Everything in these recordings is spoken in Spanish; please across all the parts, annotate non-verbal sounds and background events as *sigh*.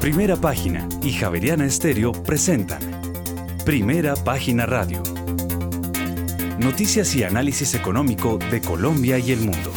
Primera Página y Javeriana Estéreo presentan Primera Página Radio. Noticias y análisis económico de Colombia y el mundo.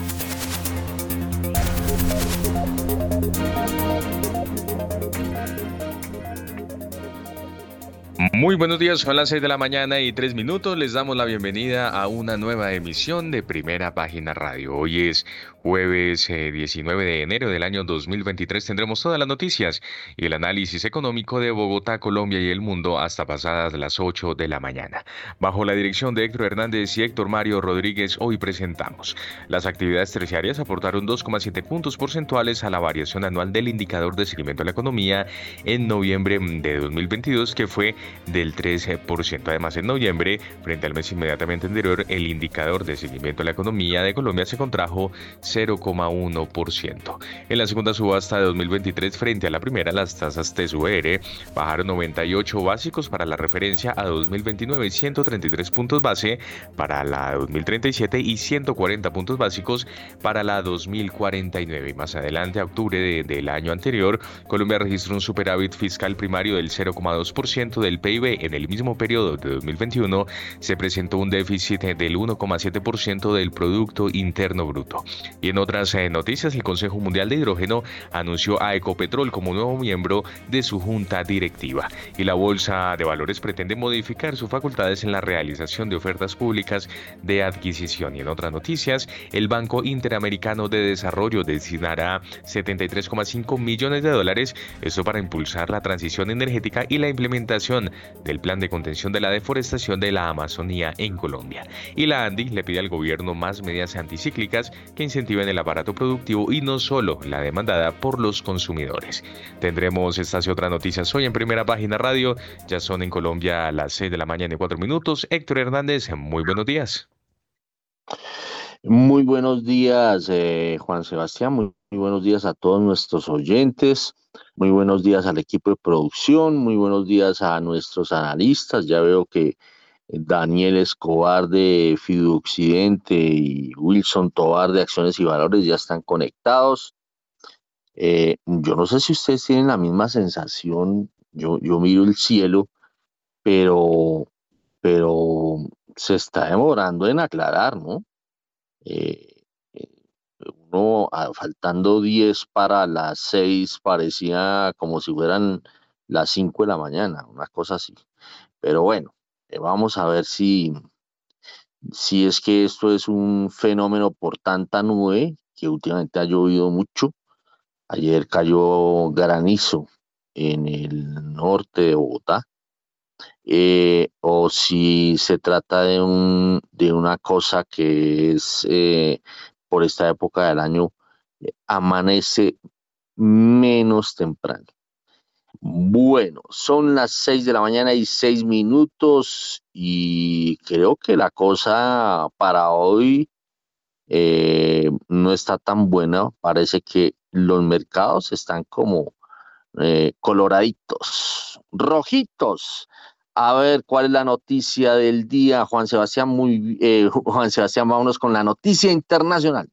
Muy buenos días, son las 6 de la mañana y 3 minutos. Les damos la bienvenida a una nueva emisión de Primera Página Radio. Hoy es jueves 19 eh, de enero del año 2023. Tendremos todas las noticias y el análisis económico de Bogotá, Colombia y el mundo hasta pasadas las 8 de la mañana. Bajo la dirección de Héctor Hernández y Héctor Mario Rodríguez, hoy presentamos. Las actividades terciarias aportaron 2,7 puntos porcentuales a la variación anual del indicador de seguimiento de la economía en noviembre de 2022, que fue del 13%. Además, en noviembre, frente al mes inmediatamente anterior, el indicador de seguimiento de la economía de Colombia se contrajo 0,1%. En la segunda subasta de 2023, frente a la primera, las tasas TSUR bajaron 98 básicos para la referencia a 2029 y 133 puntos base para la 2037 y 140 puntos básicos para la 2049. Y más adelante, a octubre del año anterior, Colombia registró un superávit fiscal primario del 0,2% del PIB en el mismo periodo de 2021 se presentó un déficit del 1,7% del Producto Interno Bruto. Y en otras eh, noticias, el Consejo Mundial de Hidrógeno anunció a Ecopetrol como nuevo miembro de su junta directiva. Y la Bolsa de Valores pretende modificar sus facultades en la realización de ofertas públicas de adquisición. Y en otras noticias, el Banco Interamericano de Desarrollo destinará 73,5 millones de dólares, esto para impulsar la transición energética y la implementación del plan de contención de la deforestación de la Amazonía en Colombia. Y la ANDI le pide al gobierno más medidas anticíclicas que incentiven el aparato productivo y no solo la demandada por los consumidores. Tendremos estas y otras noticias hoy en primera página radio. Ya son en Colombia a las 6 de la mañana y 4 minutos. Héctor Hernández, muy buenos días. Muy buenos días, eh, Juan Sebastián. muy buenos días a todos nuestros oyentes. Muy buenos días al equipo de producción, muy buenos días a nuestros analistas. Ya veo que Daniel Escobar de Occidente y Wilson Tobar de Acciones y Valores ya están conectados. Eh, yo no sé si ustedes tienen la misma sensación. Yo, yo miro el cielo, pero, pero se está demorando en aclarar, ¿no? Eh, uno faltando 10 para las 6 parecía como si fueran las 5 de la mañana, una cosa así. Pero bueno, eh, vamos a ver si, si es que esto es un fenómeno por tanta nube, que últimamente ha llovido mucho. Ayer cayó granizo en el norte de Bogotá. Eh, o si se trata de, un, de una cosa que es eh, por esta época del año eh, amanece menos temprano. Bueno, son las seis de la mañana y seis minutos y creo que la cosa para hoy eh, no está tan buena. Parece que los mercados están como eh, coloraditos, rojitos. A ver, ¿cuál es la noticia del día, Juan Sebastián? Muy, eh, Juan Sebastián, vámonos con la noticia internacional.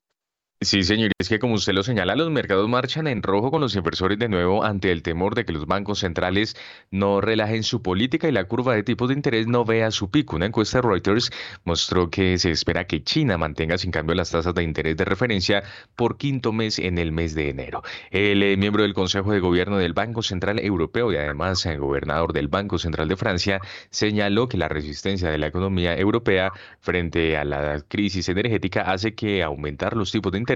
Sí, señor, es que como usted lo señala, los mercados marchan en rojo con los inversores de nuevo ante el temor de que los bancos centrales no relajen su política y la curva de tipos de interés no vea su pico. Una encuesta de Reuters mostró que se espera que China mantenga sin cambio las tasas de interés de referencia por quinto mes en el mes de enero. El eh, miembro del Consejo de Gobierno del Banco Central Europeo y además el gobernador del Banco Central de Francia señaló que la resistencia de la economía europea frente a la crisis energética hace que aumentar los tipos de interés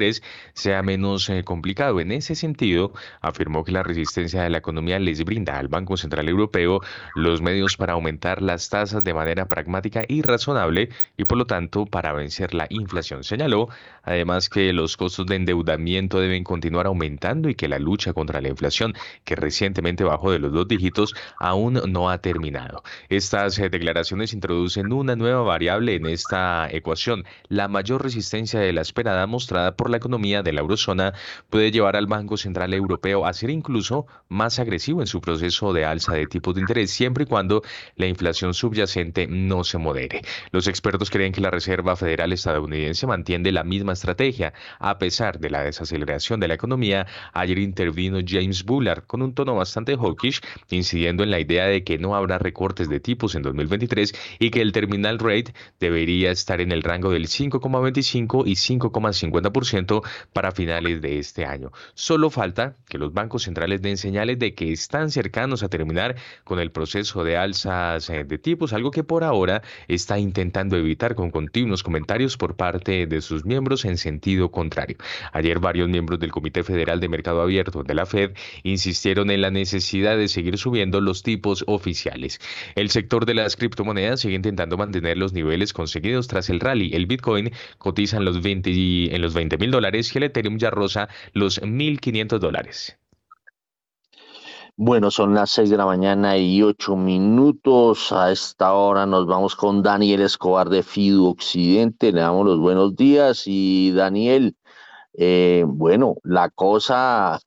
sea menos eh, complicado. En ese sentido, afirmó que la resistencia de la economía les brinda al Banco Central Europeo los medios para aumentar las tasas de manera pragmática y razonable y por lo tanto para vencer la inflación. Señaló además que los costos de endeudamiento deben continuar aumentando y que la lucha contra la inflación, que recientemente bajó de los dos dígitos, aún no ha terminado. Estas eh, declaraciones introducen una nueva variable en esta ecuación, la mayor resistencia de la esperada mostrada por por la economía de la eurozona puede llevar al Banco Central Europeo a ser incluso más agresivo en su proceso de alza de tipos de interés siempre y cuando la inflación subyacente no se modere. Los expertos creen que la Reserva Federal estadounidense mantiene la misma estrategia a pesar de la desaceleración de la economía. Ayer intervino James Bullard con un tono bastante hawkish, incidiendo en la idea de que no habrá recortes de tipos en 2023 y que el terminal rate debería estar en el rango del 5,25 y 5,50% para finales de este año. Solo falta que los bancos centrales den señales de que están cercanos a terminar con el proceso de alzas eh, de tipos, algo que por ahora está intentando evitar con continuos comentarios por parte de sus miembros en sentido contrario. Ayer varios miembros del Comité Federal de Mercado Abierto de la Fed insistieron en la necesidad de seguir subiendo los tipos oficiales. El sector de las criptomonedas sigue intentando mantener los niveles conseguidos tras el rally. El Bitcoin cotiza en los 20 en los 20 mil dólares y el Ethereum ya rosa los 1.500 dólares. Bueno, son las 6 de la mañana y 8 minutos. A esta hora nos vamos con Daniel Escobar de FIDU Occidente. Le damos los buenos días y Daniel, eh, bueno, la cosa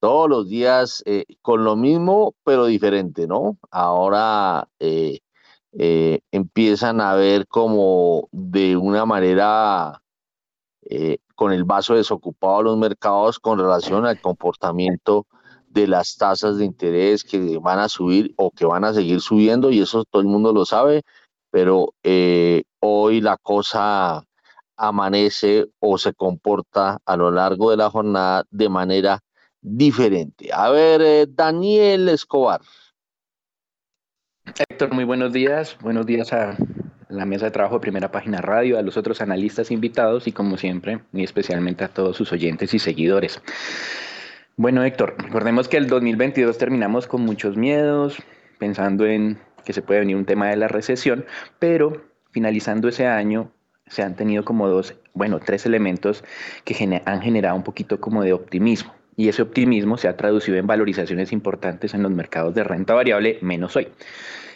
todos los días eh, con lo mismo, pero diferente, ¿no? Ahora eh, empiezan a ver como de una manera con el vaso desocupado los mercados con relación al comportamiento de las tasas de interés que van a subir o que van a seguir subiendo y eso todo el mundo lo sabe, pero eh, hoy la cosa amanece o se comporta a lo largo de la jornada de manera diferente. A ver, eh, Daniel Escobar. Héctor, muy buenos días. Buenos días a la mesa de trabajo de Primera Página Radio, a los otros analistas invitados y como siempre, muy especialmente a todos sus oyentes y seguidores. Bueno, Héctor, recordemos que el 2022 terminamos con muchos miedos, pensando en que se puede venir un tema de la recesión, pero finalizando ese año se han tenido como dos, bueno, tres elementos que han generado un poquito como de optimismo. Y ese optimismo se ha traducido en valorizaciones importantes en los mercados de renta variable, menos hoy.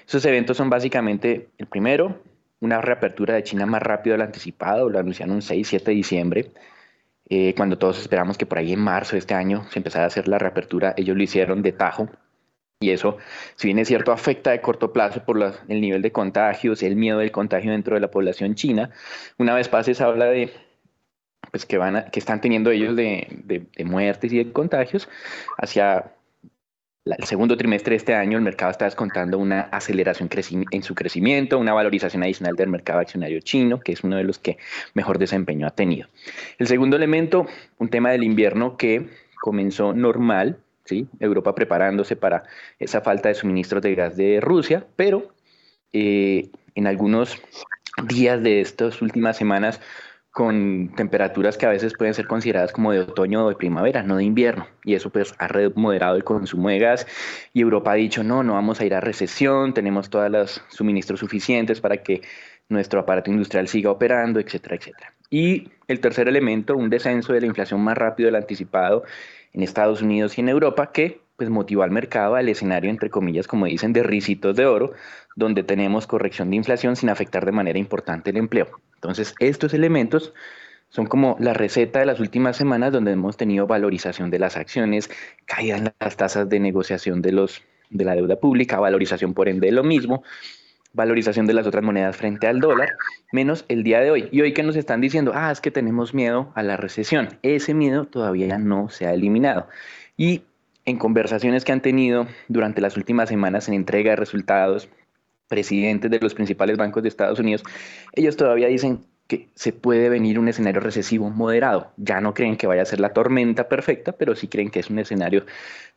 Esos eventos son básicamente, el primero, una reapertura de China más rápido de anticipado, lo anunciaron un 6-7 de diciembre. Eh, cuando todos esperamos que por ahí en marzo de este año se empezara a hacer la reapertura, ellos lo hicieron de tajo. Y eso, si bien es cierto, afecta de corto plazo por el nivel de contagios, el miedo del contagio dentro de la población china. Una vez pase, se habla de pues que, van que están teniendo ellos de, de muertes y de contagios hacia el segundo trimestre de este año el mercado está descontando una aceleración en su crecimiento, una valorización adicional del mercado accionario chino, que es uno de los que mejor desempeño ha tenido. El segundo elemento, un tema del invierno que comenzó normal, ¿sí? Europa preparándose para esa falta de suministros de gas de Rusia, pero eh, en algunos días de estas últimas semanas con temperaturas que a veces pueden ser consideradas como de otoño o de primavera, no de invierno. Y eso pues ha moderado el consumo de gas y Europa ha dicho, no, no vamos a ir a recesión, tenemos todos los suministros suficientes para que nuestro aparato industrial siga operando, etcétera, etcétera. Y el tercer elemento, un descenso de la inflación más rápido del anticipado en Estados Unidos y en Europa, que pues motivó al mercado al escenario, entre comillas, como dicen, de risitos de oro, donde tenemos corrección de inflación sin afectar de manera importante el empleo. Entonces, estos elementos son como la receta de las últimas semanas donde hemos tenido valorización de las acciones, caída en las tasas de negociación de, los, de la deuda pública, valorización por ende de lo mismo, valorización de las otras monedas frente al dólar, menos el día de hoy. Y hoy que nos están diciendo, ah, es que tenemos miedo a la recesión. Ese miedo todavía no se ha eliminado. Y en conversaciones que han tenido durante las últimas semanas en entrega de resultados, presidentes de los principales bancos de Estados Unidos, ellos todavía dicen que se puede venir un escenario recesivo moderado. Ya no creen que vaya a ser la tormenta perfecta, pero sí creen que es un escenario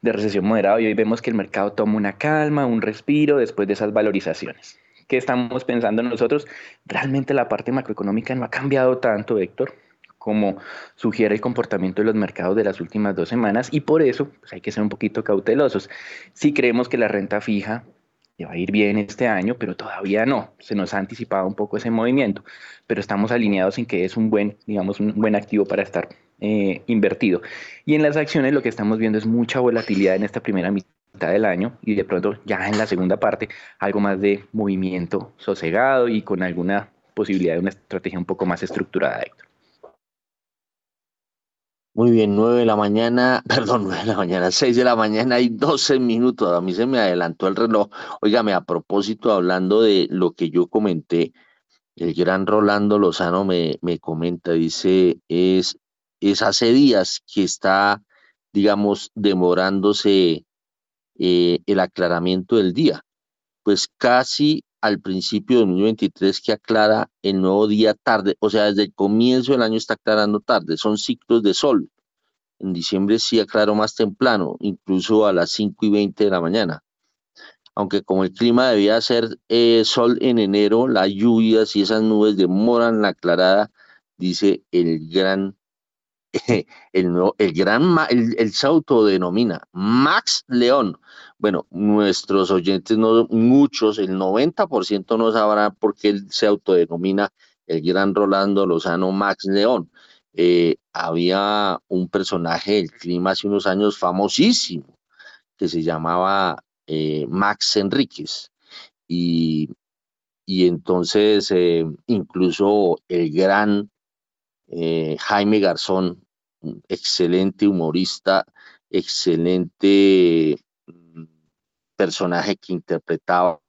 de recesión moderado y hoy vemos que el mercado toma una calma, un respiro después de esas valorizaciones. ¿Qué estamos pensando nosotros? Realmente la parte macroeconómica no ha cambiado tanto, Héctor, como sugiere el comportamiento de los mercados de las últimas dos semanas y por eso pues, hay que ser un poquito cautelosos. Si creemos que la renta fija va a ir bien este año, pero todavía no. Se nos ha anticipado un poco ese movimiento, pero estamos alineados en que es un buen, digamos, un buen activo para estar eh, invertido. Y en las acciones lo que estamos viendo es mucha volatilidad en esta primera mitad del año y de pronto ya en la segunda parte algo más de movimiento sosegado y con alguna posibilidad de una estrategia un poco más estructurada, Héctor. Muy bien, nueve de la mañana, *laughs* perdón, nueve de la mañana, seis de la mañana y doce minutos. A mí se me adelantó el reloj. Óigame, a propósito, hablando de lo que yo comenté, el gran Rolando Lozano me, me comenta, dice, es, es hace días que está, digamos, demorándose eh, el aclaramiento del día. Pues casi al principio de 2023 que aclara el nuevo día tarde, o sea, desde el comienzo del año está aclarando tarde, son ciclos de sol. En diciembre sí aclaró más temprano, incluso a las 5 y 20 de la mañana. Aunque como el clima debía ser eh, sol en enero, las lluvias y esas nubes demoran la aclarada, dice el gran, *laughs* el, nuevo, el gran, el, el se autodenomina Max León bueno, nuestros oyentes, no muchos, el 90% no sabrán por qué él se autodenomina el gran Rolando Lozano Max León. Eh, había un personaje del clima hace unos años famosísimo que se llamaba eh, Max Enríquez. Y, y entonces eh, incluso el gran Jaime Garzón, excelente humorista, excelente personaje que interpretaba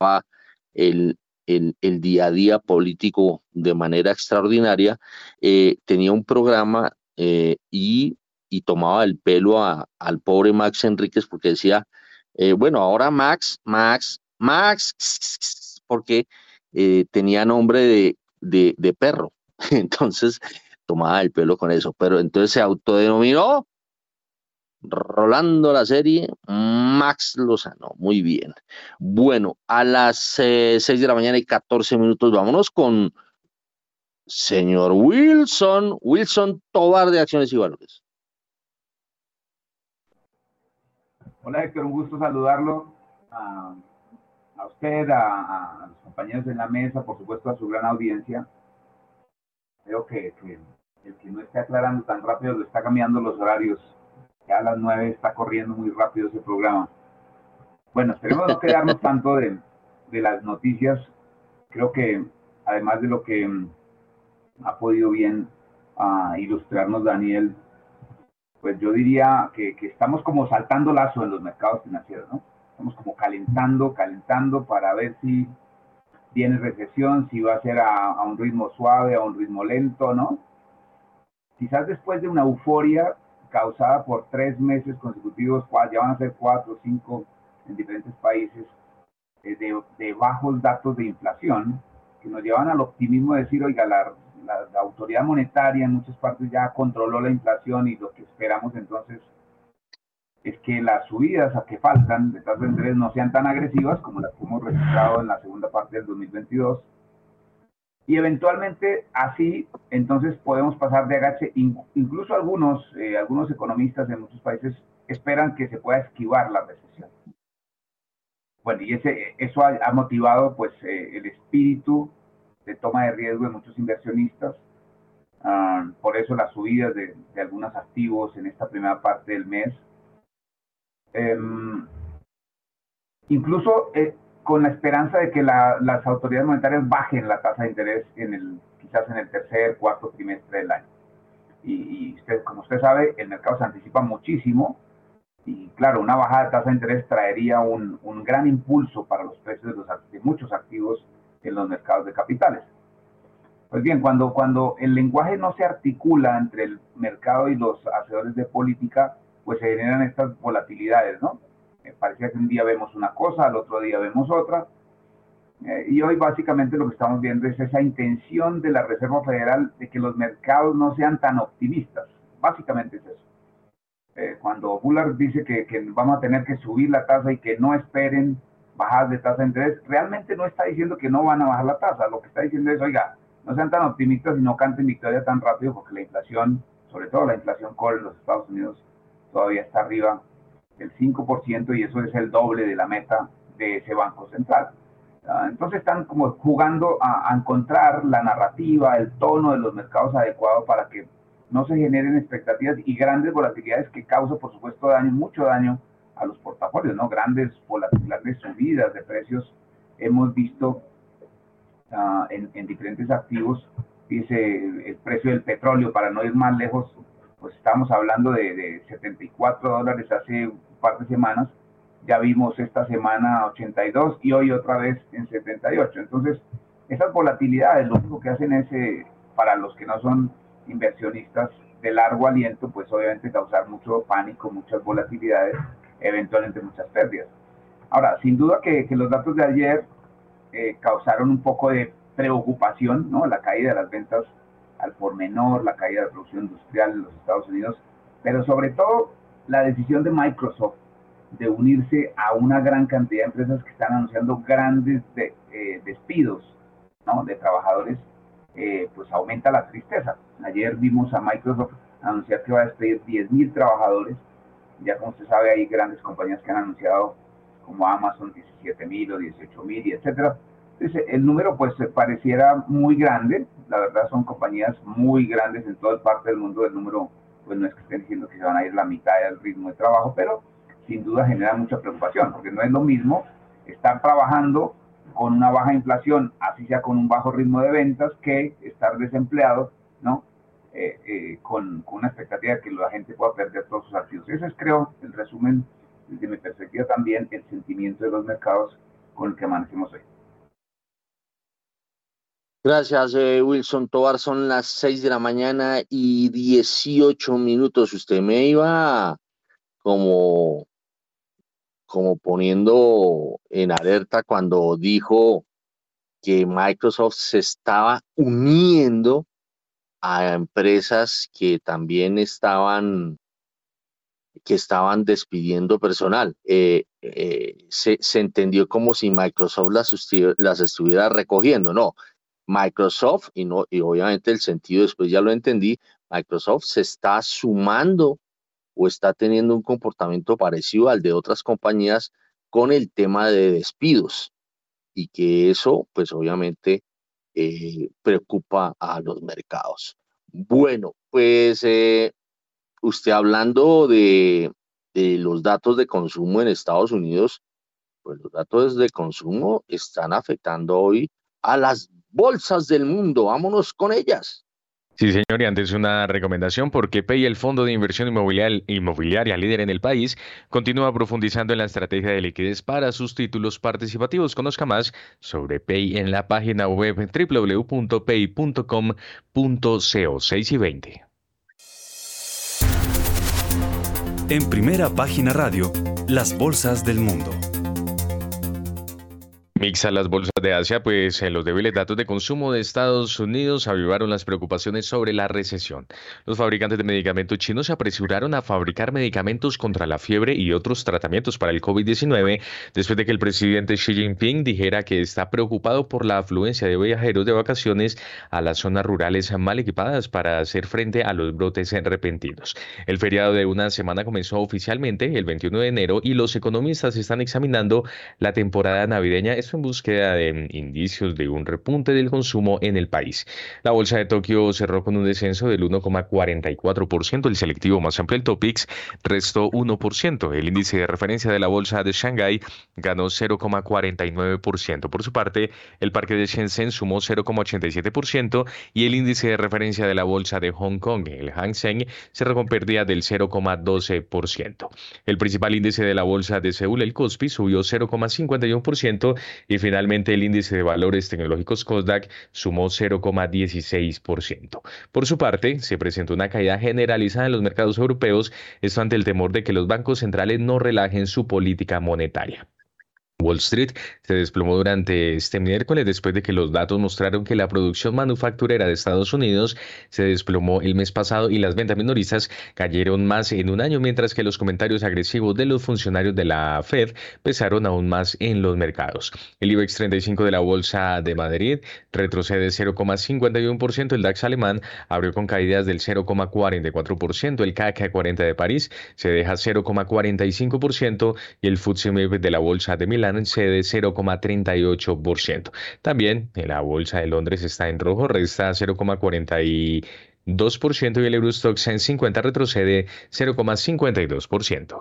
el, el, día a día político de manera extraordinaria, eh, tenía un programa eh, y, y, tomaba el pelo al pobre Max Enríquez porque decía, eh, bueno, ahora Max, Max, Max, porque tenía nombre de, de, de perro. *laughs* Entonces tomaba el pelo con eso, pero entonces se autodenominó Rolando la serie, Max Lozano. Muy bien. Bueno, a las 6 eh, de la mañana y 14 minutos, vámonos con señor Wilson, Wilson Tobar de Acciones y Valores. Hola Héctor, un gusto saludarlo. A, usted, a, los compañeros en la mesa, por supuesto a su gran audiencia. Creo que, que el que no esté aclarando tan rápido lo está cambiando los horarios ya a las nueve está corriendo muy rápido ese programa. Bueno, esperemos no quedarnos *laughs* tanto de, las noticias. Creo que además de lo que mm, ha podido bien ah, ilustrarnos Daniel, pues yo diría que, estamos como saltando lazo en los mercados financieros, ¿no? Estamos como calentando, calentando para ver si viene recesión, si va a ser a, a un ritmo suave, a un ritmo lento, ¿no? Quizás después de una euforia causada por tres meses consecutivos, ya van a ser cuatro o cinco en diferentes países, eh, de, bajos datos de inflación, que nos llevan al optimismo de decir, oiga, la, la, autoridad monetaria en muchas partes ya controló la inflación y lo que esperamos entonces es que las subidas a que faltan de tasas de interés no sean tan agresivas como las que hemos registrado en la segunda parte del 2022 y eventualmente así entonces podemos pasar de agache. Incluso algunos, eh, algunos economistas en muchos países esperan que se pueda esquivar la recesión. Bueno, y ese, eso ha, motivado pues eh, el espíritu de toma de riesgo de muchos inversionistas. Ah, por eso las subidas de, de, algunos activos en esta primera parte del mes. Em, incluso eh, con la esperanza de que las autoridades monetarias bajen la tasa de interés en el, quizás en el tercer, cuarto trimestre del año. Y, usted, como usted sabe, el mercado se anticipa muchísimo y claro, una bajada de tasa de interés traería un, un gran impulso para los precios de, los, de, muchos activos en los mercados de capitales. Pues bien, cuando, cuando el lenguaje no se articula entre el mercado y los hacedores de política, pues se generan estas volatilidades, ¿no? Parecía que un día vemos una cosa, al otro día vemos otra. Eh, y hoy básicamente lo que estamos viendo es esa intención de la Reserva Federal de que los mercados no sean tan optimistas. Básicamente es eso. Eh, cuando Bullard dice que, que, vamos a tener que subir la tasa y que no esperen bajadas de tasa de interés, realmente no está diciendo que no van a bajar la tasa. Lo que está diciendo es, oiga, no sean tan optimistas y no canten victoria tan rápido porque la inflación, sobre todo la inflación core en los Estados Unidos, todavía está arriba el 5% y eso es el doble de la meta de ese Banco Central. Ah, entonces están como jugando a, encontrar la narrativa, el tono de los mercados adecuado para que no se generen expectativas y grandes volatilidades que causan, por supuesto, daño, mucho daño a los portafolios, ¿no? Grandes volatilidades, subidas de precios hemos visto ah, en, diferentes activos. Dice el precio del petróleo, para no ir más lejos, pues estamos hablando de, de 74 dólares hace par de semanas, ya vimos esta semana 82 y hoy otra vez en 78. Entonces, esas volatilidades lo único que hacen es, eh, para los que no son inversionistas de largo aliento, pues obviamente causar mucho pánico, muchas volatilidades, eventualmente muchas pérdidas. Ahora, sin duda que, que los datos de ayer eh, causaron un poco de preocupación, ¿no? La caída de las ventas al por menor, la caída de la producción industrial en los Estados Unidos, pero sobre todo la decisión de Microsoft de unirse a una gran cantidad de empresas que están anunciando grandes eh, despidos de trabajadores, eh, pues aumenta la tristeza. Ayer vimos a Microsoft anunciar que va a despedir 10.000 trabajadores. Ya como usted sabe, hay grandes compañías que han anunciado como Amazon 17.000 o 18.000 y etcétera. Entonces, el número pues pareciera muy grande. La verdad son compañías muy grandes en toda parte del mundo. El número pues no es que estén diciendo que se van a ir la mitad del ritmo de trabajo, pero sin duda genera mucha preocupación, porque no es lo mismo estar trabajando con una baja inflación, así sea con un bajo ritmo de ventas, que estar desempleado, ¿no? Eh, eh, con, una expectativa de que la gente pueda perder todos sus activos. Ese es, creo, el resumen, desde mi perspectiva también, el sentimiento de los mercados con el que amanecemos hoy. Gracias, eh, Wilson Tobar. Son las 6 de la mañana y 18 minutos. Usted me iba como como poniendo en alerta cuando dijo que Microsoft se estaba uniendo a empresas que también estaban que estaban despidiendo personal. Eh, eh, se, entendió como si Microsoft las, las, estuviera recogiendo. No, Microsoft, y, no, y obviamente el sentido después ya lo entendí, Microsoft se está sumando o está teniendo un comportamiento parecido al de otras compañías con el tema de despidos y que eso pues obviamente eh, preocupa a los mercados. Bueno, pues eh, usted hablando de, de los datos de consumo en Estados Unidos, pues los datos de consumo están afectando hoy a las bolsas del mundo. Vámonos con ellas. Sí, señor, y antes una recomendación porque PEI, el Fondo de Inversión Inmobiliaria, inmobiliaria líder en el país, continúa profundizando en la estrategia de liquidez para sus títulos participativos. Conozca más sobre PEI en la página web www.pei.com.co 6 y 20. En primera página radio, las bolsas del mundo. Mixa las bolsas de Asia, pues los débiles datos de consumo de Estados Unidos avivaron las preocupaciones sobre la recesión. Los fabricantes de medicamentos chinos se apresuraron a fabricar medicamentos contra la fiebre y otros tratamientos para el COVID-19 después de que el presidente Xi Jinping dijera que está preocupado por la afluencia de viajeros de vacaciones a las zonas rurales mal equipadas para hacer frente a los brotes repentinos. El feriado de una semana comenzó oficialmente el 21 de enero y los economistas están examinando la temporada navideña en búsqueda de indicios de un repunte del consumo en el país. La bolsa de Tokio cerró con un descenso del 1,44%, el selectivo más amplio, el Topix, restó 1%. El índice de referencia de la bolsa de Shanghái ganó 0,49%. Por su parte, el parque de Shenzhen sumó 0,87% y el índice de referencia de la bolsa de Hong Kong, el Hang Seng, cerró con pérdida del 0,12%. El principal índice de la bolsa de Seúl, el Kospi, subió 0,51% y finalmente el índice de valores tecnológicos COSDAC sumó 0,16%. Por su parte, se presentó una caída generalizada en los mercados europeos, esto ante el temor de que los bancos centrales no relajen su política monetaria. Wall Street se desplomó durante este miércoles después de que los datos mostraron que la producción manufacturera de Estados Unidos se desplomó el mes pasado y las ventas minoristas cayeron más en un año, mientras que los comentarios agresivos de los funcionarios de la Fed pesaron aún más en los mercados. El IBEX 35 de la Bolsa de Madrid retrocede 0,51%, el DAX alemán abrió con caídas del 0,44%, el CAC 40 de París se deja 0,45% y el FTSE de la Bolsa de Milán en cede 0,38%. También en la bolsa de Londres está en rojo, resta 0,42% y el Eurostox en 50 retrocede 0,52%.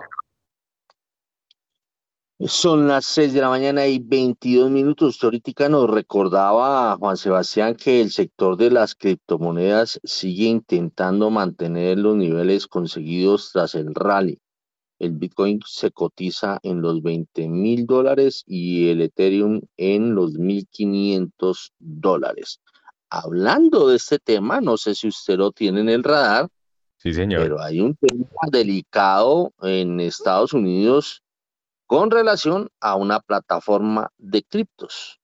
Son las 6 de la mañana y 22 minutos. Ahorita nos recordaba Juan Sebastián que el sector de las criptomonedas sigue intentando mantener los niveles conseguidos tras el rally. El Bitcoin se cotiza en los 20 mil dólares y el Ethereum en los 1.500 dólares. Hablando de este tema, no sé si usted lo tiene en el radar, sí, señor. pero hay un tema delicado en Estados Unidos con relación a una plataforma de criptos.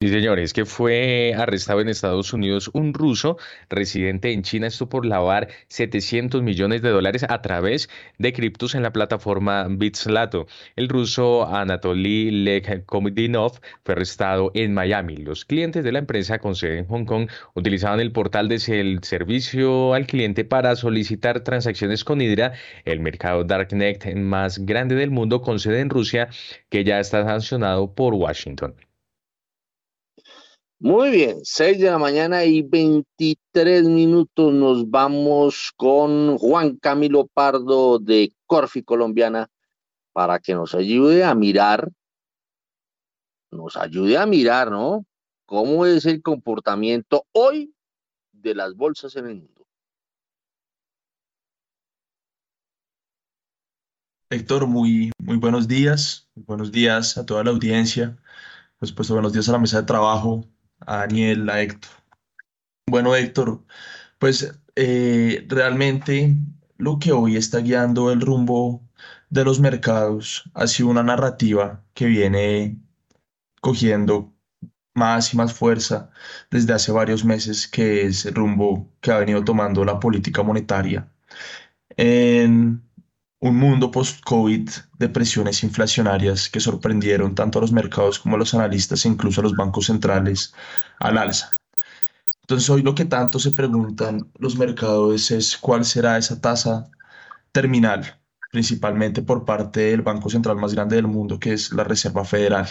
Sí, señores, que fue arrestado en Estados Unidos un ruso residente en China, esto por lavar 700 millones de dólares a través de criptos en la plataforma Bitslato. El ruso Anatoly Lekhkomdinov fue arrestado en Miami. Los clientes de la empresa con sede en Hong Kong utilizaban el portal de el servicio al cliente para solicitar transacciones con Hydra, el mercado Darknet más grande del mundo con sede en Rusia, que ya está sancionado por Washington. Muy bien, 6 de la mañana y 23 minutos nos vamos con Juan Camilo Pardo de Corfi Colombiana para que nos ayude a mirar, nos ayude a mirar, ¿no? ¿Cómo es el comportamiento hoy de las bolsas en el mundo? Héctor, muy, muy buenos días, buenos días a toda la audiencia, pues, pues buenos días a la mesa de trabajo, a Daniel, a Héctor. Bueno, Héctor, pues eh, realmente lo que hoy está guiando el rumbo de los mercados ha sido una narrativa que viene cogiendo más y más fuerza desde hace varios meses, que es el rumbo que ha venido tomando la política monetaria. En un mundo post-COVID de presiones inflacionarias que sorprendieron tanto a los mercados como a los analistas e incluso a los bancos centrales al alza. Entonces hoy lo que tanto se preguntan los mercados es cuál será esa tasa terminal, principalmente por parte del banco central más grande del mundo, que es la Reserva Federal.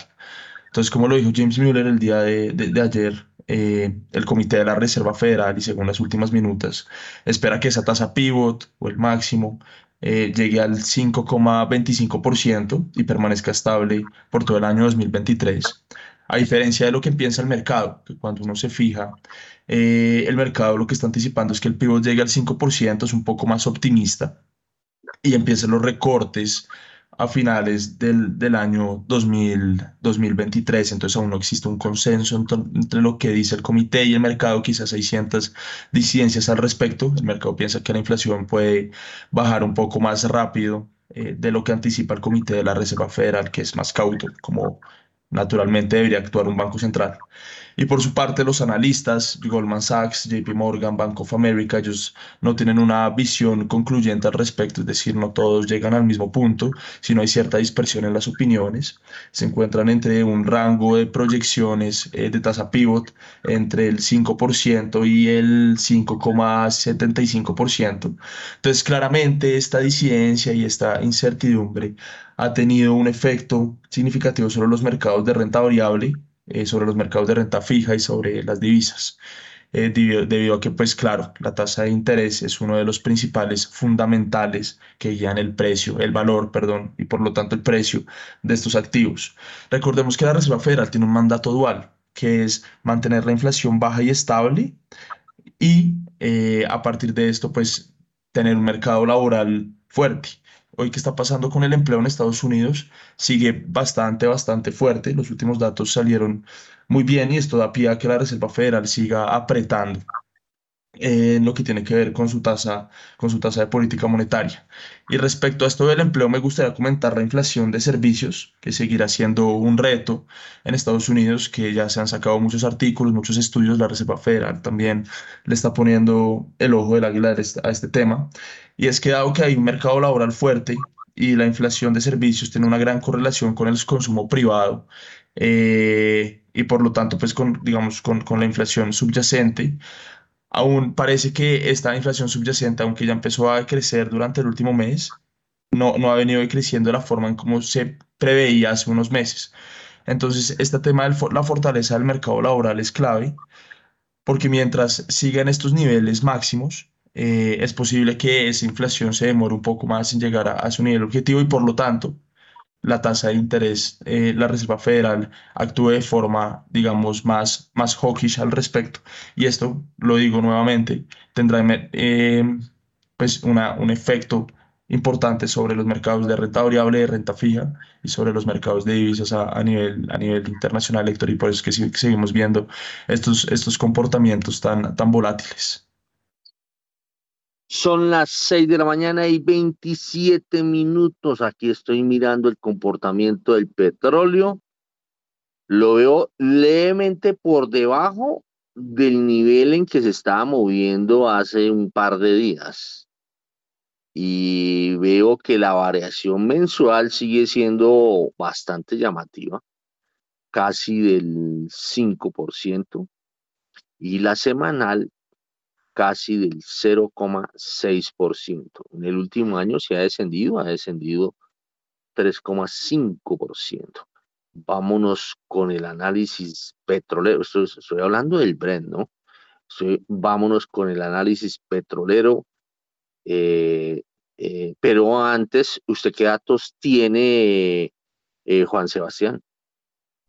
Entonces, como lo dijo James Mueller el día de, ayer, eh, el Comité de la Reserva Federal, y según las últimas minutas, espera que esa tasa pivot o el máximo eh, llegue al 5,25% y permanezca estable por todo el año 2023. A diferencia de lo que piensa el mercado, que cuando uno se fija, eh, el mercado lo que está anticipando es que el pivot llegue al 5%, es un poco más optimista y empiecen los recortes a finales del, del año 2000, 2023, entonces aún no existe un consenso entre, lo que dice el comité y el mercado, quizás hay ciertas disidencias al respecto, el mercado piensa que la inflación puede bajar un poco más rápido eh, de lo que anticipa el comité de la Reserva Federal, que es más cauto, como naturalmente debería actuar un banco central. Y por su parte, los analistas, Goldman Sachs, JP Morgan, Bank of America, ellos no tienen una visión concluyente al respecto, es decir, no todos llegan al mismo punto, sino hay cierta dispersión en las opiniones. Se encuentran entre un rango de proyecciones eh, de tasa pivot entre el 5% y el 5,75%. Entonces, claramente esta disidencia y esta incertidumbre ha tenido un efecto significativo sobre los mercados de renta variable, eh, sobre los mercados de renta fija y sobre las divisas. Eh, debido, a que, pues claro, la tasa de interés es uno de los principales fundamentales que guían el precio, el valor, perdón, y por lo tanto el precio de estos activos. Recordemos que la Reserva Federal tiene un mandato dual, que es mantener la inflación baja y estable y eh, a partir de esto, pues tener un mercado laboral fuerte hoy qué está pasando con el empleo en Estados Unidos sigue bastante, bastante fuerte. Los últimos datos salieron muy bien y esto da pie a que la Reserva Federal siga apretando en lo que tiene que ver con su tasa, con su tasa de política monetaria. Y respecto a esto del empleo, me gustaría comentar la inflación de servicios, que seguirá siendo un reto en Estados Unidos, que ya se han sacado muchos artículos, muchos estudios, la Reserva Federal también le está poniendo el ojo del águila a este tema. Y es que dado que hay un mercado laboral fuerte y la inflación de servicios tiene una gran correlación con el consumo privado, eh, y por lo tanto, pues con, digamos, con, con la inflación subyacente, aún parece que esta inflación subyacente, aunque ya empezó a crecer durante el último mes, no, no ha venido creciendo de la forma en como se preveía hace unos meses. Entonces, este tema de la fortaleza del mercado laboral es clave, porque mientras sigan estos niveles máximos, eh, es posible que esa inflación se demore un poco más en llegar a, a, su nivel objetivo y por lo tanto la tasa de interés, eh, la Reserva Federal actúe de forma, digamos, más, más hawkish al respecto. Y esto, lo digo nuevamente, tendrá eh, pues una, un efecto importante sobre los mercados de renta variable, de renta fija y sobre los mercados de divisas a, nivel, a nivel internacional, Héctor, y por eso es que, seguimos viendo estos, estos comportamientos tan, tan volátiles. Son las 6 de la mañana y 27 minutos. Aquí estoy mirando el comportamiento del petróleo. Lo veo levemente por debajo del nivel en que se estaba moviendo hace un par de días. Y veo que la variación mensual sigue siendo bastante llamativa, casi del 5%, y la semanal casi del 0,6%. En el último año se ha descendido, ha descendido 3,5%. Vámonos con el análisis petrolero. Estoy, hablando del Brent, ¿no? vámonos con el análisis petrolero. Eh, eh, pero antes, ¿usted qué datos tiene, eh, Juan Sebastián?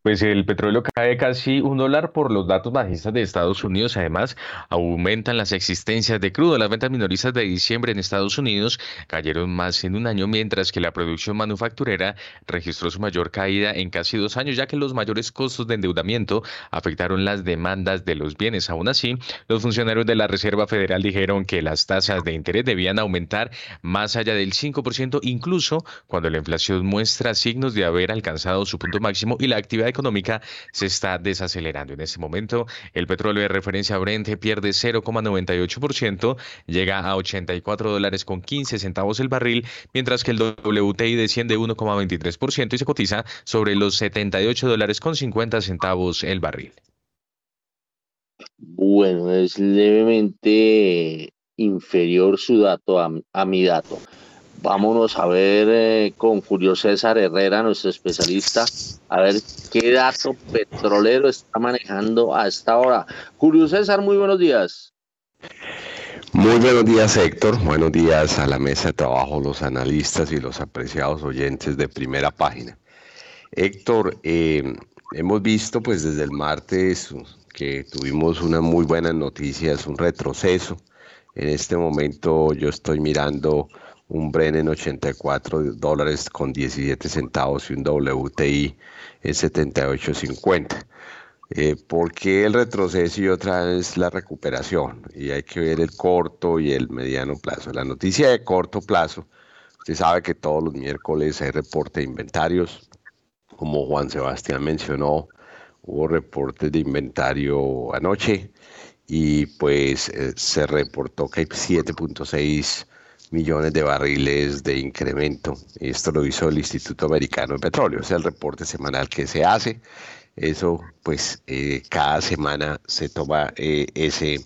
Pues el petróleo cae casi un dólar por los datos bajistas de Estados Unidos. Además, aumentan las existencias de crudo. Las ventas minoristas de diciembre en Estados Unidos cayeron más en un año, mientras que la producción manufacturera registró su mayor caída en casi dos años, ya que los mayores costos de endeudamiento afectaron las demandas de los bienes. Aún así, los funcionarios de la Reserva Federal dijeron que las tasas de interés debían aumentar más allá del 5%, incluso cuando la inflación muestra signos de haber alcanzado su punto máximo y la actividad económica se está desacelerando. En este momento, el petróleo de referencia Brent pierde 0,98%, llega a 84 dólares con 15 centavos el barril, mientras que el WTI desciende 1,23% y se cotiza sobre los 78 dólares con 50 centavos el barril. Bueno, es levemente inferior su dato a mi dato. Vámonos a ver eh, con Julio César Herrera, nuestro especialista, a ver qué dato petrolero está manejando a esta hora. Julio César, muy buenos días. Muy buenos días, Héctor. Buenos días a la mesa de trabajo, los analistas y los apreciados oyentes de primera página. Héctor, eh, hemos visto pues desde el martes que tuvimos unas muy buenas noticias, un retroceso. En este momento yo estoy mirando un Bren en 84 dólares con 17 centavos y un WTI en 78.50. Eh, ¿Por qué el retroceso y otra vez la recuperación? Y hay que ver el corto y el mediano plazo. La noticia de corto plazo, usted sabe que todos los miércoles hay reporte de inventarios. Como Juan Sebastián mencionó, hubo reportes de inventario anoche y pues eh, se reportó que hay 7.6 millones de barriles de incremento. Esto lo hizo el Instituto Americano de Petróleo, es el reporte semanal que se hace. Eso, pues, eh, cada semana se toma eh, ese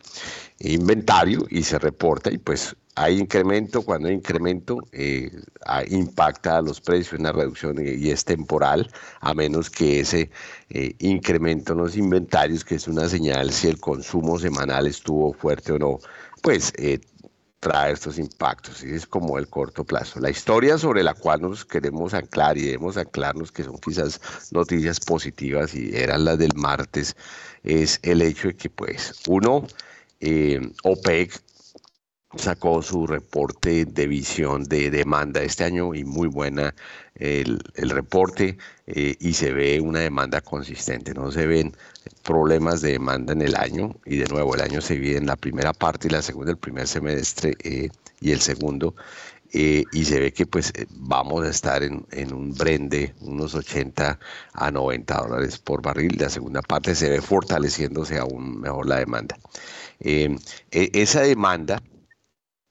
inventario y se reporta y pues hay incremento, cuando hay incremento eh, impacta a los precios, una reducción y es temporal, a menos que ese incremento en los inventarios, que es una señal si el consumo semanal estuvo fuerte o no, pues trae estos impactos, y es como el corto plazo. La historia sobre la cual nos queremos anclar y debemos anclarnos, que son quizás noticias positivas y eran las del martes, es el hecho de que, pues, uno, eh, OPEC sacó su reporte de visión de demanda este año y muy buena el, reporte eh, y se ve una demanda consistente, no se ven problemas de demanda en el año y de nuevo el año se vive en la primera parte y la segunda, el primer semestre eh, y el segundo eh, y se ve que pues vamos a estar en, en, un Brent de unos 80 a 90 dólares por barril, la segunda parte se ve fortaleciéndose aún mejor la demanda. E, esa demanda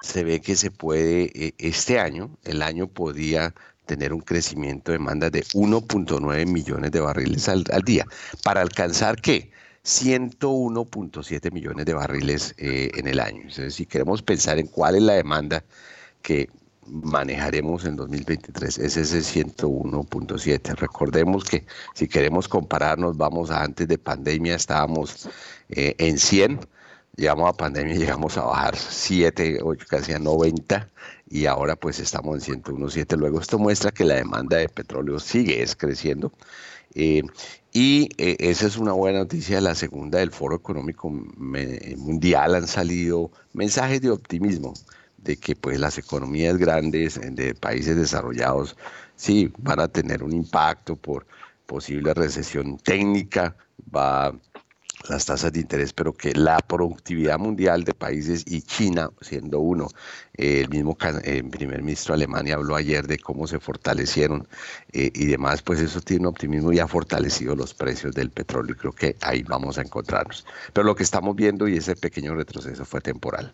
se ve que se puede, e, este año, el año podía tener un crecimiento de demanda de 1.9 millones de barriles al, día. ¿Para alcanzar qué? 101.7 millones de barriles eh, en el año. Entonces, si queremos pensar en cuál es la demanda que manejaremos en 2023, es ese 101.7. Recordemos que si queremos compararnos, vamos a antes de pandemia, estábamos eh, en 100 llegamos a pandemia, llegamos a bajar 7, 8, casi a 90 y ahora pues estamos en 101.7. Luego esto muestra que la demanda de petróleo sigue es creciendo. Eh, y eh, esa es una buena noticia. La segunda del Foro Económico Mundial han salido mensajes de optimismo de que pues las economías grandes de países desarrollados sí van a tener un impacto por posible recesión técnica, va las tasas de interés, pero que la productividad mundial de países y China siendo uno, eh, el mismo eh, primer ministro de Alemania habló ayer de cómo se fortalecieron eh, y demás, pues eso tiene un optimismo y ha fortalecido los precios del petróleo creo que ahí vamos a encontrarnos. Pero lo que estamos viendo y ese pequeño retroceso fue temporal.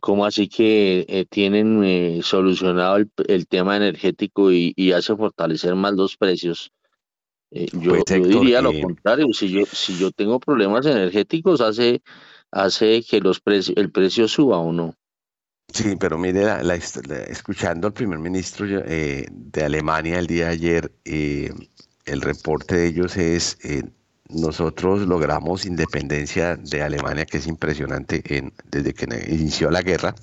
¿Cómo así que tienen solucionado el, tema energético y hace fortalecer más los precios? Eh, yo, pues, diría lo contrario, si yo, si yo tengo problemas energéticos, hace, hace que los precios, el precio suba o no. Sí, pero mire, la, escuchando al primer ministro eh, de Alemania el día de ayer, eh, el reporte de ellos es, nosotros logramos independencia de Alemania, que es impresionante en, desde que inició la guerra.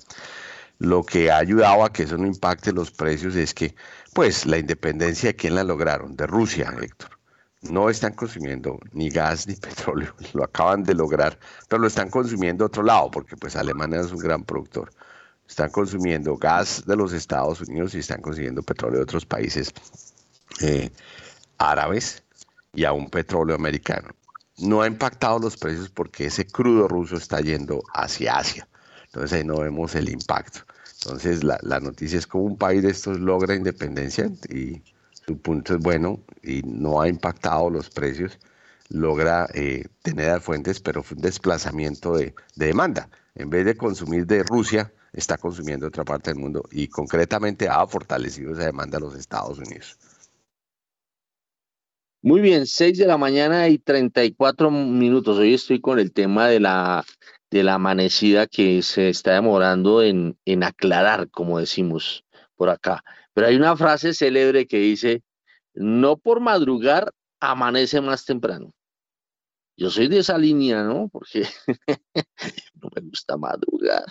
Lo que ha ayudado a que eso no impacte los precios es que, pues, la independencia, ¿quién la lograron? De Rusia, Héctor no están consumiendo ni gas ni *laughs* petróleo, lo acaban de lograr, pero lo están consumiendo otro lado, porque pues Alemania es un gran productor. Están consumiendo gas de los Estados Unidos y están consumiendo petróleo de otros países eh, árabes y aún petróleo americano. No ha impactado los precios porque ese crudo ruso está yendo hacia Asia. Entonces ahí no vemos el impacto. Entonces la, la noticia es como un país de estos logra independencia y su punto es bueno y no ha impactado los precios, logra eh, tener fuentes, pero fue un desplazamiento de, demanda. En vez de consumir de Rusia, está consumiendo otra parte del mundo y concretamente ha fortalecido esa demanda a los Estados Unidos. Muy bien, 6 de la mañana y 34 minutos. Hoy estoy con el tema de la, amanecida que se está demorando en aclarar, como decimos por acá. Pero hay una frase célebre que dice, no por madrugar amanece más temprano. Yo soy de esa línea, ¿no? Porque *laughs* no me gusta madrugar.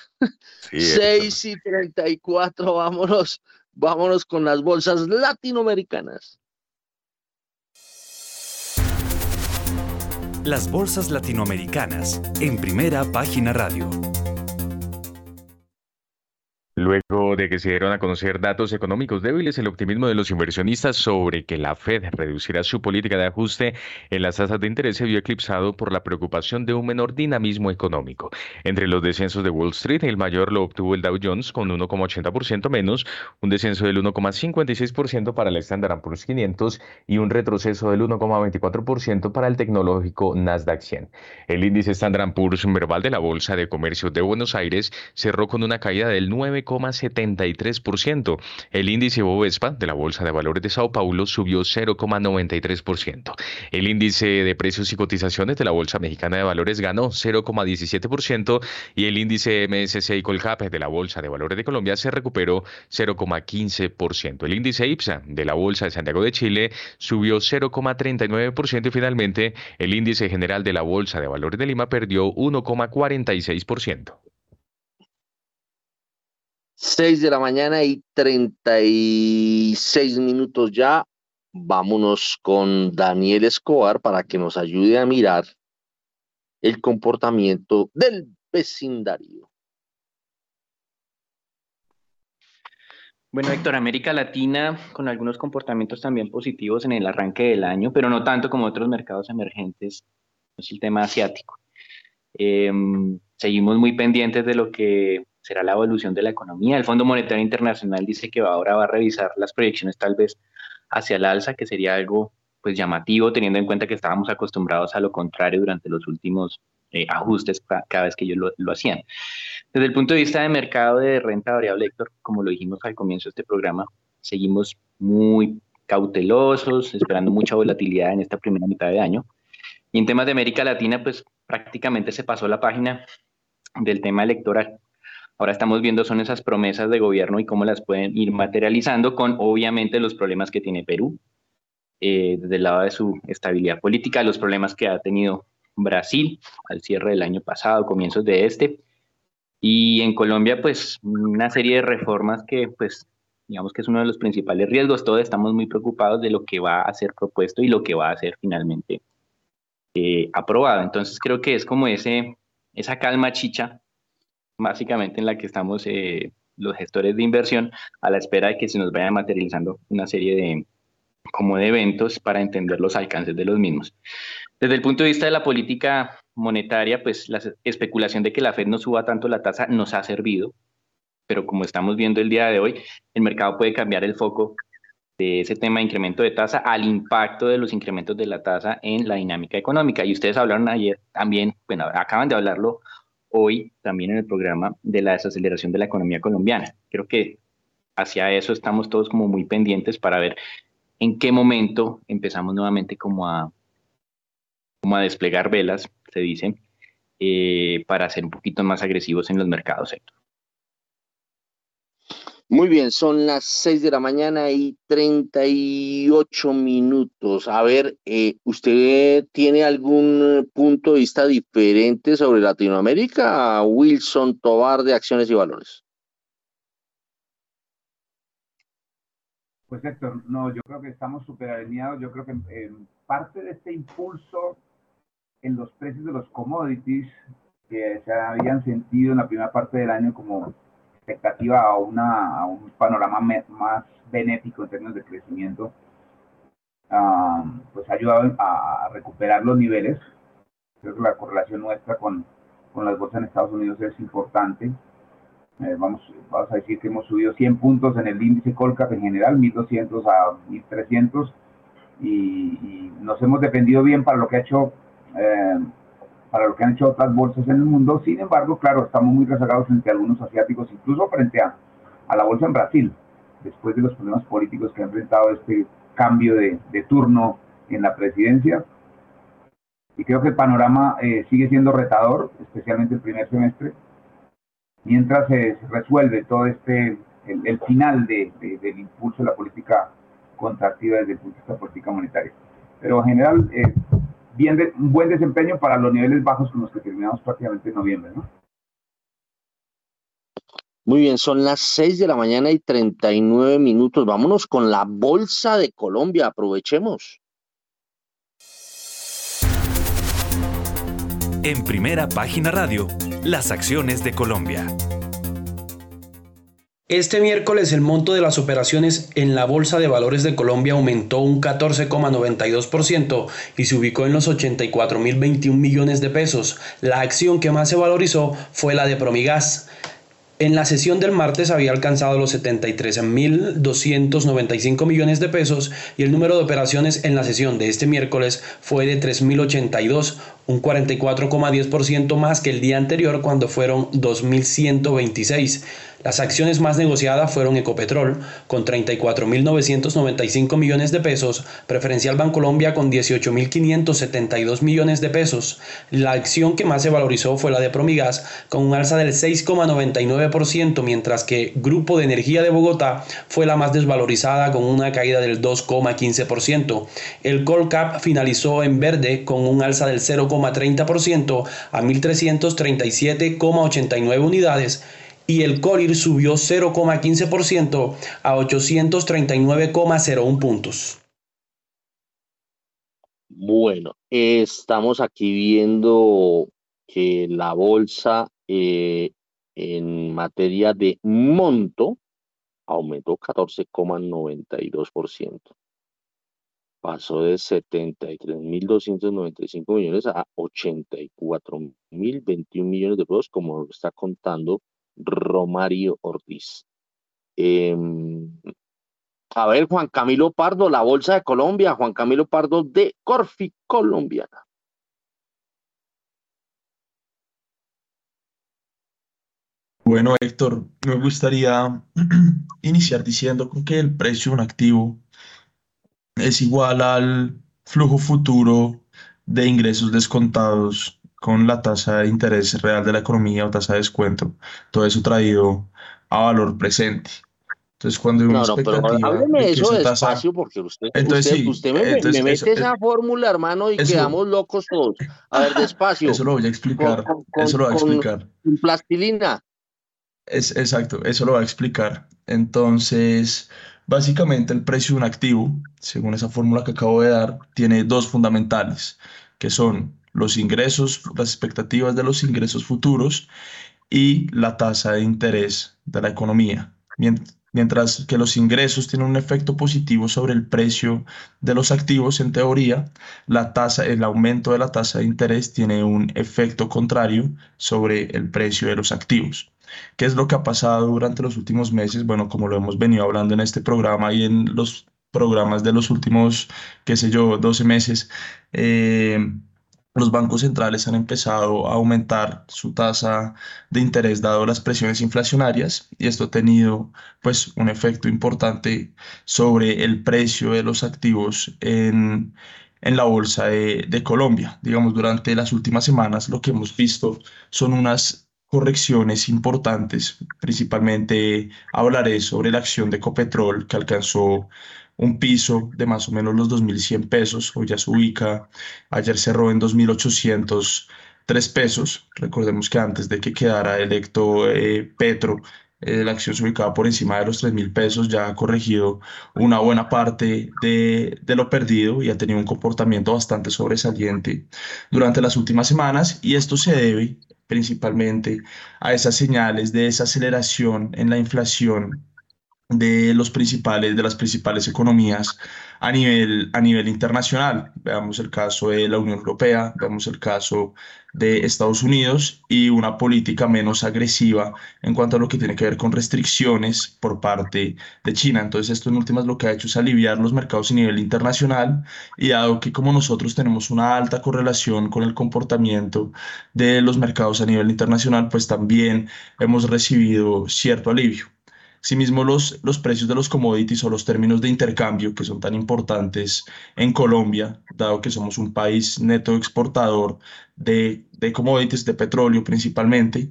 Seis 6 y 34, vámonos, vámonos con las bolsas latinoamericanas. Las bolsas latinoamericanas en primera página radio. Luego de que se dieron a conocer datos económicos débiles, el optimismo de los inversionistas sobre que la Fed reducirá su política de ajuste en las tasas de interés se vio eclipsado por la preocupación de un menor dinamismo económico. Entre los descensos de Wall Street, el mayor lo obtuvo el Dow Jones con 1,80% menos, un descenso del 1,56% para el Standard Poor's 500 y un retroceso del 1,24% para el tecnológico Nasdaq 100. El índice Standard Poor's verbal de la Bolsa de Comercio de Buenos Aires cerró con una caída del 9 0,73%. El índice Bovespa de la Bolsa de Valores de Sao Paulo subió 0,93%. El índice de precios y cotizaciones de la Bolsa Mexicana de Valores ganó 0,17% y el índice MSCI Colcap de la Bolsa de Valores de Colombia se recuperó 0,15%. El índice IPSA de la Bolsa de Santiago de Chile subió 0,39% y finalmente el índice general de la Bolsa de Valores de Lima perdió 1,46%. 6 de la mañana y 36 minutos ya. Vámonos con Daniel Escobar para que nos ayude a mirar el comportamiento del vecindario. Bueno, Héctor, América Latina con algunos comportamientos también positivos en el arranque del año, pero no tanto como otros mercados emergentes, es el tema asiático. Em, seguimos muy pendientes de lo que será la evolución de la economía. El Fondo Monetario Internacional dice que ahora va a revisar las proyecciones tal vez hacia el alza, que sería algo pues llamativo teniendo en cuenta que estábamos acostumbrados a lo contrario durante los últimos eh, ajustes cada vez que ellos lo, hacían. Desde el punto de vista de mercado de renta variable, Héctor, como lo dijimos al comienzo de este programa, seguimos muy cautelosos, esperando mucha volatilidad en esta primera mitad de año. Y en temas de América Latina, pues prácticamente se pasó la página del tema electoral. Ahora estamos viendo son esas promesas de gobierno y cómo las pueden ir materializando con obviamente los problemas que tiene Perú eh, desde el lado de su estabilidad política, los problemas que ha tenido Brasil al cierre del año pasado, comienzos de este, Y en Colombia, pues una serie de reformas que, pues, digamos que es uno de los principales riesgos. Todos estamos muy preocupados de lo que va a ser propuesto y lo que va a ser finalmente eh, aprobado. Entonces creo que es como ese, esa calma chicha, básicamente en la que estamos eh, los gestores de inversión a la espera de que se nos vaya materializando una serie de, como de eventos para entender los alcances de los mismos. Desde el punto de vista de la política monetaria, pues la especulación de que la Fed no suba tanto la tasa nos ha servido, pero como estamos viendo el día de hoy, el mercado puede cambiar el foco de ese tema de incremento de tasa al impacto de los incrementos de la tasa en la dinámica económica. Y ustedes hablaron ayer también, bueno, acaban de hablarlo hoy también en el programa de la desaceleración de la economía colombiana. Creo que hacia eso estamos todos como muy pendientes para ver en qué momento empezamos nuevamente como a, como a desplegar velas, se dice, eh, para ser un poquito más agresivos en los mercados, sector. Muy bien, son las 6 de la mañana y 38 minutos. A ver, eh, ¿usted tiene algún punto de vista diferente sobre Latinoamérica? Wilson Tobar de Acciones y Valores. Pues Héctor, no, yo creo que estamos súper alineados. Yo creo que en parte de este impulso en los precios de los commodities que se habían sentido en la primera parte del año como expectativa a, una, un panorama más benéfico en términos de crecimiento, pues ha ayudado a recuperar los niveles. Creo que la correlación nuestra con, con las bolsas en Estados Unidos es importante. Eh, vamos, vamos a decir que hemos subido 100 puntos en el índice Colcap en general, 1200 a 1300, y, y nos hemos defendido bien para lo que ha hecho eh, para lo que han hecho otras bolsas en el mundo. Sin embargo, claro, estamos muy rezagados frente a algunos asiáticos, incluso frente a, a la bolsa en Brasil, después de los problemas políticos que ha enfrentado este cambio de, de turno en la presidencia. Y creo que el panorama eh, sigue siendo retador, especialmente el primer semestre, mientras se resuelve todo este, el, el final de, de, del impulso de la política contractiva desde el punto de vista política monetaria. Pero en general, eh, bien de, un buen desempeño para los niveles bajos con los que terminamos prácticamente en noviembre, ¿no? Muy bien, son las 6 de la mañana y 39 minutos. Vámonos con la Bolsa de Colombia, aprovechemos. En primera página radio, las acciones de Colombia. Este miércoles el monto de las operaciones en la Bolsa de Valores de Colombia aumentó un 14,92% y se ubicó en los 84.021 millones de pesos. La acción que más se valorizó fue la de Promigas. En la sesión del martes había alcanzado los 73.295 millones de pesos y el número de operaciones en la sesión de este miércoles fue de 3.082, un 44,10% más que el día anterior cuando fueron 2.126. Las acciones más negociadas fueron Ecopetrol con 34.995 millones de pesos, Preferencial Bancolombia con 18.572 millones de pesos. La acción que más se valorizó fue la de Promigas con un alza del 6,99%, mientras que Grupo de Energía de Bogotá fue la más desvalorizada con una caída del 2,15%. El Colcap finalizó en verde con un alza del 0,30% a 1.337,89 unidades y el CORIR subió 0,15% a 839,01 puntos. Bueno, estamos aquí viendo que la bolsa eh, en materia de monto aumentó 14,92%. Pasó de 73.295 millones a 84.021 millones de pesos, como está contando Romario Ortiz. Em, a ver, Juan Camilo Pardo, la Bolsa de Colombia, Juan Camilo Pardo de Corfi Colombiana. Bueno, Héctor, me gustaría *clears throat* iniciar diciendo que el precio de un activo es igual al flujo futuro de ingresos descontados con la tasa de interés real de la economía o tasa de descuento, todo eso traído a valor presente. Entonces, cuando hay una no, no, pero hábleme de eso despacio, porque usted, entonces, usted, sí, usted me, entonces, me, mete eso, esa fórmula, hermano, y eso, quedamos locos todos. A ver, despacio. Eso lo voy a explicar, con, con, eso lo voy a explicar. Con plastilina. Es, exacto, eso lo va a explicar. Entonces, básicamente el precio de un activo, según esa fórmula que acabo de dar, tiene dos fundamentales, que son los ingresos, las expectativas de los ingresos futuros y la tasa de interés de la economía. Mientras que los ingresos tienen un efecto positivo sobre el precio de los activos, en teoría, la tasa, el aumento de la tasa de interés tiene un efecto contrario sobre el precio de los activos. ¿Qué es lo que ha pasado durante los últimos meses? Bueno, como lo hemos venido hablando en este programa y en los programas de los últimos, qué sé yo, 12 meses, eh, los bancos centrales han empezado a aumentar su tasa de interés dado las presiones inflacionarias y esto ha tenido pues un efecto importante sobre el precio de los activos en, en la bolsa de, de Colombia. Digamos, durante las últimas semanas lo que hemos visto son unas correcciones importantes, principalmente hablaré sobre la acción de Copetrol que alcanzó un piso de más o menos los 2.100 pesos, hoy ya se ubica, ayer cerró en 2.803 pesos, recordemos que antes de que quedara electo eh, Petro, eh, la acción se ubicaba por encima de los 3.000 pesos, ya ha corregido una buena parte de, de lo perdido y ha tenido un comportamiento bastante sobresaliente durante las últimas semanas. Y esto se debe principalmente a esas señales de desaceleración en la inflación de los principales, de las principales economías a nivel, a nivel internacional. Veamos el caso de la Unión Europea, veamos el caso de Estados Unidos y una política menos agresiva en cuanto a lo que tiene que ver con restricciones por parte de China. Entonces esto en últimas lo que ha hecho es aliviar los mercados a nivel internacional y dado que como nosotros tenemos una alta correlación con el comportamiento de los mercados a nivel internacional, pues también hemos recibido cierto alivio. Asimismo, los, los precios de los commodities o los términos de intercambio que son tan importantes en Colombia, dado que somos un país neto exportador de, de commodities, de petróleo principalmente,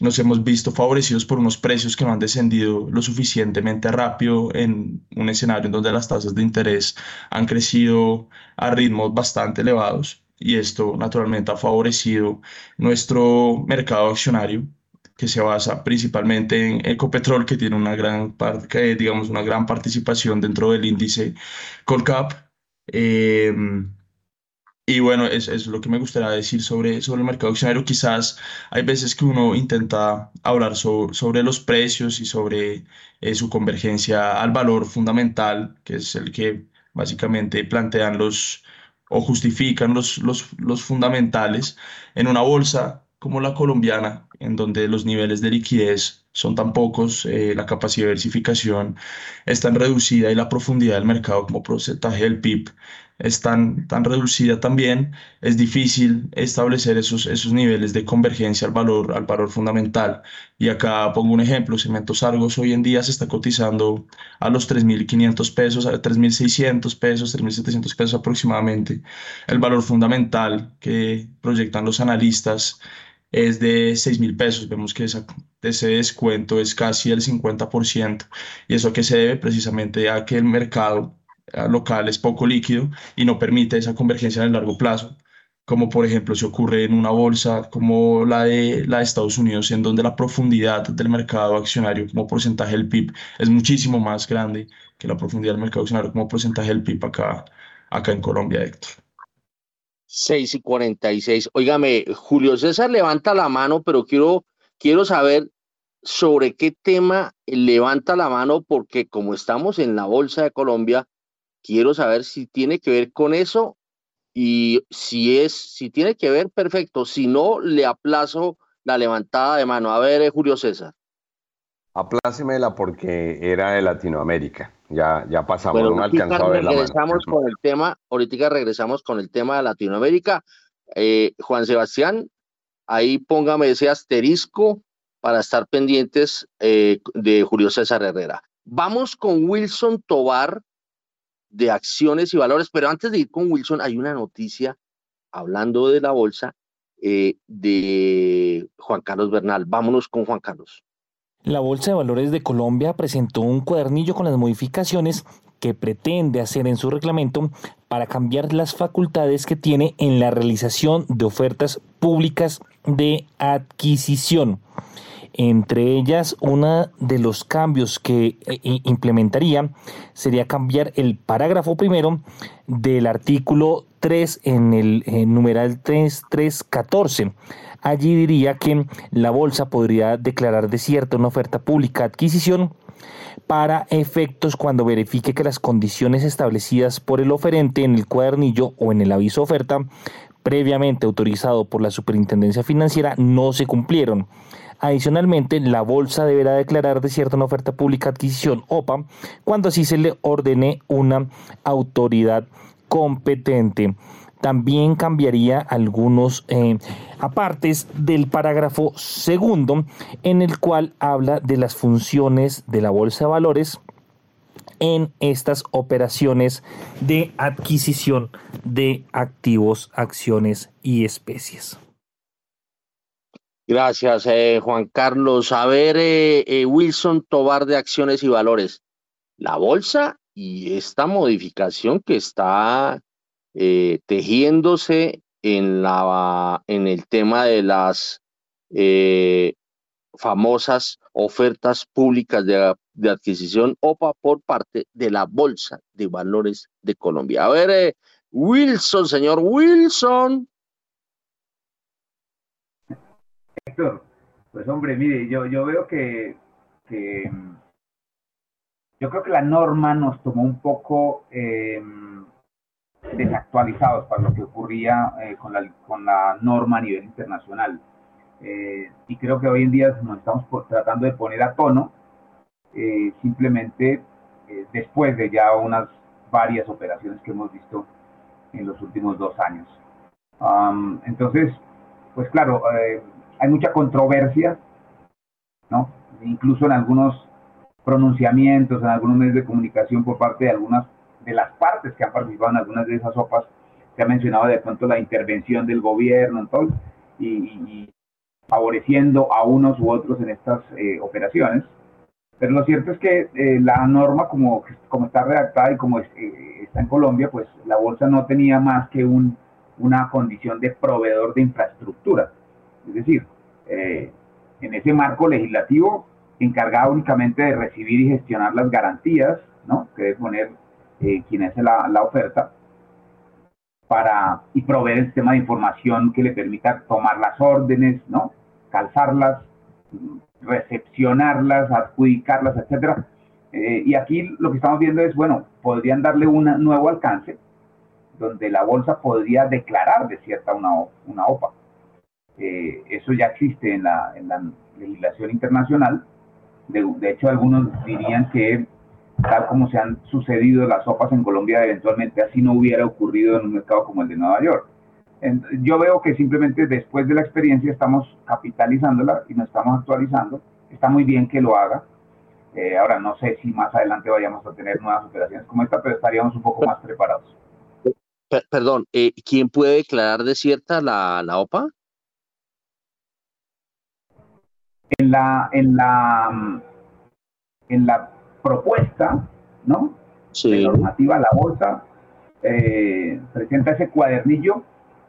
nos hemos visto favorecidos por unos precios que no han descendido lo suficientemente rápido en un escenario en donde las tasas de interés han crecido a ritmos bastante elevados y esto naturalmente ha favorecido nuestro mercado accionario que se basa principalmente en Ecopetrol, que tiene una gran, parte, digamos, una gran participación dentro del índice Colcap. Eh, y bueno, eso es lo que me gustaría decir sobre, sobre el mercado accionario. Quizás hay veces que uno intenta hablar sobre los precios y sobre eh, su convergencia al valor fundamental, que es el que básicamente plantean los o justifican los, los, los fundamentales en una bolsa como la colombiana, en donde los niveles de liquidez son tan pocos, eh, la capacidad de diversificación es tan reducida y la profundidad del mercado como porcentaje del PIB es tan, tan reducida también, es difícil establecer esos, esos niveles de convergencia al valor, al valor fundamental. Y acá pongo un ejemplo, Cementos Argos hoy en día se está cotizando a los 3.500 pesos, a 3.600 pesos, 3.700 pesos aproximadamente. El valor fundamental que proyectan los analistas es de 6 mil pesos. Vemos que ese descuento es casi el 50%. ¿Y eso que se debe? Precisamente a que el mercado eh, local es poco líquido y no permite esa convergencia en el largo plazo como por ejemplo se ocurre en una bolsa como la de, la de Estados Unidos, en donde la profundidad del mercado accionario como porcentaje del PIB es muchísimo más grande que la profundidad del mercado accionario como porcentaje del PIB acá, acá en Colombia, Héctor. 6 y 46. Óigame, Julio César levanta la mano, pero quiero, quiero saber sobre qué tema levanta la mano, porque como estamos en la Bolsa de Colombia, quiero saber si tiene que ver con eso y si es, si tiene que ver, perfecto. Si no, le aplazo la levantada de mano. A ver, eh, Julio César. Aplácemela porque era de Latinoamérica. Ya, ya pasamos, no me alcanzó a ver la regresamos con el tema, ahorita regresamos con el tema de Latinoamérica. Eh, Juan Sebastián, ahí póngame ese asterisco para estar pendientes eh, de Julio César Herrera. Vamos con Wilson Tobar de Acciones y Valores, pero antes de ir con Wilson, hay una noticia hablando de la bolsa eh, de Juan Carlos Bernal. Vámonos con Juan Carlos. La Bolsa de Valores de Colombia presentó un cuadernillo con las modificaciones que pretende hacer en su reglamento para cambiar las facultades que tiene en la realización de ofertas públicas de adquisición. Entre ellas, uno de los cambios que eh, implementaría sería cambiar el parágrafo primero del artículo 3 en el numeral 3314. Allí diría que la bolsa podría declarar desierta una oferta pública de adquisición para efectos cuando verifique que las condiciones establecidas por el oferente en el cuadernillo o en el aviso oferta previamente autorizado por la Superintendencia Financiera no se cumplieron. Adicionalmente, la bolsa deberá declarar de cierta una oferta pública adquisición OPA cuando así se le ordene una autoridad competente también cambiaría algunos eh, apartes del parágrafo segundo, en el cual habla de las funciones de la bolsa de valores en estas operaciones de adquisición de activos, acciones y especies. Gracias, eh, Juan Carlos. A ver, eh, Wilson Tobar de Acciones y Valores. La bolsa y esta modificación que está eh, tejiéndose en, la, en el tema de las eh, famosas ofertas públicas de, de, adquisición OPA por parte de la Bolsa de Valores de Colombia. A ver, eh, Wilson, señor Wilson. Héctor, pues hombre, mire, yo, yo veo que, yo creo que la norma nos tomó un poco desactualizados para lo que ocurría eh, con, la, con, la, norma a nivel internacional. Eh, y creo que hoy en día nos estamos tratando de poner a tono, eh, simplemente después de ya unas varias operaciones que hemos visto en los últimos dos años. entonces, pues claro, hay mucha controversia, ¿no? Incluso en algunos pronunciamientos, en algunos medios de comunicación por parte de algunas de las partes que han participado en algunas de esas sopas, se ha mencionado de pronto la intervención del gobierno y, favoreciendo a unos u otros en estas eh, operaciones. Pero lo cierto es que eh, la norma, como, como está redactada y como eh, está en Colombia, pues la bolsa no tenía más que un, una condición de proveedor de infraestructura. Es decir, en ese marco legislativo encargada únicamente de recibir y gestionar las garantías ¿no? que debe poner eh, quien hace la, la, oferta para, y proveer el sistema de información que le permita tomar las órdenes, ¿no? calzarlas, recepcionarlas, adjudicarlas, etc. Eh, y aquí lo que estamos viendo es, bueno, podrían darle un nuevo alcance, donde la bolsa podría declarar de cierta una, una OPA. Eh, eso ya existe en la, en la legislación internacional. De, de, hecho, algunos dirían que tal como se han sucedido las sopas en Colombia, eventualmente así no hubiera ocurrido en un mercado como el de Nueva York. Yo veo que simplemente después de la experiencia estamos capitalizándola y nos estamos actualizando. Está muy bien que lo haga. Eh, ahora no sé si más adelante vayamos a tener nuevas operaciones como esta, pero estaríamos un poco más preparados. Perdón, eh, ¿quién puede declarar desierta la, la OPA? En la, en la, en la propuesta, ¿no? Sí. De normativa, la bolsa eh, presenta ese cuadernillo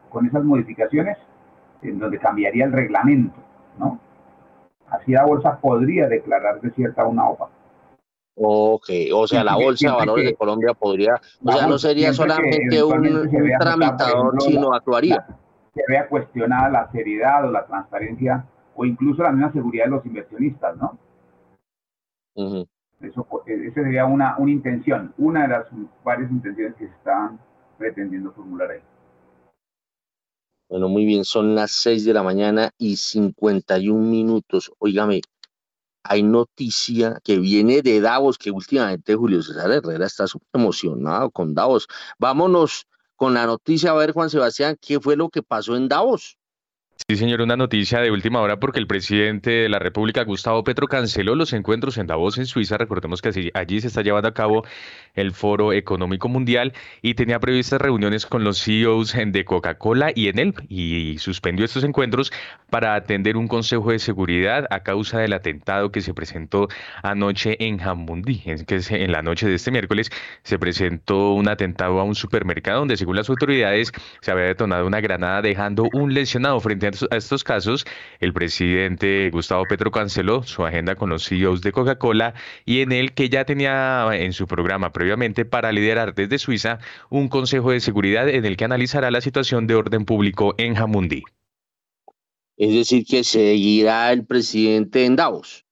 con esas modificaciones en donde cambiaría el reglamento, ¿no? Así la bolsa podría declarar de cierta una OPA. Ok, o sea, la Bolsa de Valores de Colombia podría, o sea, no sería solamente un, un tramitador, sino actuaría. Se vea cuestionada la seriedad o la transparencia o incluso la misma seguridad de los inversionistas, ¿no? Uh eso, esa sería una, una intención, una de las varias intenciones que se están pretendiendo formular ahí. Bueno, muy bien, son las 6 de la mañana y 51 minutos. Óigame, hay noticia que viene de Davos, que últimamente Julio César Herrera está súper emocionado con Davos. Vámonos con la noticia, a ver, Juan Sebastián, ¿qué fue lo que pasó en Davos? Sí, señor, una noticia de última hora porque el presidente de la República, Gustavo Petro, canceló los encuentros en Davos, en Suiza. Recordemos que allí se está llevando a cabo el Foro Económico Mundial y tenía previstas reuniones con los CEOs de Coca-Cola y Enel y suspendió estos encuentros para atender un consejo de seguridad a causa del atentado que se presentó anoche en Jamundí. Es que en la noche de este miércoles se presentó un atentado a un supermercado donde, según las autoridades, se había detonado una granada dejando un lesionado frente frente a estos casos, el presidente Gustavo Petro canceló su agenda con los CEOs de Coca-Cola y en el que ya tenía en su programa previamente para liderar desde Suiza un consejo de seguridad en el que analizará la situación de orden público en Jamundí. Es decir, que seguirá el presidente en Davos.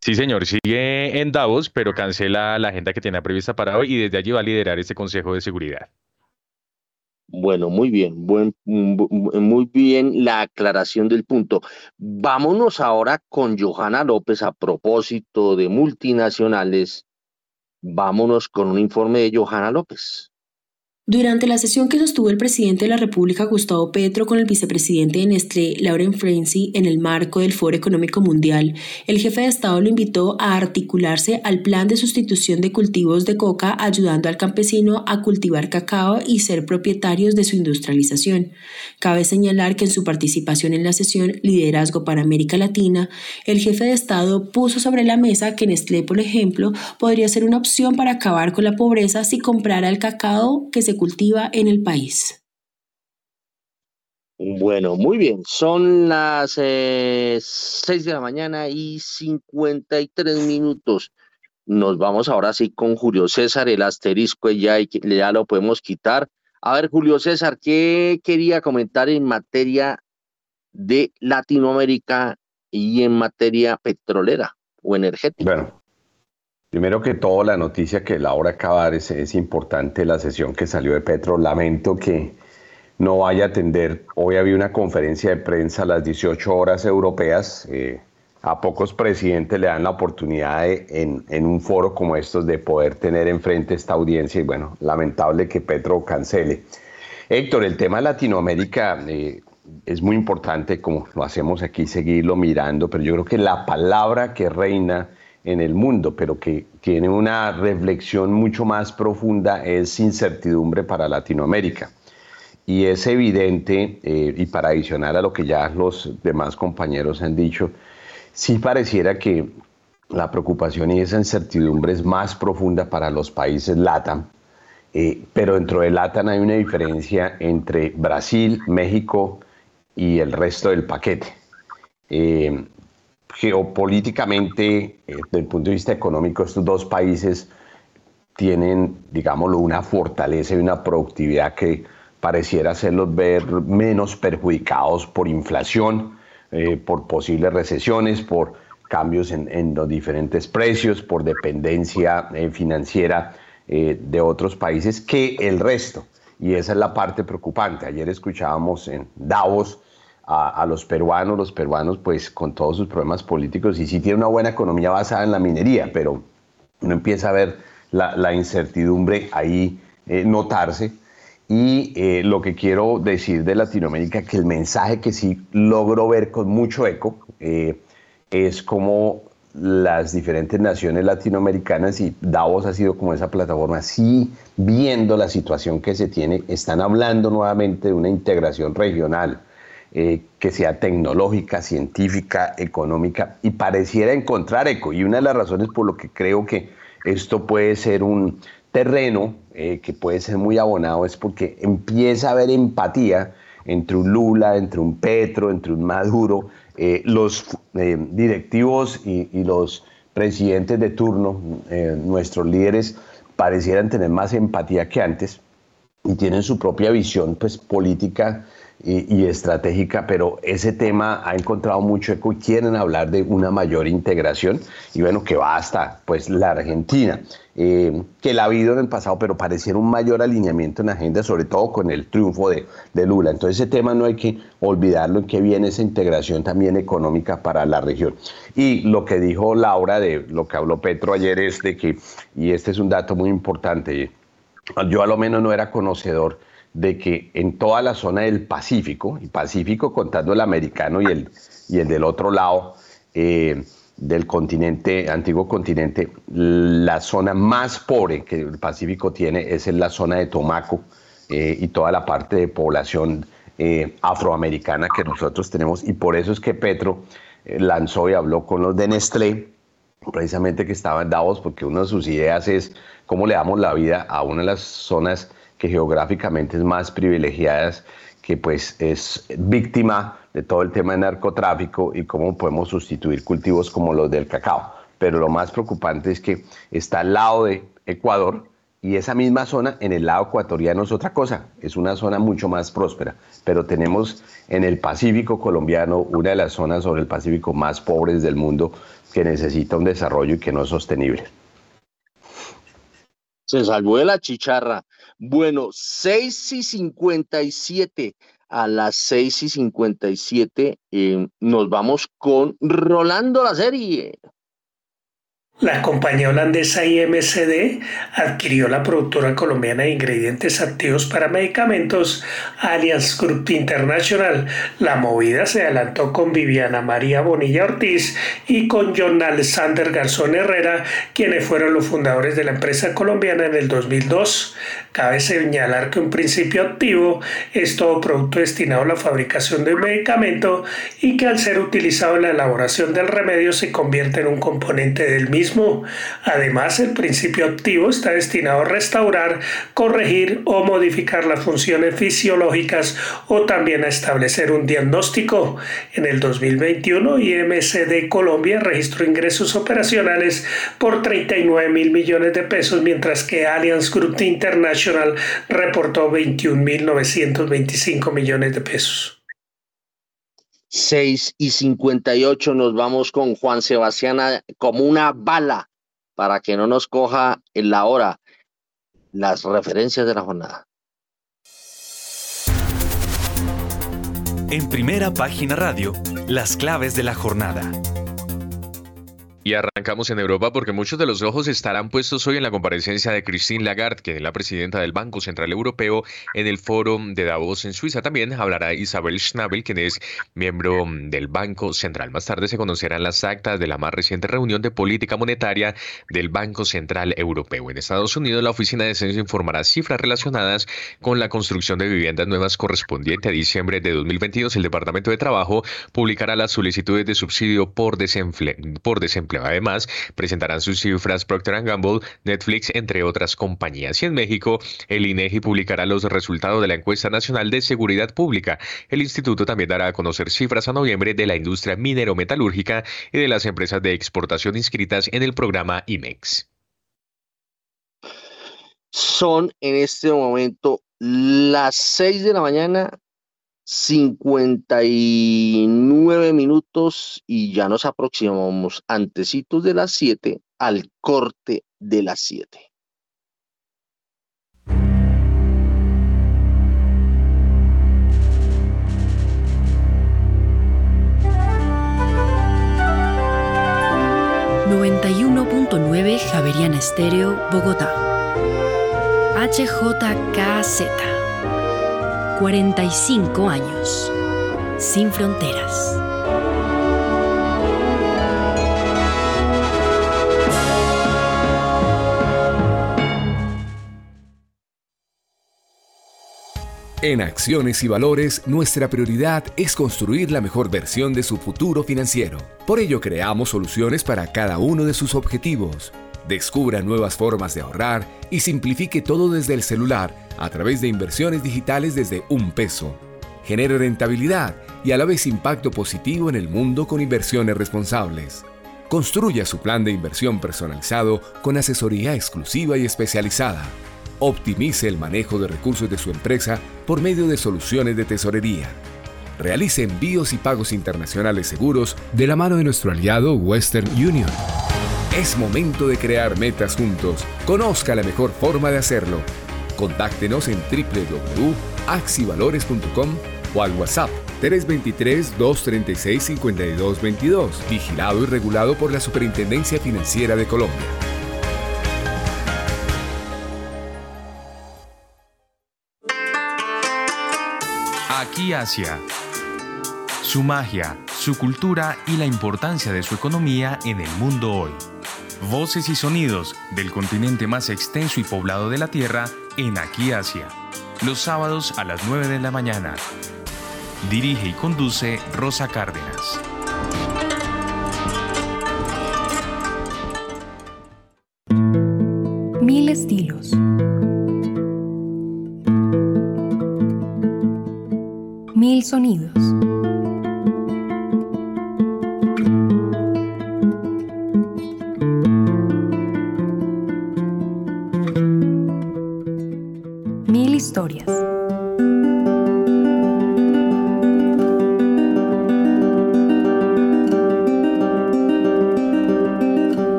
Sí, señor, sigue en Davos, pero cancela la agenda que tenía prevista para hoy y desde allí va a liderar este Consejo de Seguridad. Bueno, muy bien, buen, muy bien la aclaración del punto. Vámonos ahora con Johanna López a propósito de multinacionales. Vámonos con un informe de Johanna López. Durante la sesión que sostuvo el presidente de la República, Gustavo Petro, con el vicepresidente de Nestlé, Lauren Frenzy, en el marco del Foro Económico Mundial, el jefe de Estado lo invitó a articularse al plan de sustitución de cultivos de coca, ayudando al campesino a cultivar cacao y ser propietarios de su industrialización. Cabe señalar que en su participación en la sesión Liderazgo para América Latina, el jefe de Estado puso sobre la mesa que Nestlé, por ejemplo, podría ser una opción para acabar con la pobreza si comprara el cacao que se cultiva en el país. Bueno, muy bien. Son las eh, 6 de la mañana y 53 minutos. Nos vamos ahora sí con Julio César, el asterisco ya, ya lo podemos quitar. A ver, Julio César, ¿qué quería comentar en materia de Latinoamérica y en materia petrolera o energética? Bueno, Primero que todo, la noticia que Laura acaba de dar es, importante, la sesión que salió de Petro. Lamento que no vaya a atender. Hoy había una conferencia de prensa a las 18 horas europeas. Eh, a pocos presidentes le dan la oportunidad en, un foro como estos de poder tener enfrente esta audiencia y bueno, lamentable que Petro cancele. Héctor, el tema de Latinoamérica eh, es muy importante, como lo hacemos aquí, seguirlo mirando, pero yo creo que la palabra que reina en el mundo, pero que tiene una reflexión mucho más profunda, es incertidumbre para Latinoamérica. Y es evidente, eh, y para adicionar a lo que ya los demás compañeros han dicho, sí pareciera que la preocupación y esa incertidumbre es más profunda para los países LATAM, eh, pero dentro de LATAM hay una diferencia entre Brasil, México y el resto del paquete. Eh, geopolíticamente, eh, desde el punto de vista económico, estos dos países tienen, digámoslo, una fortaleza y una productividad que pareciera hacerlos ver menos perjudicados por inflación, eh, por posibles recesiones, por cambios en, los diferentes precios, por dependencia eh, financiera de otros países que el resto. Y esa es la parte preocupante. Ayer escuchábamos en Davos a, los peruanos, los peruanos pues con todos sus problemas políticos y sí tiene una buena economía basada en la minería, pero uno empieza a ver la, incertidumbre ahí eh, notarse. Y eh, lo que quiero decir de Latinoamérica, que el mensaje que sí logro ver con mucho eco, eh, es como las diferentes naciones latinoamericanas y Davos ha sido como esa plataforma, sí viendo la situación que se tiene, están hablando nuevamente de una integración regional, eh, que sea tecnológica, científica, económica, y pareciera encontrar eco. Y una de las razones por lo que creo que esto puede ser un terreno eh, que puede ser muy abonado es porque empieza a haber empatía entre un Lula, entre un Petro, entre un Maduro, eh, los directivos y, y, los presidentes de turno, nuestros líderes, parecieran tener más empatía que antes y tienen su propia visión pues, política y, estratégica, pero ese tema ha encontrado mucho eco y quieren hablar de una mayor integración y bueno, que va hasta pues la Argentina, eh, que la ha habido en el pasado, pero pareciera un mayor alineamiento en agenda, sobre todo con el triunfo de, de Lula. Entonces ese tema no hay que olvidarlo, en que viene esa integración también económica para la región. Y lo que dijo Laura, de lo que habló Petro ayer, es de que, y este es un dato muy importante, yo a lo menos no era conocedor, de que en toda la zona del Pacífico, y Pacífico contando el americano y el, y el del otro lado eh, del continente, antiguo continente, la zona más pobre que el Pacífico tiene es en la zona de Tomaco eh, y toda la parte de población eh, afroamericana que nosotros tenemos, y por eso es que Petro lanzó y habló con los de Nestlé, precisamente que estaban dados, porque una de sus ideas es cómo le damos la vida a una de las zonas que geográficamente es más privilegiadas que pues es víctima de todo el tema de narcotráfico y cómo podemos sustituir cultivos como los del cacao. Pero lo más preocupante es que está al lado de Ecuador y esa misma zona en el lado ecuatoriano es otra cosa, es una zona mucho más próspera, pero tenemos en el Pacífico colombiano una de las zonas sobre el Pacífico más pobres del mundo que necesita un desarrollo y que no es sostenible. Se salvó de la chicharra. Bueno, 6 y 57. A las 6 y 57 eh, nos vamos con Rolando la serie. La compañía holandesa IMCD adquirió la productora colombiana de ingredientes activos para medicamentos Allianz Group International. La movida se adelantó con Viviana María Bonilla Ortiz y con John Alexander Garzón Herrera, quienes fueron los fundadores de la empresa colombiana en el 2002. Cabe señalar que un principio activo es todo producto destinado a la fabricación de un medicamento y que al ser utilizado en la elaboración del remedio se convierte en un componente del mismo. Además, el principio activo está destinado a restaurar, corregir o modificar las funciones fisiológicas o también a establecer un diagnóstico. En el 2021, IMCD Colombia registró ingresos operacionales por 39 mil millones de pesos, mientras que Allianz Group International reportó 21.925 millones de pesos. 6 y 58 nos vamos con Juan Sebastián como una bala para que no nos coja en la hora las referencias de la jornada. En primera página radio, las claves de la jornada. Y arrancamos en Europa porque muchos de los ojos estarán puestos hoy en la comparecencia de Christine Lagarde, que es la presidenta del Banco Central Europeo, en el foro de Davos en Suiza. También hablará Isabel Schnabel, quien es miembro del Banco Central. Más tarde se conocerán las actas de la más reciente reunión de política monetaria del Banco Central Europeo. En Estados Unidos, la Oficina de Censo informará cifras relacionadas con la construcción de viviendas nuevas correspondiente a diciembre de 2022. El Departamento de Trabajo publicará las solicitudes de subsidio por desempleo. Por desempleo Además, presentarán sus cifras Procter Gamble, Netflix, entre otras compañías. Y en México, el INEGI publicará los resultados de la encuesta nacional de seguridad pública. El instituto también dará a conocer cifras a noviembre de la industria minero-metalúrgica y de las empresas de exportación inscritas en el programa IMEX. Son en este momento las 6 de la mañana 59 minutos y ya nos aproximamos antecitos de las 7 al corte de las 7. ...91.9 Javeriana Estéreo, Bogotá. HJKZ 45 años. Sin fronteras. En Acciones y Valores, nuestra prioridad es construir la mejor versión de su futuro financiero. Por ello, creamos soluciones para cada uno de sus objetivos Descubra nuevas formas de ahorrar y simplifique todo desde el celular a través de inversiones digitales desde un peso. Genere rentabilidad y a la vez impacto positivo en el mundo con inversiones responsables. Construya su plan de inversión personalizado con asesoría exclusiva y especializada. Optimice el manejo de recursos de su empresa por medio de soluciones de tesorería. Realice envíos y pagos internacionales seguros de la mano de nuestro aliado Western Union. Es momento de crear metas juntos. Conozca la mejor forma de hacerlo. Contáctenos en www.axivalores.com o al WhatsApp 323-236-5222, vigilado y regulado por la Superintendencia Financiera de Colombia. Aquí Asia. Su magia, su cultura y la importancia de su economía en el mundo hoy. Voces y sonidos del continente más extenso y poblado de la Tierra en Aquí Asia. Los sábados a las 9 de la mañana. Dirige y conduce Rosa Cárdenas.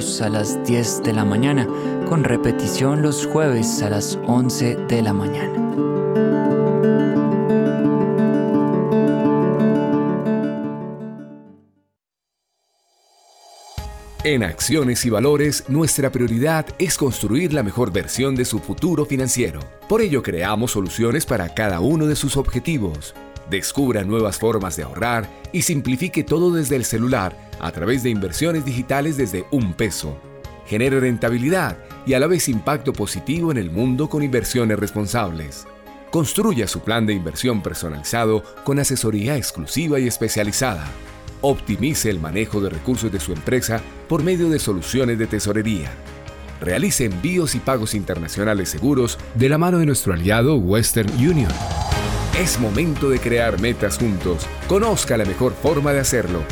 A las 10 de la mañana, con repetición los jueves a las 11 de la mañana. En Acciones y Valores, nuestra prioridad es construir la mejor versión de su futuro financiero. Por ello, creamos soluciones para cada uno de sus objetivos. Descubra nuevas formas de ahorrar y simplifique todo desde el celular a través de inversiones digitales desde un peso. Genere rentabilidad y a la vez impacto positivo en el mundo con inversiones responsables. Construya su plan de inversión personalizado con asesoría exclusiva y especializada. Optimice el manejo de recursos de su empresa por medio de soluciones de tesorería. Realice envíos y pagos internacionales seguros de la mano de nuestro aliado Western Union. Es momento de crear metas juntos. Conozca la mejor forma de hacerlo.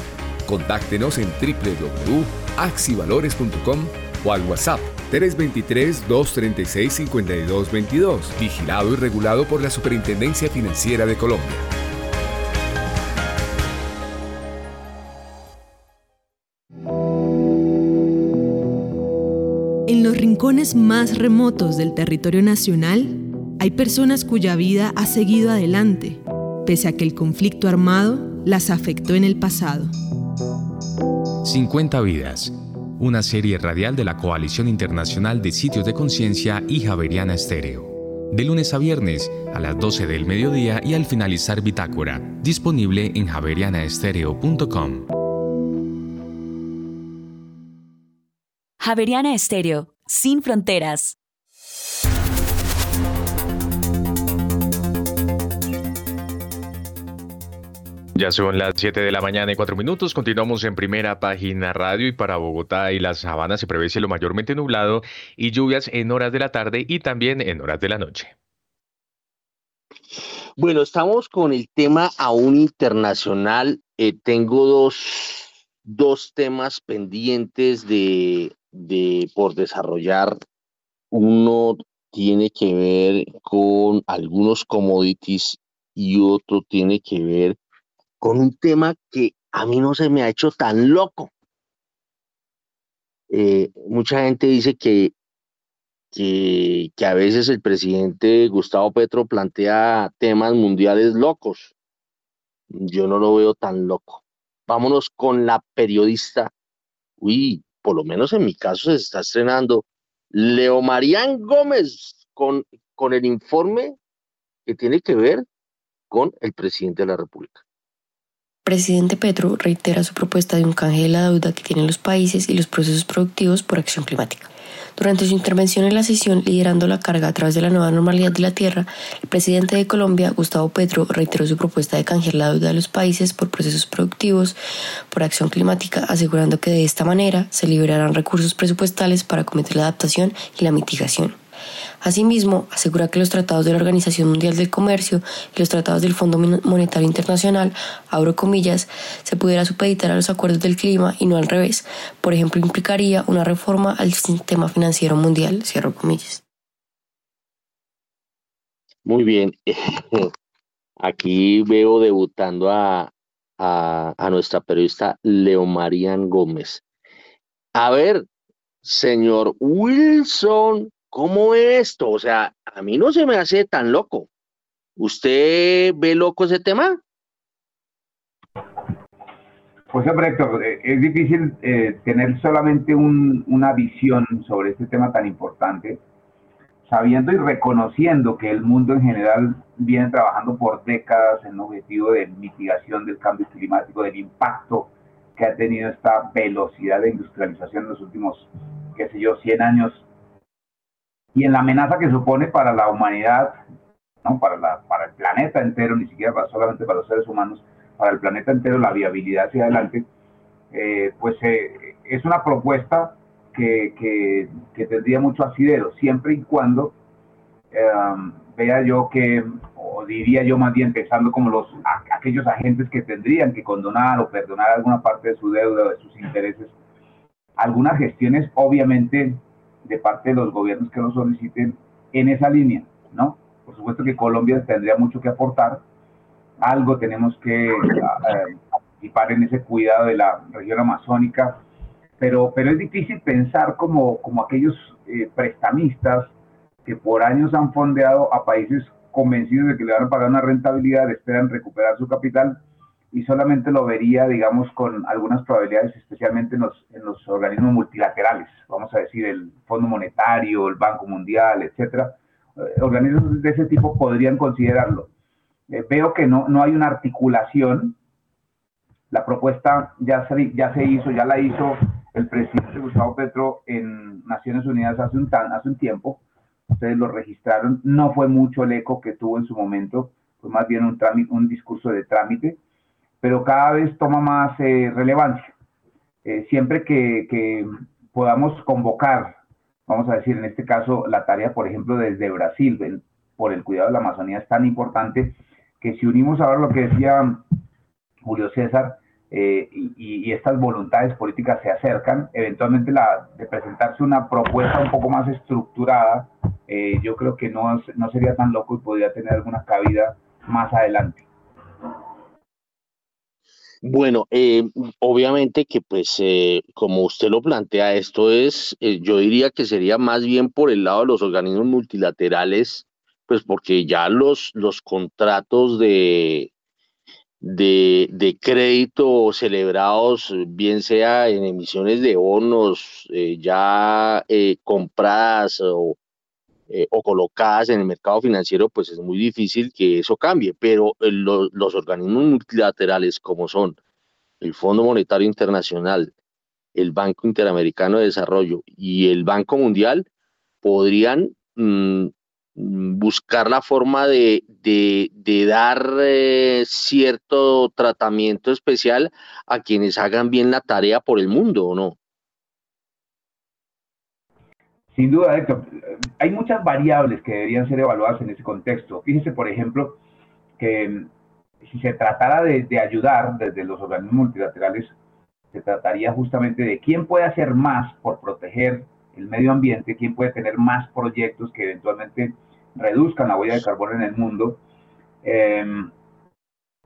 Contáctenos en www.axivalores.com o al WhatsApp 323-236-5222, vigilado y regulado por la Superintendencia Financiera de Colombia. En los rincones más remotos del territorio nacional, hay personas cuya vida ha seguido adelante, pese a que el conflicto armado las afectó en el pasado. 50 vidas, una serie radial de la Coalición Internacional de Sitios de Conciencia y Javeriana Estéreo. De lunes a viernes a las 12 del mediodía y al finalizar Bitácora, disponible en javerianaestereo.com. Javeriana Estéreo, sin fronteras. Ya son las 7 de la mañana y 4 minutos. Continuamos en primera página radio y para Bogotá y la Sabana se prevé cielo mayormente nublado y lluvias en horas de la tarde y también en horas de la noche. Bueno, estamos con el tema aún internacional. Eh, tengo dos, dos temas pendientes de, de por desarrollar. Uno tiene que ver con algunos commodities y otro tiene que ver con un tema que a mí no se me ha hecho tan loco. Eh, mucha gente dice que, que, que, a veces el presidente Gustavo Petro plantea temas mundiales locos. Yo no lo veo tan loco. Vámonos con la periodista. Uy, por lo menos en mi caso se está estrenando Leo Marían Gómez con, con el informe que tiene que ver con el presidente de la República presidente Petro reitera su propuesta de un canje de la deuda que tienen los países y los procesos productivos por acción climática. Durante su intervención en la sesión, liderando la carga a través de la nueva normalidad de la Tierra, el presidente de Colombia, Gustavo Petro, reiteró su propuesta de canjear la deuda de los países por procesos productivos por acción climática, asegurando que de esta manera se liberarán recursos presupuestales para acometer la adaptación y la mitigación. Asimismo, asegura que los tratados de la Organización Mundial del Comercio y los tratados del Fondo Monetario Internacional, comillas, se pudiera supeditar a los acuerdos del clima y no al revés. Por ejemplo, implicaría una reforma al sistema financiero mundial, cierro comillas. Muy bien. *laughs* Aquí veo debutando a, a, a nuestra periodista Leo Marían Gómez. A ver, señor Wilson ¿Cómo es esto? O sea, a mí no se me hace tan loco. ¿Usted ve loco ese tema? Pues hombre, Héctor, eh, es difícil eh, tener solamente un, una visión sobre este tema tan importante, sabiendo y reconociendo que el mundo en general viene trabajando por décadas en el objetivo de mitigación del cambio climático, del impacto que ha tenido esta velocidad de industrialización en los últimos, qué sé yo, 100 años y en la amenaza que supone para la humanidad, ¿no? para, la, para el planeta entero, ni siquiera para, solamente para los seres humanos, para el planeta entero la viabilidad hacia adelante, eh, pues eh, es una propuesta que, que, tendría mucho asidero, siempre y cuando em, vea yo que, o diría yo más bien pensando como los aquellos agentes que tendrían que condonar o perdonar alguna parte de su deuda o de sus intereses, algunas gestiones obviamente de parte de los gobiernos que lo soliciten en esa línea, ¿no? Por supuesto que Colombia tendría mucho que aportar, algo tenemos que eh, participar en ese cuidado de la región amazónica, pero, pero es difícil pensar como, como aquellos eh, prestamistas que por años han fondeado a países convencidos de que le van a pagar una rentabilidad, esperan recuperar su capital y solamente lo vería, digamos, con algunas probabilidades, especialmente en los, en los organismos multilaterales, vamos a decir, el Fondo Monetario, el Banco Mundial, etcétera. Eh, organismos de ese tipo podrían considerarlo. Eh, veo que no, no hay una articulación. La propuesta ya se, ya se hizo, ya la hizo el presidente Gustavo Petro en Naciones Unidas hace un, hace un tiempo. Ustedes lo registraron. No fue mucho el eco que tuvo en su momento, fue más bien un, trámite, un discurso de trámite pero cada vez toma más eh, relevancia. Eh, siempre que, podamos convocar, vamos a decir en este caso, la tarea, por ejemplo, desde Brasil, por el cuidado de la Amazonía, es tan importante que si unimos ahora lo que decía Julio César, eh, y, estas voluntades políticas se acercan, eventualmente la, de presentarse una propuesta un poco más estructurada, yo creo que no, no sería tan loco y podría tener alguna cabida más adelante. Bueno, eh, obviamente que pues eh, como usted lo plantea, esto es, eh, yo diría que sería más bien por el lado de los organismos multilaterales, pues porque ya los, los contratos de, de, de crédito celebrados, bien sea en emisiones de bonos ya compradas o eh, o colocadas en el mercado financiero, pues es muy difícil que eso cambie. Pero eh, los organismos multilaterales como son el Fondo Monetario Internacional, el Banco Interamericano de Desarrollo y el Banco Mundial podrían mm, buscar la forma de, dar eh, cierto tratamiento especial a quienes hagan bien la tarea por el mundo, ¿o no? Sin duda, Héctor, hay muchas variables que deberían ser evaluadas en ese contexto. Fíjese, por ejemplo, que mm, si se tratara de, ayudar desde los organismos multilaterales, se trataría justamente de quién puede hacer más por proteger el medio ambiente, quién puede tener más proyectos que eventualmente reduzcan la huella de carbono en el mundo, em,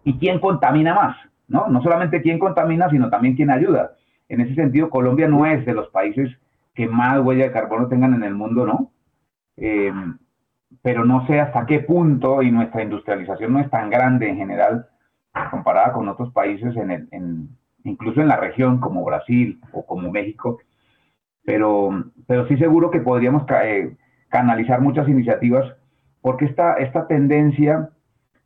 y quién contamina más, ¿no? No solamente quién contamina, sino también quién ayuda. En ese sentido, Colombia no es de los países que más huella de carbono tengan en el mundo, ¿no? Eh, pero no sé hasta qué punto, y nuestra industrialización no es tan grande en general, comparada con otros países, en el, en, incluso en la región como Brasil o como México, pero, pero sí seguro que podríamos eh, canalizar muchas iniciativas, porque esta, esta tendencia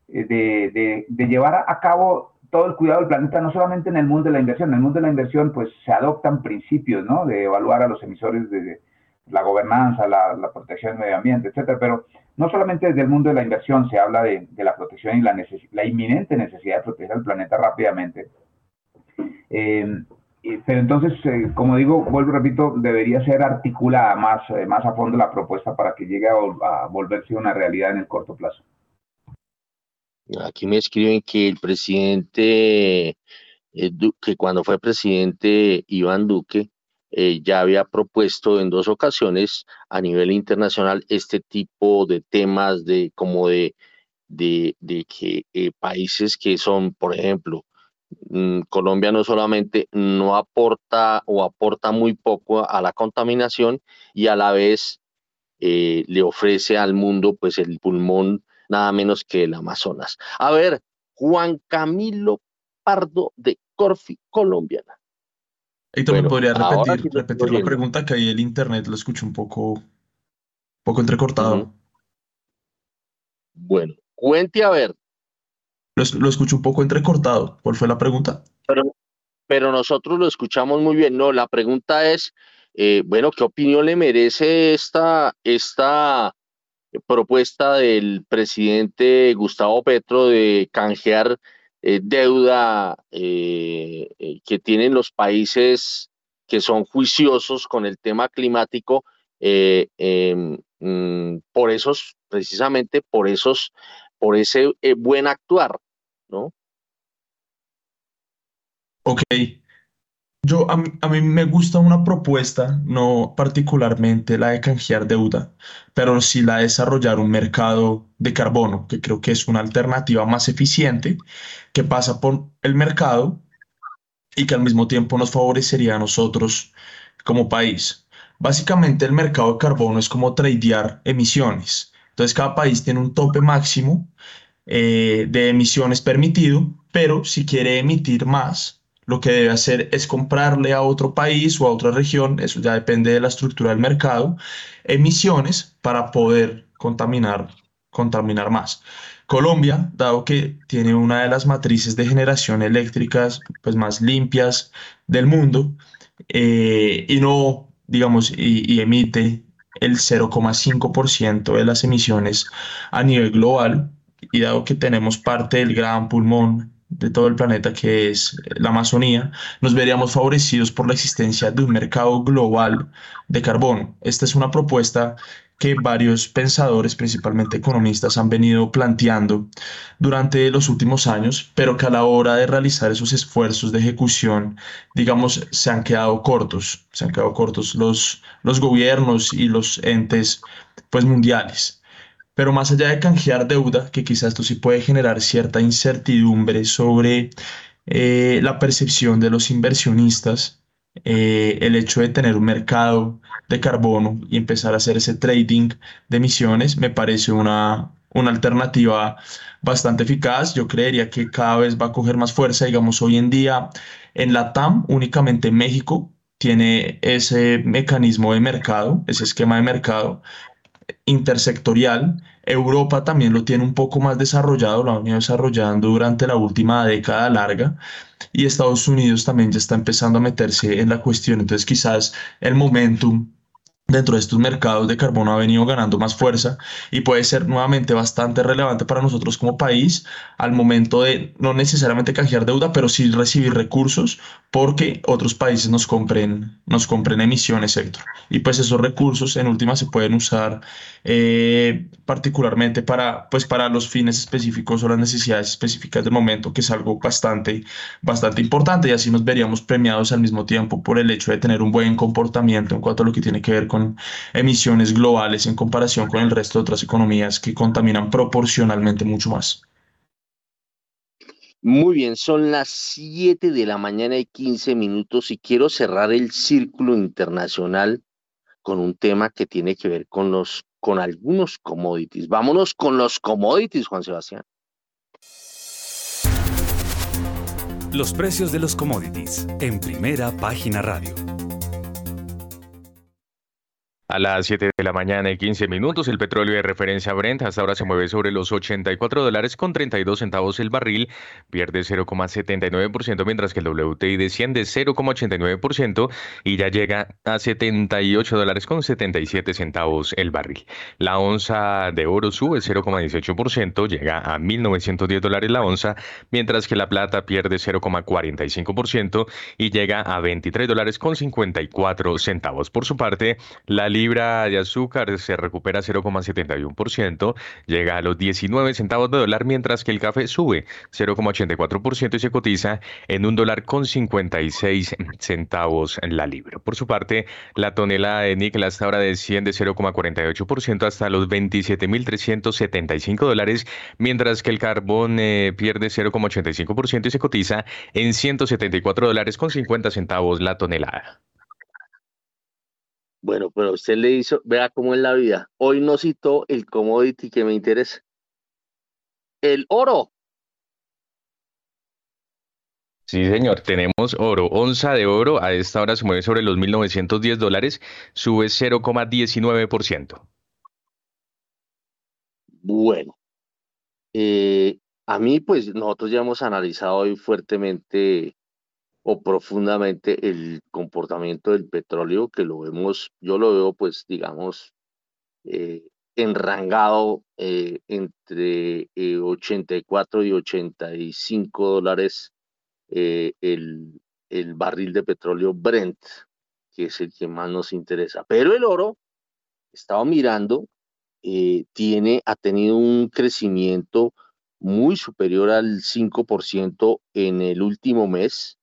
eh, de, de, de llevar a cabo todo el cuidado del planeta, no solamente en el mundo de la inversión, en el mundo de la inversión pues se adoptan principios, ¿no? De evaluar a los emisores de, la gobernanza, la, protección del medio ambiente, etcétera, pero no solamente desde el mundo de la inversión se habla de, la protección y la, la inminente necesidad de proteger el planeta rápidamente. Eh, pero entonces, eh, como digo, vuelvo repito, debería ser articulada más, eh, más a fondo la propuesta para que llegue a volverse una realidad en el corto plazo. Aquí me escriben que el presidente, eh, que cuando fue presidente Iván Duque, eh, ya había propuesto en dos ocasiones a nivel internacional este tipo de temas de como de, de, que eh, países que son, por ejemplo, mm, Colombia no solamente no aporta o aporta muy poco a la contaminación y a la vez le ofrece al mundo pues el pulmón nada menos que el Amazonas. A ver, Juan Camilo Pardo de Corfi, colombiana. Héctor, ¿me podría repetir, repetir la pregunta que ahí el internet lo escucho un poco, poco entrecortado? Bueno, cuente a ver. Lo, escucho un poco entrecortado. ¿Cuál fue la pregunta? Pero, pero nosotros lo escuchamos muy bien. No, la pregunta es, eh, bueno, ¿qué opinión le merece esta, esta propuesta del presidente Gustavo Petro de canjear eh, deuda eh, que tienen los países que son juiciosos con el tema climático, em, mm, por esos, precisamente por esos, por ese buen actuar, ¿no? Ok, yo, a, mí me gusta una propuesta, no particularmente la de canjear deuda, pero sí la de desarrollar un mercado de carbono, que creo que es una alternativa más eficiente, que pasa por el mercado y que al mismo tiempo nos favorecería a nosotros como país. Básicamente el mercado de carbono es como tradear emisiones. Entonces cada país tiene un tope máximo eh, de emisiones permitido, pero si quiere emitir más, lo que debe hacer es comprarle a otro país o a otra región, eso ya depende de la estructura del mercado, emisiones para poder contaminar, contaminar más. Colombia, dado que tiene una de las matrices de generación eléctricas pues, más limpias del mundo eh, y no, digamos, y emite el 0,5% de las emisiones a nivel global, y dado que tenemos parte del gran pulmón de todo el planeta, que es la Amazonía, nos veríamos favorecidos por la existencia de un mercado global de carbono. Esta es una propuesta que varios pensadores, principalmente economistas, han venido planteando durante los últimos años, pero que a la hora de realizar esos esfuerzos de ejecución, digamos, se han quedado cortos, se han quedado cortos los, los gobiernos y los entes pues, mundiales. Pero más allá de canjear deuda, que quizás esto sí puede generar cierta incertidumbre sobre eh, la percepción de los inversionistas, eh, el hecho de tener un mercado de carbono y empezar a hacer ese trading de emisiones me parece una, una alternativa bastante eficaz. Yo creería que cada vez va a coger más fuerza. Digamos, hoy en día en la TAM, únicamente México tiene ese mecanismo de mercado, ese esquema de mercado intersectorial. Europa también lo tiene un poco más desarrollado, lo ha venido desarrollando durante la última década larga y Estados Unidos también ya está empezando a meterse en la cuestión. Entonces quizás el momentum dentro de estos mercados de carbono ha venido ganando más fuerza y puede ser nuevamente bastante relevante para nosotros como país al momento de no necesariamente canjear deuda, pero sí recibir recursos porque otros países nos compren, nos compren emisiones, Héctor. Y pues esos recursos en última se pueden usar eh, particularmente para, pues para los fines específicos o las necesidades específicas del momento, que es algo bastante, bastante importante y así nos veríamos premiados al mismo tiempo por el hecho de tener un buen comportamiento en cuanto a lo que tiene que ver con emisiones globales en comparación con el resto de otras economías que contaminan proporcionalmente mucho más. Muy bien, son las 7 de la mañana y 15 minutos y quiero cerrar el círculo internacional con un tema que tiene que ver con los con algunos commodities. Vámonos con los commodities, Juan Sebastián. Los precios de los commodities en primera página radio. A las 7 de la mañana y 15 minutos, el petróleo de referencia Brent hasta ahora se mueve sobre los 84 dólares con 32 centavos el barril, pierde 0,79%, mientras que el WTI desciende 0,89% y ya llega a 78 dólares con 77 centavos el barril. La onza de oro sube 0,18%, llega a 1.910 dólares la onza, mientras que la plata pierde 0,45% y llega a 23 dólares con 54 centavos. Por su parte, la libra de azúcar se recupera 0,71%, llega a los 19 centavos de dólar, mientras que el café sube 0,84% y se cotiza en un dólar con 56 centavos en la libra. Por su parte, la tonelada de níquel hasta ahora desciende 0,48% hasta los 27.375 dólares, mientras que el carbón eh, pierde 0,85% y se cotiza en 174 dólares con 50 centavos la tonelada. Bueno, pero usted le hizo, vea cómo es la vida. Hoy no citó el commodity que me interesa. El oro. Sí, señor, tenemos oro. Onza de oro a esta hora se mueve sobre los 1.910 dólares, sube 0,19%. Bueno, eh, a mí pues nosotros ya hemos analizado hoy fuertemente o profundamente el comportamiento del petróleo, que lo vemos, yo lo veo pues digamos, eh, enrangado eh, entre 84 y 85 dólares el, el barril de petróleo Brent, que es el que más nos interesa. Pero el oro, estaba mirando, tiene, ha tenido un crecimiento muy superior al 5% en el último mes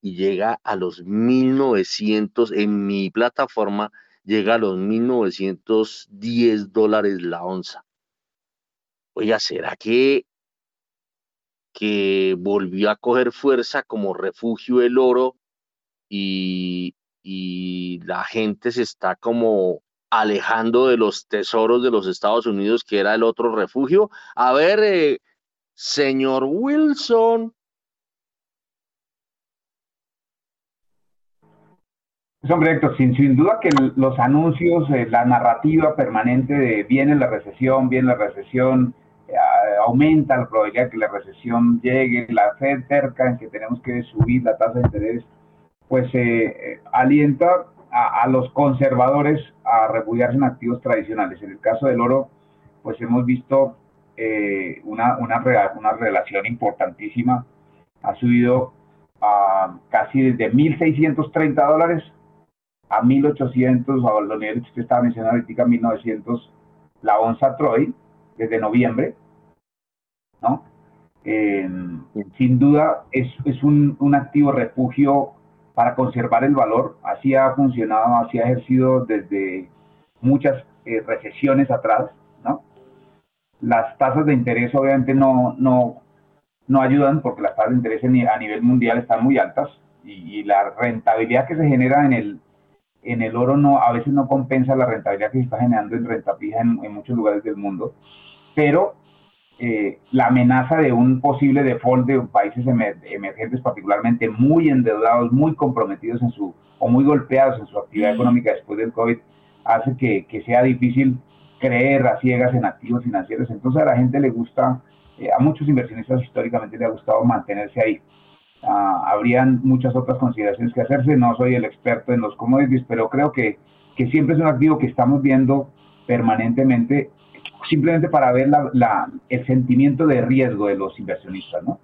y llega a los 1900 en mi plataforma llega a los 1910 dólares la onza. Oiga, ¿será que, que volvió a coger fuerza como refugio el oro y, y la gente se está como alejando de los tesoros de los Estados Unidos, que era el otro refugio? A ver, eh, señor Wilson, Pues hombre, sin, sin duda que los anuncios, eh, la narrativa permanente de viene la recesión, viene la recesión, eh, aumenta la probabilidad de que la recesión llegue, la Fed cerca en que tenemos que subir la tasa de interés, pues eh, alienta a, los conservadores a refugiarse en activos tradicionales. En el caso del oro, pues hemos visto una, una, una relación importantísima. Ha subido a casi desde 1.630 dólares a 1800, a los niveles que estaba mencionando ahorita, 1900, la onza Troy, desde noviembre, ¿no? sin duda es, es un, un, activo refugio para conservar el valor, así ha funcionado, así ha ejercido desde muchas eh, recesiones atrás, ¿no? Las tasas de interés obviamente no, no, no ayudan porque las tasas de interés a nivel mundial están muy altas y, y la rentabilidad que se genera en el, en el oro no, a veces no compensa la rentabilidad que se está generando en renta fija en, muchos lugares del mundo, pero eh, la amenaza de un posible default de países emergentes, particularmente muy endeudados, muy comprometidos en su, o muy golpeados en su actividad económica después del COVID, hace que, que sea difícil creer a ciegas en activos financieros. Entonces a la gente le gusta, eh, a muchos inversionistas históricamente le ha gustado mantenerse ahí. Ah, habrían muchas otras consideraciones que hacerse. No soy el experto en los commodities, pero creo que, que siempre es un activo que estamos viendo permanentemente, simplemente para ver la, el sentimiento de riesgo de los inversionistas, ¿no?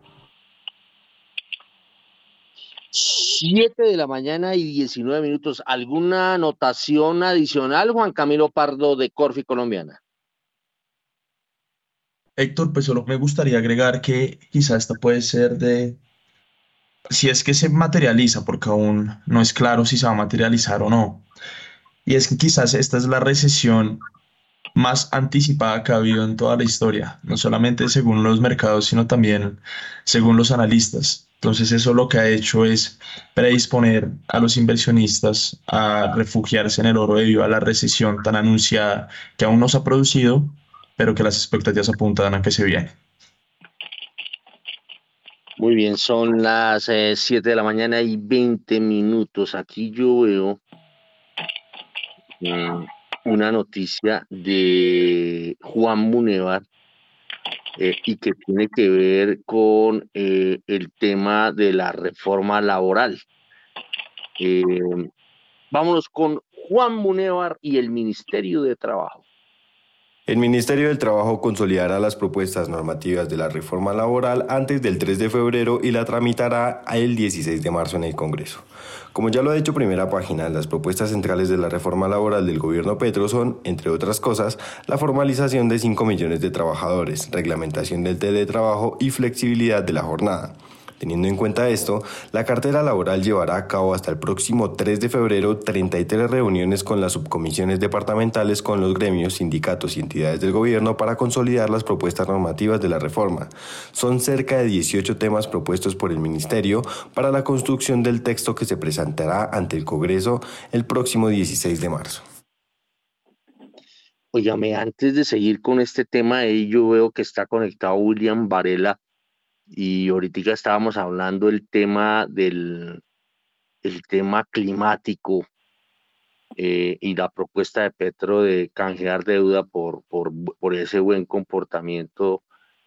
7 de la mañana y 19 minutos. ¿Alguna anotación adicional, Juan Camilo Pardo de Corfi Colombiana? Héctor, pues solo me gustaría agregar que quizá esta puede ser de si es que se materializa, porque aún no es claro si se va a materializar o no. Y es que quizás esta es la recesión más anticipada que ha habido en toda la historia, no solamente según los mercados, sino también según los analistas. Entonces eso lo que ha hecho es predisponer a los inversionistas a refugiarse en el oro debido a la recesión tan anunciada que aún no se ha producido, pero que las expectativas apuntan a que se viene. Muy bien, son las 7 eh, de la mañana y 20 minutos. Aquí yo veo mm, una noticia de Juan Munevar eh, y que tiene que ver con eh, el tema de la reforma laboral. vámonos con Juan Munevar y el Ministerio de Trabajo. El Ministerio del Trabajo consolidará las propuestas normativas de la reforma laboral antes del 3 de febrero y la tramitará el 16 de marzo en el Congreso. Como ya lo ha dicho primera página, las propuestas centrales de la reforma laboral del gobierno Petro son, entre otras cosas, la formalización de 5 millones de trabajadores, reglamentación del teletrabajo y flexibilidad de la jornada. Teniendo en cuenta esto, la cartera laboral llevará a cabo hasta el próximo 3 de febrero 33 reuniones con las subcomisiones departamentales con los gremios, sindicatos y entidades del gobierno para consolidar las propuestas normativas de la reforma. Son cerca de 18 temas propuestos por el Ministerio para la construcción del texto que se presentará ante el Congreso el próximo 16 de marzo. Óigame, antes de seguir con este tema, yo veo que está conectado William Varela y ahorita estábamos hablando del tema del el tema climático eh, y la propuesta de Petro de canjear deuda por, por, por ese buen comportamiento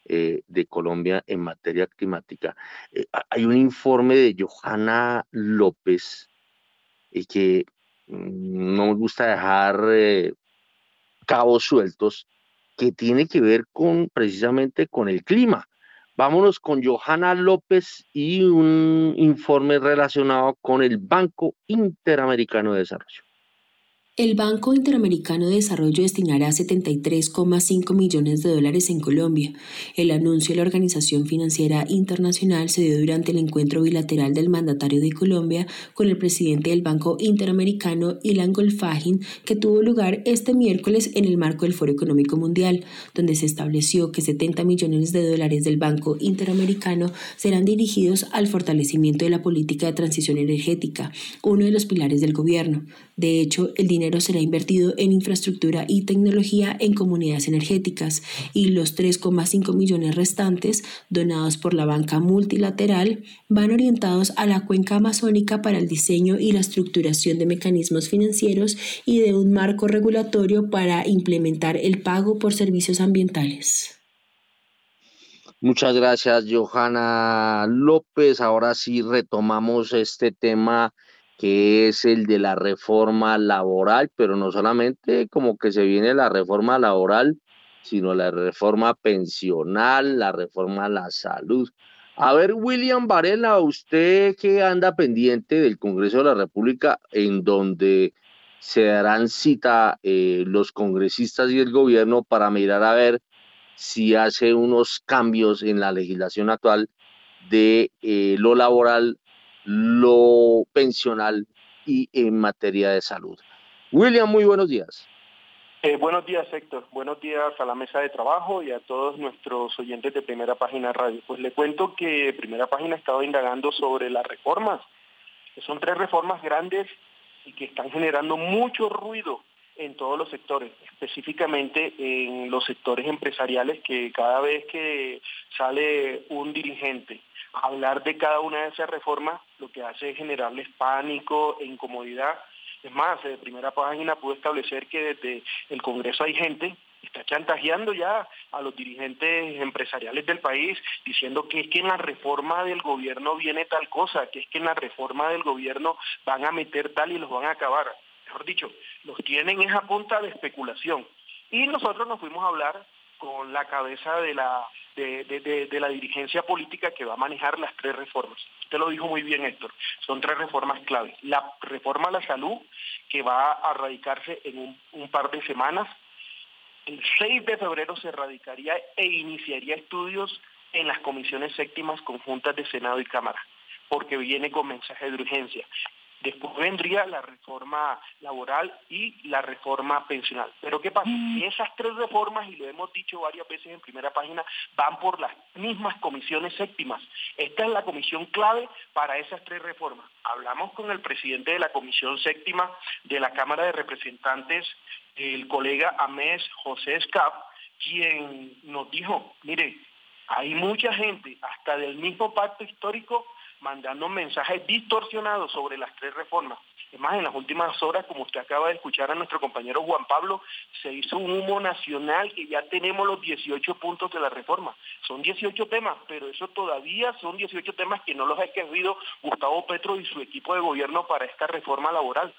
eh, de Colombia en materia climática. Eh, hay un informe de Johanna López que mm, no me gusta dejar cabos sueltos que tiene que ver con precisamente con el clima. Vámonos con Johanna López y un informe relacionado con el Banco Interamericano de Desarrollo. El Banco Interamericano de Desarrollo destinará 73,5 millones de dólares en Colombia. El anuncio de la Organización Financiera Internacional se dio durante el encuentro bilateral del mandatario de Colombia con el presidente del Banco Interamericano, Ilan Golfagin, que tuvo lugar este miércoles en el marco del Foro Económico Mundial, donde se estableció que 70 millones de dólares del Banco Interamericano serán dirigidos al fortalecimiento de la política de transición energética, uno de los pilares del gobierno. De hecho, el dinero será invertido en infraestructura y tecnología en comunidades energéticas y los 3,5 millones restantes, donados por la banca multilateral, van orientados a la cuenca amazónica para el diseño y la estructuración de mecanismos financieros y de un marco regulatorio para implementar el pago por servicios ambientales. Muchas gracias, Johanna López. Ahora sí retomamos este tema que es el de la reforma laboral, pero no solamente como que se viene la reforma laboral, sino la reforma pensional, la reforma a la salud. A ver, William Varela, usted que anda pendiente del Congreso de la República, en donde se darán cita eh, los congresistas y el gobierno para mirar a ver si hace unos cambios en la legislación actual de eh, lo laboral lo pensional y en materia de salud. William, muy buenos días. Eh, buenos días, Héctor. Buenos días a la mesa de trabajo y a todos nuestros oyentes de Primera Página Radio. Pues le cuento que Primera Página ha estado indagando sobre las reformas, son tres reformas grandes y que están generando mucho ruido en todos los sectores, específicamente en los sectores empresariales que cada vez que sale un dirigente hablar de cada una de esas reformas lo que hace es generarles pánico e incomodidad. Es más, de primera página pude establecer que desde el Congreso hay gente que está chantajeando ya a los dirigentes empresariales del país diciendo que es que en la reforma del gobierno viene tal cosa, que es que en la reforma del gobierno van a meter tal y los van a acabar. Mejor dicho, los tienen esa punta de especulación. Y nosotros nos fuimos a hablar con la cabeza de la, de, la dirigencia política que va a manejar las tres reformas. Usted lo dijo muy bien, Héctor. Son tres reformas claves. La reforma a la salud, que va a radicarse en un, un par de semanas. El 6 de febrero se radicaría e iniciaría estudios en las comisiones séptimas conjuntas de Senado y Cámara porque viene con mensaje de urgencia. Después vendría la reforma laboral y la reforma pensional. Pero ¿qué pasa? Mm. Esas tres reformas, y lo hemos dicho varias veces en primera página, van por las mismas comisiones séptimas. Esta es la comisión clave para esas tres reformas. Hablamos con el presidente de la comisión séptima de la Cámara de Representantes, el colega Amés José Escap, quien nos dijo, mire, hay mucha gente, hasta del mismo pacto histórico, mandando mensajes distorsionados sobre las tres reformas. Es más, en las últimas horas, como usted acaba de escuchar a nuestro compañero Juan Pablo, se hizo un humo nacional que ya tenemos los 18 puntos de la reforma. Son 18 temas, pero eso todavía son 18 temas que no los ha escrito Gustavo Petro y su equipo de gobierno para esta reforma laboral.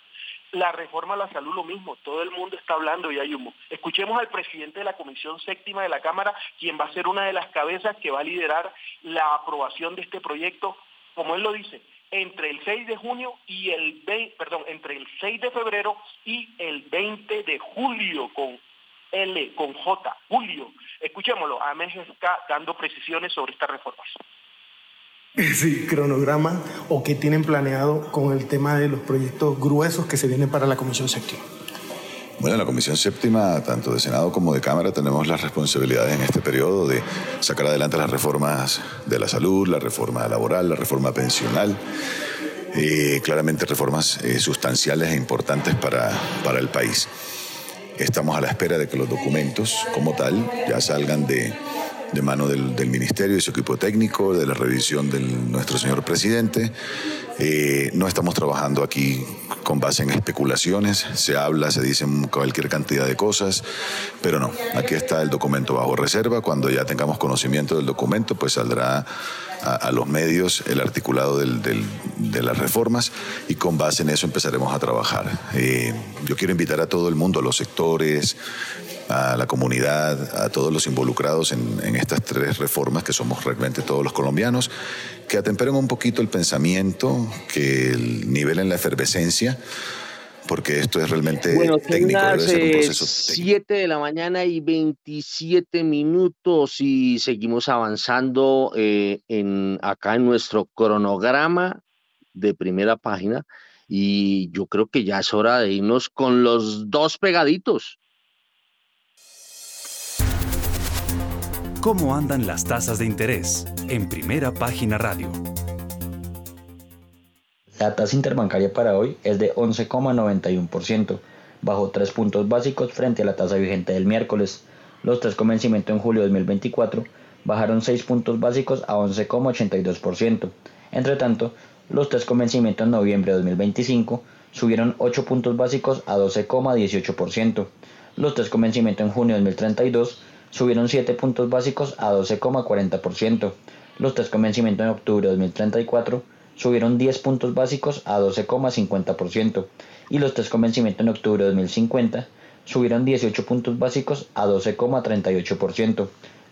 La reforma a la salud lo mismo, todo el mundo está hablando y hay humo. Escuchemos al presidente de la Comisión Séptima de la Cámara, quien va a ser una de las cabezas que va a liderar la aprobación de este proyecto como él lo dice, entre el 6 de junio y el 20, perdón, entre el 6 de febrero y el 20 de julio con L, con J, julio. Escuchémoslo, a está dando precisiones sobre estas reformas. Sí, cronograma o qué tienen planeado con el tema de los proyectos gruesos que se vienen para la Comisión Séptima. Bueno, en la Comisión Séptima, tanto de Senado como de Cámara, tenemos las responsabilidades en este periodo de sacar adelante las reformas de la salud, la reforma laboral, la reforma pensional, eh, claramente reformas eh, sustanciales e importantes para, para el país. Estamos a la espera de que los documentos como tal ya salgan de, de mano del, del, Ministerio y su equipo técnico, de la revisión de nuestro señor presidente. Eh, no estamos trabajando aquí con base en especulaciones, se habla, se dicen cualquier cantidad de cosas, pero no, aquí está el documento bajo reserva, cuando ya tengamos conocimiento del documento, pues saldrá a, los medios el articulado de las reformas y con base en eso empezaremos a trabajar. Eh, yo quiero invitar a todo el mundo, a los sectores, a la comunidad, a todos los involucrados en, en, estas tres reformas, que somos realmente todos los colombianos, que atemperen un poquito el pensamiento, que nivelen la efervescencia, porque esto es realmente técnico. Debe ser un proceso 7 de la mañana y 27 minutos y seguimos avanzando eh, en, acá en nuestro cronograma de primera página y yo creo que ya es hora de irnos con los dos pegaditos. ¿Cómo andan las tasas de interés? En primera página radio. La tasa interbancaria para hoy es de 11,91%, bajo 3 puntos básicos frente a la tasa vigente del miércoles. Los tres convencimientos en julio de 2024 bajaron 6 puntos básicos a 11,82%. Entre tanto, los tres convencimientos en noviembre de 2025 subieron 8 puntos básicos a 12,18%. Los tres convencimientos en junio de 2032 subieron 7 puntos básicos a 12,40%. Los tres convencimientos en octubre de 2034 subieron 10 puntos básicos a 12,50% y los tres convencimientos en octubre de 2050 subieron 18 puntos básicos a 12,38%.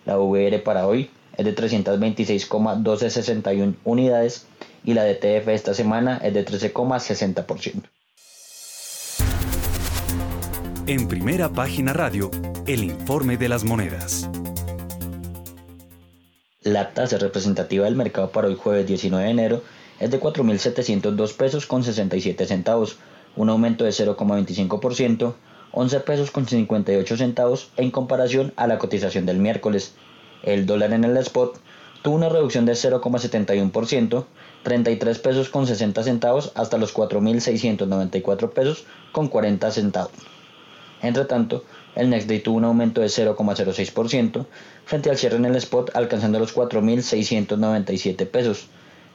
La VR para hoy es de 326,1261 unidades y la DTF esta semana es de 13,60%. En primera página radio, el informe de las monedas. La tasa representativa del mercado para hoy jueves 19 de enero es de 4.702 pesos con 67 centavos, un aumento de 0,25%, 11 pesos con 58 centavos en comparación a la cotización del miércoles. El dólar en el spot tuvo una reducción de 0,71%, 33 pesos con 60 centavos hasta los 4.694 pesos con 40 centavos. Entre tanto, el Next Day tuvo un aumento de 0,06% frente al cierre en el spot alcanzando los 4.697 pesos.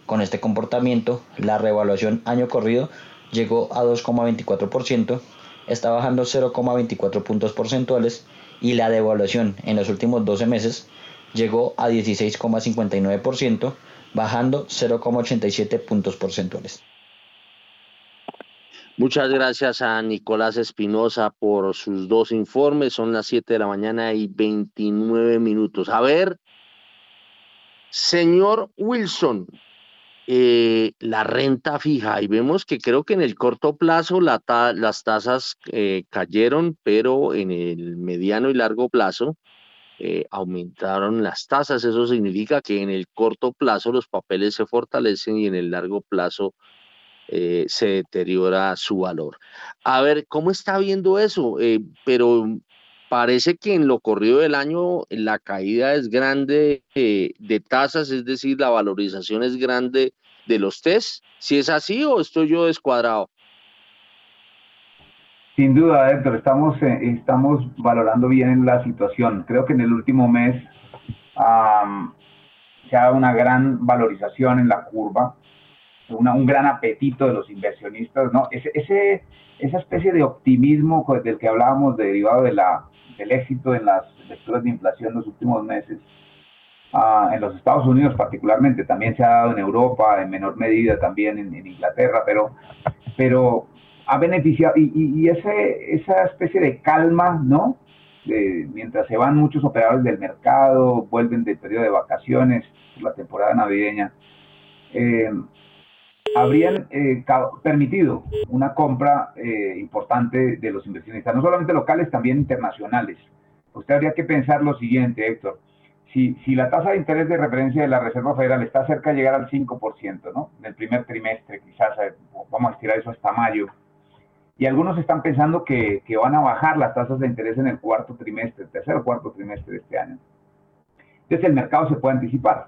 Con este comportamiento, la revaluación año corrido llegó a 2,24%, está bajando 0,24 puntos porcentuales y la devaluación en los últimos 12 meses llegó a 16,59%, bajando 0,87 puntos porcentuales. Muchas gracias a Nicolás Espinosa por sus dos informes. Son las 7 de la mañana y 29 minutos. A ver, señor Wilson, eh, la renta fija y vemos que creo que en el corto plazo las tasas eh, cayeron, pero en el mediano y largo plazo eh, aumentaron las tasas. Eso significa que en el corto plazo los papeles se fortalecen y en el largo plazo se deteriora su valor. A ver, ¿cómo está viendo eso? pero parece que en lo corrido del año la caída es grande de tasas, es decir, la valorización es grande de los test, si es así o estoy yo descuadrado. Sin duda, Héctor, estamos, eh, estamos valorando bien la situación. Creo que en el último mes se ha dado una gran valorización en la curva, un gran apetito de los inversionistas, ¿no? Ese, ese, esa especie de optimismo del que hablábamos derivado de la, del éxito en las lecturas de inflación en los últimos meses, Ah, en los Estados Unidos particularmente, también se ha dado en Europa, en menor medida también en, Inglaterra, pero, pero ha beneficiado, y, ese, esa especie de calma, ¿no? mientras se van muchos operadores del mercado, vuelven del periodo de vacaciones, la temporada navideña, eh, habrían eh, permitido una compra eh, importante de los inversionistas, no solamente locales, también internacionales. Usted habría que pensar lo siguiente, Héctor si, si la tasa de interés de referencia de la Reserva Federal está cerca de llegar al 5%, ¿no? Del primer trimestre, quizás eh, vamos a estirar eso hasta mayo, y algunos están pensando que, que, van a bajar las tasas de interés en el cuarto trimestre, el tercer o cuarto trimestre de este año. Entonces el mercado se puede anticipar.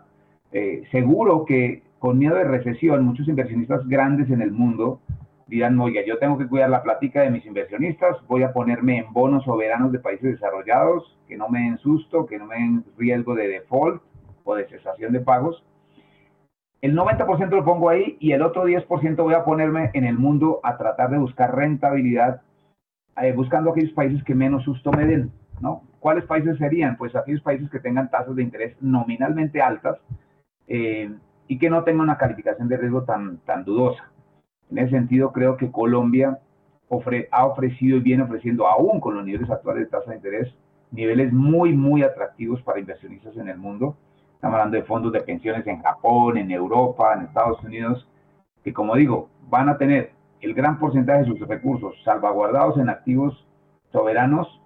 Seguro que con miedo de recesión, muchos inversionistas grandes en el mundo dirán, oye, yo tengo que cuidar la plática de mis inversionistas, voy a ponerme en bonos soberanos de países desarrollados, que no me den susto, que no me den riesgo de default o de cesación de pagos. el 90% lo pongo ahí y el otro 10% voy a ponerme en el mundo a tratar de buscar rentabilidad, eh, buscando aquellos países que menos susto me den, ¿no? ¿Cuáles países serían? Pues aquellos países que tengan tasas de interés nominalmente altas eh, y que no tengan una calificación de riesgo tan, tan dudosa. En ese sentido, creo que Colombia ha ofrecido y viene ofreciendo, aún con los niveles actuales de tasa de interés, niveles muy, muy atractivos para inversionistas en el mundo Estamos hablando de fondos de pensiones en Japón, en Europa, en Estados Unidos, que como digo, van a tener el gran porcentaje de sus recursos salvaguardados en activos soberanos,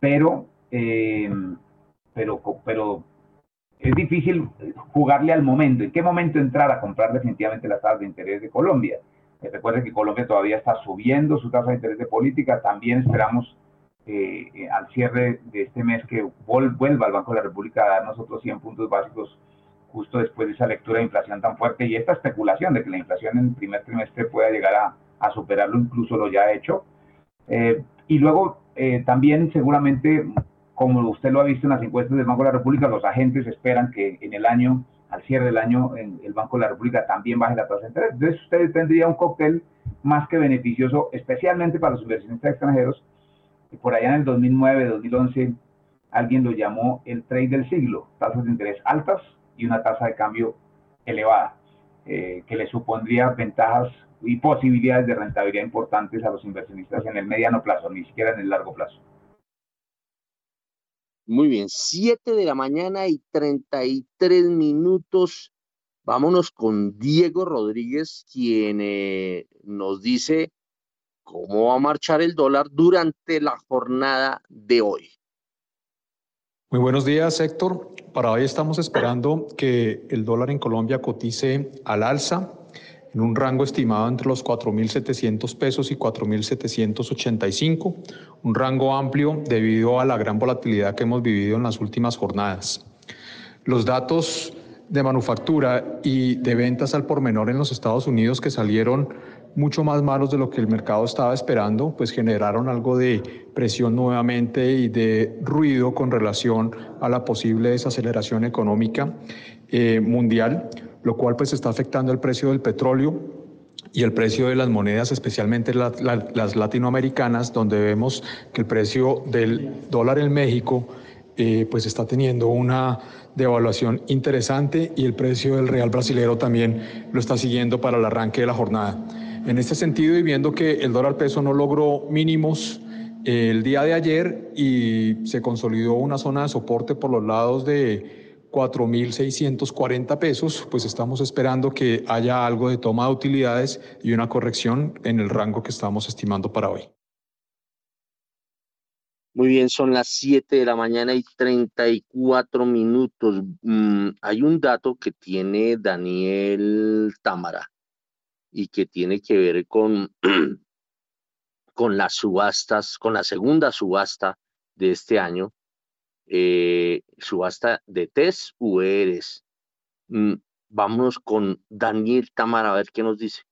pero, eh, pero, pero es difícil jugarle al momento. ¿En qué momento entrar a comprar definitivamente las tasas de interés de Colombia? Eh, recuerden que Colombia todavía está subiendo su tasa de interés de política. También esperamos eh, eh, al cierre de este mes que vuelva al Banco de la República a darnos otros 100 puntos básicos justo después de esa lectura de inflación tan fuerte y esta especulación de que la inflación en el primer trimestre pueda llegar a, a superarlo, incluso lo ya hecho. Eh, y luego también seguramente, como usted lo ha visto en las encuestas del Banco de la República, los agentes esperan que en el año, al cierre del año, en el Banco de la República también baje la tasa de interés. Entonces usted tendría un cóctel más que beneficioso, especialmente para los inversionistas extranjeros, por allá en el 2009, 2011, alguien lo llamó el trade del siglo, tasas de interés altas y una tasa de cambio elevada, eh, que le supondría ventajas y posibilidades de rentabilidad importantes a los inversionistas en el mediano plazo, ni siquiera en el largo plazo. Muy bien, 7 de la mañana y 33 minutos. Vámonos con Diego Rodríguez, quien eh, nos dice cómo va a marchar el dólar durante la jornada de hoy. Muy buenos días, Héctor. Para hoy estamos esperando que el dólar en Colombia cotice al alza en un rango estimado entre los 4.700 pesos y 4.785, un rango amplio debido a la gran volatilidad que hemos vivido en las últimas jornadas. Los datos de manufactura y de ventas al por menor en los Estados Unidos que salieron mucho más malos de lo que el mercado estaba esperando, pues generaron algo de presión nuevamente y de ruido con relación a la posible desaceleración económica eh, mundial, lo cual pues está afectando el precio del petróleo y el precio de las monedas, especialmente las latinoamericanas, donde vemos que el precio del dólar en México eh, pues está teniendo una devaluación interesante y el precio del real brasilero también lo está siguiendo para el arranque de la jornada. En este sentido, y viendo que el dólar peso no logró mínimos eh, el día de ayer y se consolidó una zona de soporte por los lados de 4.640 pesos, pues estamos esperando que haya algo de toma de utilidades y una corrección en el rango que estamos estimando para hoy. Muy bien, son las 7 de la mañana y 34 minutos. Mm, hay un dato que tiene Daniel Támara y que tiene que ver con, *clears throat* con las subastas, con la segunda subasta de este año, eh, subasta de TES UERES. Mm, vámonos con Daniel Tamara a ver qué nos dice.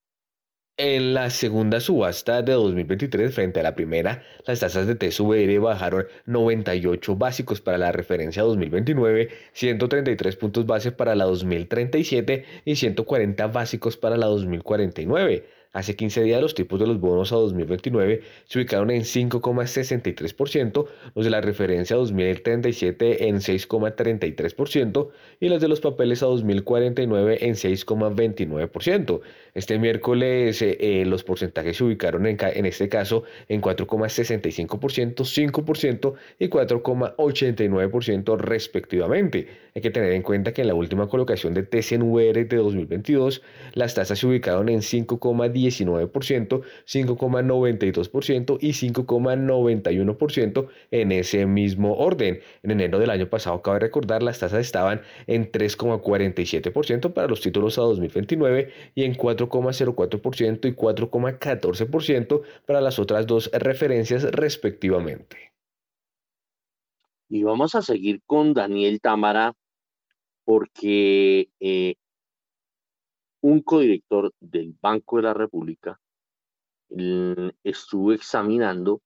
En la segunda subasta de 2023 frente a la primera, las tasas de TSVR bajaron 98 básicos para la referencia 2029, 133 puntos base para la 2037 y 140 básicos para la 2049. Hace 15 días los tipos de los bonos a 2029 se ubicaron en 5,63%, los de la referencia a 2037 en 6,33% y los de los papeles a 2049 en 6,29%. Este miércoles eh, los porcentajes se ubicaron en, en este caso en 4,65%, 5% y 4,89% respectivamente. Hay que tener en cuenta que en la última colocación de TCNVR de 2022 las tasas se ubicaron en 5,10 19%, 5,92% y 5,91% en ese mismo orden. En enero del año pasado, cabe recordar, las tasas estaban en 3,47% para los títulos a 2029 y en 4,04% y 4,14% para las otras dos referencias respectivamente. Y vamos a seguir con Daniel Támara porque eh, un codirector del Banco de la República estuvo examinando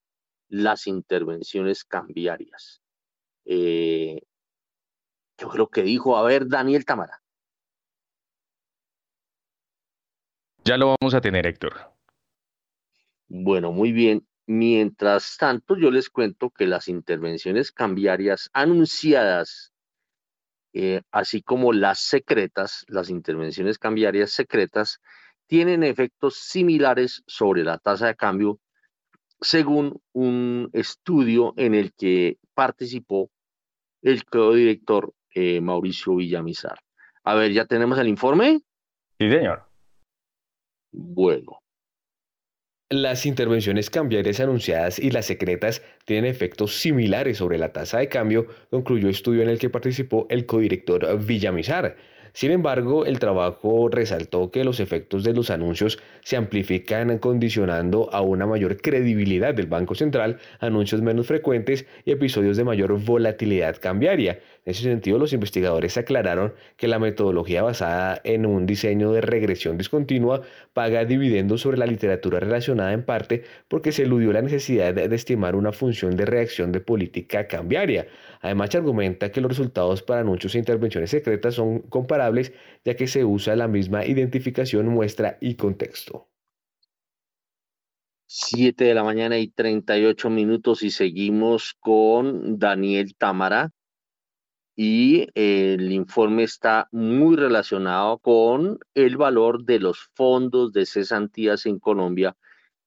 las intervenciones cambiarias. Eh, yo creo que dijo, a ver, Daniel Tamara. Ya lo vamos a tener, Héctor. Bueno, muy bien. Mientras tanto, yo les cuento que las intervenciones cambiarias anunciadas, eh, así como las secretas, las intervenciones cambiarias secretas, tienen efectos similares sobre la tasa de cambio, según un estudio en el que participó el codirector eh, Mauricio Villamizar. A ver, ¿ya tenemos el informe? Sí, señor. Bueno, las intervenciones cambiarias anunciadas y las secretas tienen efectos similares sobre la tasa de cambio, concluyó estudio en el que participó el codirector Villamizar. Sin embargo, el trabajo resaltó que los efectos de los anuncios se amplifican condicionando a una mayor credibilidad del Banco Central, anuncios menos frecuentes y episodios de mayor volatilidad cambiaria. En ese sentido, los investigadores aclararon que la metodología basada en un diseño de regresión discontinua paga dividendos sobre la literatura relacionada en parte porque se eludió la necesidad de estimar una función de reacción de política cambiaria. Además, se argumenta que los resultados para anuncios e intervenciones secretas son comparables ya que se usa la misma identificación, muestra y contexto. 7 de la mañana y 38 minutos y seguimos con Daniel Támara y el informe está muy relacionado con el valor de los fondos de cesantías en Colombia,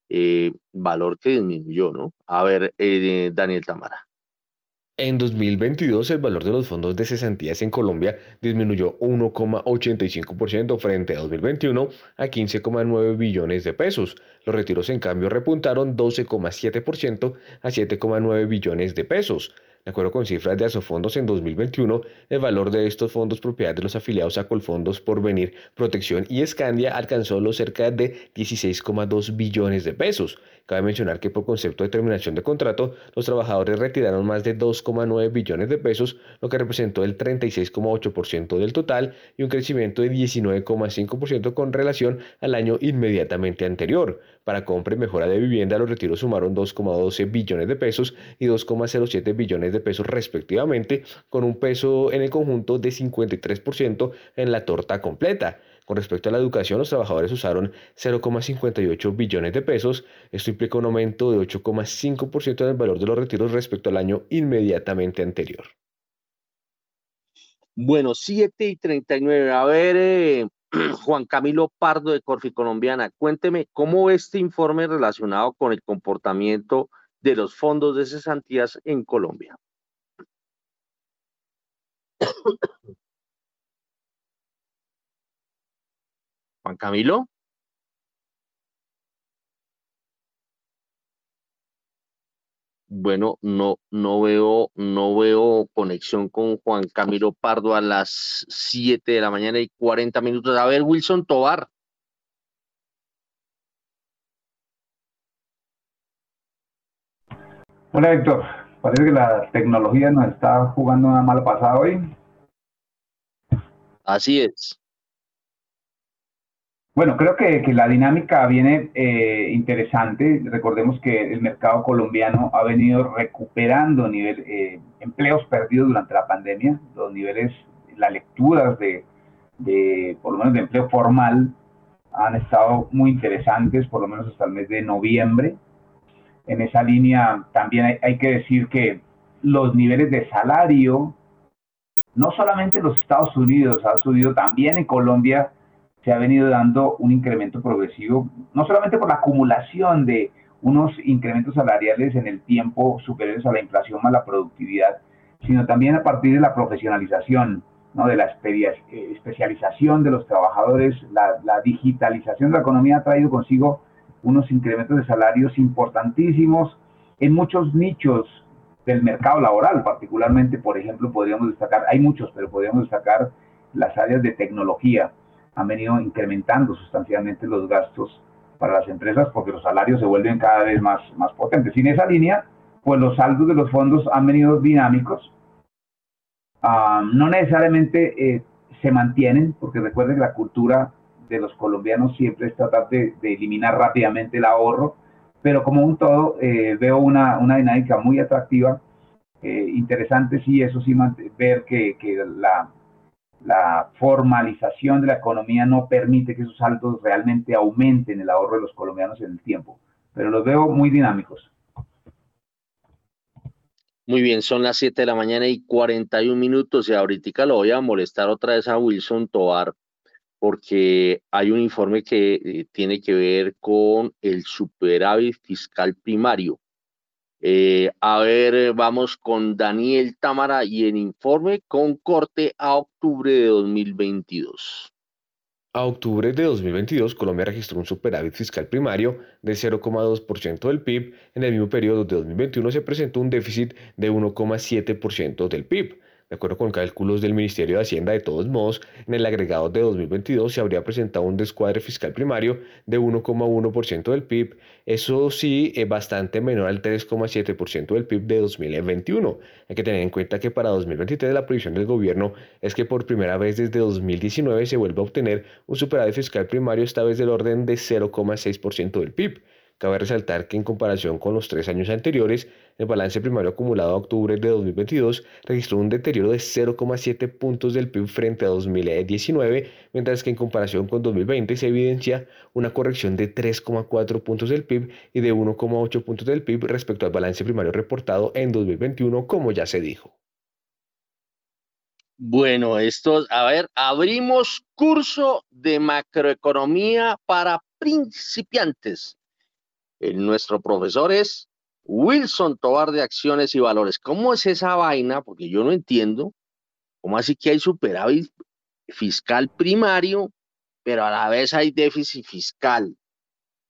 eh, valor que disminuyó, ¿no? A ver, eh, Daniel Tamara. En 2022, el valor de los fondos de cesantías en Colombia disminuyó 1,85% frente a 2021 a 15,9 billones de pesos. Los retiros, en cambio, repuntaron 12,7% a 7,9 billones de pesos. De acuerdo con cifras de Asofondos en 2021, el valor de estos fondos propiedad de los afiliados a Colfondos Porvenir, Protección y Escandia alcanzó los cerca de 16,2 billones de pesos. Cabe mencionar que por concepto de terminación de contrato, los trabajadores retiraron más de 2,9 billones de pesos, lo que representó el 36,8% del total y un crecimiento de 19,5% con relación al año inmediatamente anterior. Para compra y mejora de vivienda, los retiros sumaron 2,12 billones de pesos y 2,07 billones de pesos respectivamente, con un peso en el conjunto de 53% en la torta completa. Con respecto a la educación, los trabajadores usaron 0,58 billones de pesos. Esto implica un aumento de 8,5% en el valor de los retiros respecto al año inmediatamente anterior. Bueno, 7 y 39. A ver, eh, *clears throat* Juan Camilo Pardo de Corfi Colombiana, cuénteme cómo este informe relacionado con el comportamiento de los fondos de cesantías en Colombia. *coughs* Juan Camilo. Bueno, no, no veo, no veo conexión con Juan Camilo Pardo a las 7 de la mañana y 40 minutos. A ver, Wilson Tobar. Hola Héctor, parece que la tecnología nos está jugando una mala pasada hoy. Así es. Bueno, creo que, la dinámica viene eh, interesante. Recordemos que el mercado colombiano ha venido recuperando nivel, eh, empleos perdidos durante la pandemia, los niveles, las lecturas de, por lo menos de empleo formal, han estado muy interesantes, por lo menos hasta el mes de noviembre. En esa línea también hay, que decir que los niveles de salario, no solamente en los Estados Unidos, ha subido también en Colombia se ha venido dando un incremento progresivo, no solamente por la acumulación de unos incrementos salariales en el tiempo superiores a la inflación más la productividad, sino también a partir de la profesionalización, ¿no? de la especialización de los trabajadores, la digitalización de la economía ha traído consigo unos incrementos de salarios importantísimos en muchos nichos del mercado laboral, particularmente, por ejemplo, podríamos destacar, hay muchos, pero podríamos destacar las áreas de tecnología, han venido incrementando sustancialmente los gastos para las empresas porque los salarios se vuelven cada vez más, más potentes. Y en esa línea, pues los saldos de los fondos han venido dinámicos. Ah, no necesariamente eh, se mantienen, porque recuerden que la cultura de los colombianos siempre es tratar de, eliminar rápidamente el ahorro, pero como un todo eh, veo una, una, dinámica muy atractiva, eh, interesante sí, eso sí, ver que, que la, la formalización de la economía no permite que esos saldos realmente aumenten el ahorro de los colombianos en el tiempo, pero los veo muy dinámicos. Muy bien, son las 7 de la mañana y 41 minutos y ahorita lo voy a molestar otra vez a Wilson Tovar porque hay un informe que eh, tiene que ver con el superávit fiscal primario. Eh, a ver, vamos con Daniel Támara y el informe con corte a octubre de 2022. A octubre de 2022, Colombia registró un superávit fiscal primario de 0,2% del PIB. En el mismo periodo de 2021 se presentó un déficit de 1,7% del PIB. De acuerdo con cálculos del Ministerio de Hacienda, de todos modos, en el agregado de 2022 se habría presentado un descuadre fiscal primario de 1,1% del PIB, eso sí, es bastante menor al 3,7% del PIB de 2021. Hay que tener en cuenta que para 2023 la previsión del gobierno es que por primera vez desde 2019 se vuelva a obtener un superávit fiscal primario, esta vez del orden de 0,6% del PIB. Cabe resaltar que en comparación con los tres años anteriores, el balance primario acumulado a octubre de 2022 registró un deterioro de 0,7 puntos del PIB frente a 2019, mientras que en comparación con 2020 se evidencia una corrección de 3,4 puntos del PIB y de 1,8 puntos del PIB respecto al balance primario reportado en 2021, como ya se dijo. Bueno, esto, a ver, abrimos curso de macroeconomía para principiantes nuestro profesor es Wilson Tobar de Acciones y Valores. ¿Cómo es esa vaina? Porque yo no entiendo. ¿Cómo así que hay superávit fiscal primario, pero a la vez hay déficit fiscal?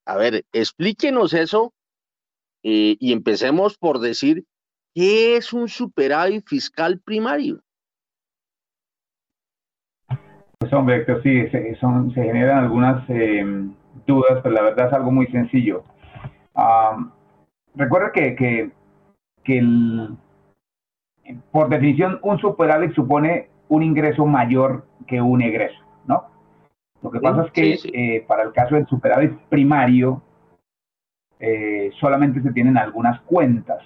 A ver, explíquenos eso eh, y empecemos por decir, ¿qué es un superávit fiscal primario? Pues hombre, sí, se generan algunas eh, dudas, pero la verdad es algo muy sencillo recuerda que, por definición un superávit supone un ingreso mayor que un egreso, ¿no? Lo que pasa es que eh, para el caso del superávit primario eh, solamente se tienen algunas cuentas.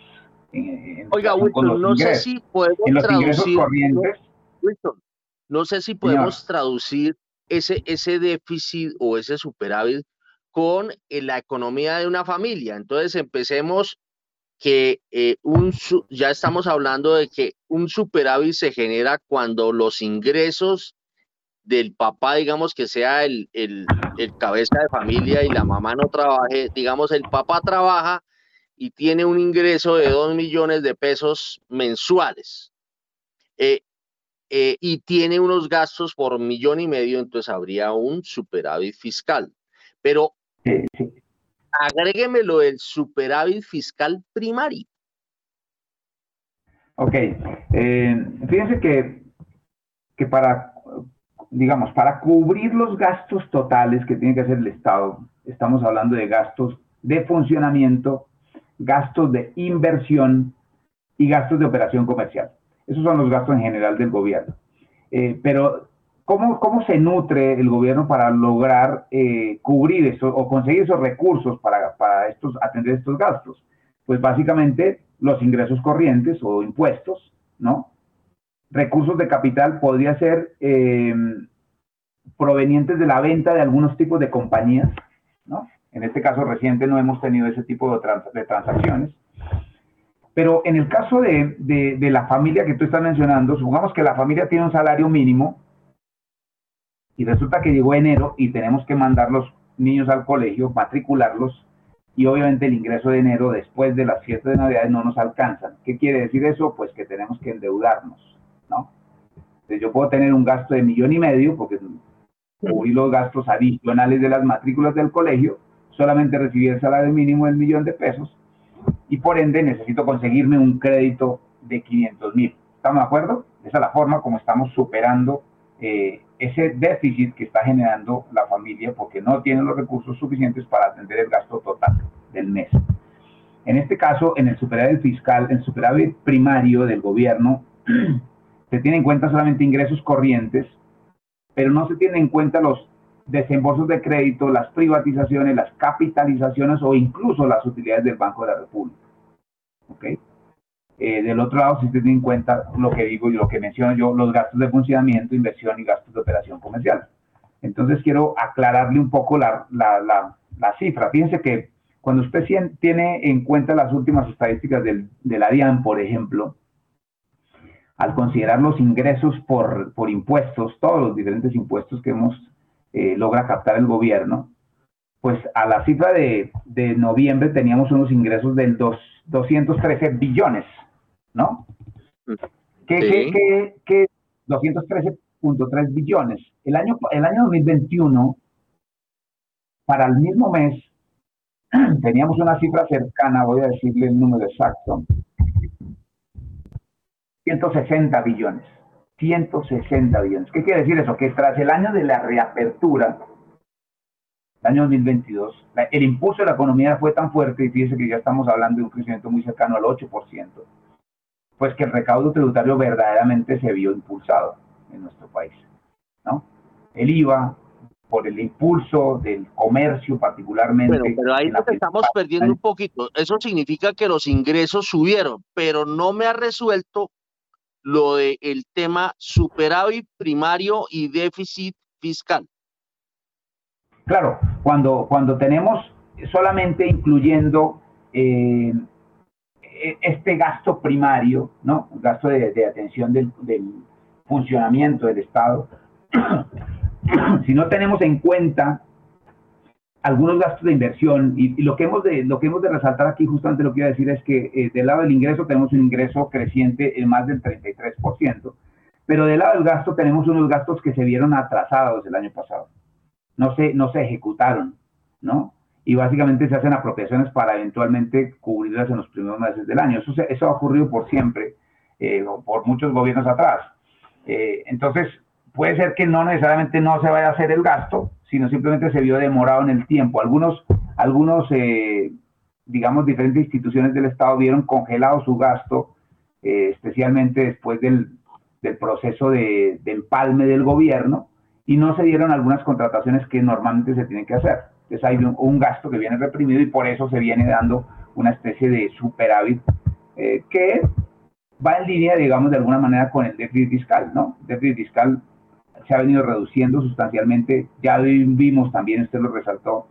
Oiga, Wilson, no sé si podemos traducir. no sé si podemos traducir ese, ese déficit o ese superávit con eh, la economía de una familia. Entonces empecemos que eh, un, ya estamos hablando de que un superávit se genera cuando los ingresos del papá, digamos que sea el, el, cabeza de familia y la mamá no trabaje, digamos el papá trabaja y tiene un ingreso de dos millones de pesos mensuales eh, y tiene unos gastos por millón y medio, entonces habría un superávit fiscal. Pero Sí, Agrégueme lo del superávit fiscal primario. Ok, eh, fíjense que, que para, digamos, para cubrir los gastos totales que tiene que hacer el Estado, estamos hablando de gastos de funcionamiento, gastos de inversión y gastos de operación comercial. Esos son los gastos en general del gobierno. Eh, pero ¿Cómo, se nutre el gobierno para lograr eh, cubrir eso o conseguir esos recursos para, estos, atender estos gastos? Pues básicamente los ingresos corrientes o impuestos, ¿no? Recursos de capital podría ser eh, provenientes de la venta de algunos tipos de compañías, ¿no? En este caso reciente no hemos tenido ese tipo de, transacciones. Pero en el caso de, de, la familia que tú estás mencionando, supongamos que la familia tiene un salario mínimo y resulta que llegó enero y tenemos que mandar los niños al colegio, matricularlos y obviamente el ingreso de enero después de las fiestas de Navidad no nos alcanzan. ¿Qué quiere decir eso? Pues que tenemos que endeudarnos, ¿no? Entonces yo puedo tener un gasto de millón y medio porque cubrí los gastos adicionales de las matrículas del colegio, solamente recibí el salario mínimo del millón de pesos y por ende necesito conseguirme un crédito de 500 mil. ¿Estamos de acuerdo? Esa es la forma como estamos superando eh, ese déficit que está generando la familia porque no tiene los recursos suficientes para atender el gasto total del mes. En este caso, en el superávit fiscal, el superávit primario del gobierno, *clears throat* se tiene en cuenta solamente ingresos corrientes, pero no se tienen en cuenta los desembolsos de crédito, las privatizaciones, las capitalizaciones o incluso las utilidades del Banco de la República. ¿Ok? Eh, del otro lado, si se tiene en cuenta lo que digo y lo que menciono yo, los gastos de funcionamiento, inversión y gastos de operación comercial. Entonces, quiero aclararle un poco la, la, la, la cifra. Fíjense que cuando usted tiene en cuenta las últimas estadísticas del, de la DIAN, por ejemplo, al considerar los ingresos por, por impuestos, todos los diferentes impuestos que hemos eh, logra captar el gobierno, pues a la cifra de, de noviembre teníamos unos ingresos del dos, 213 billones, ¿no? ¿Qué, qué, qué, 213.3 billones. El año, el año 2021, para el mismo mes, *clears throat* teníamos una cifra cercana, voy a decirle el número exacto, 160 billones. 160 billones. ¿Qué quiere decir eso? Que tras el año de la reapertura, el año 2022, el impulso de la economía fue tan fuerte, y fíjese que ya estamos hablando de un crecimiento muy cercano al 8%, pues que el recaudo tributario verdaderamente se vio impulsado en nuestro país. ¿no? El IVA, por el impulso del comercio particularmente. Pero, pero ahí nos estamos perdiendo un poquito. Eso significa que los ingresos subieron, pero no me ha resuelto lo del el tema superávit primario y déficit fiscal. Claro, cuando, cuando tenemos solamente incluyendo eh, este gasto primario, ¿no? gasto de, atención del, del, funcionamiento del Estado, *clears throat* si no tenemos en cuenta algunos gastos de inversión y, lo que hemos de lo que hemos de resaltar aquí justamente lo que iba a decir es que eh, del lado del ingreso tenemos un ingreso creciente en más del 33%, pero del lado del gasto tenemos unos gastos que se vieron atrasados el año pasado. No se no se ejecutaron, ¿no? Y básicamente se hacen apropiaciones para eventualmente cubrirlas en los primeros meses del año. Eso, eso ha ocurrido por siempre, eh, por muchos gobiernos atrás. Eh, entonces, puede ser que no necesariamente no se vaya a hacer el gasto, sino simplemente se vio demorado en el tiempo. Algunos, algunos eh, digamos, diferentes instituciones del Estado vieron congelado su gasto, eh, especialmente después del, del proceso de, de, empalme del gobierno, y no se dieron algunas contrataciones que normalmente se tienen que hacer. Entonces hay un, gasto que viene reprimido y por eso se viene dando una especie de superávit eh, que va en línea, digamos, de alguna manera con el déficit fiscal, ¿no? El déficit fiscal se ha venido reduciendo sustancialmente. Ya vimos también, usted lo resaltó,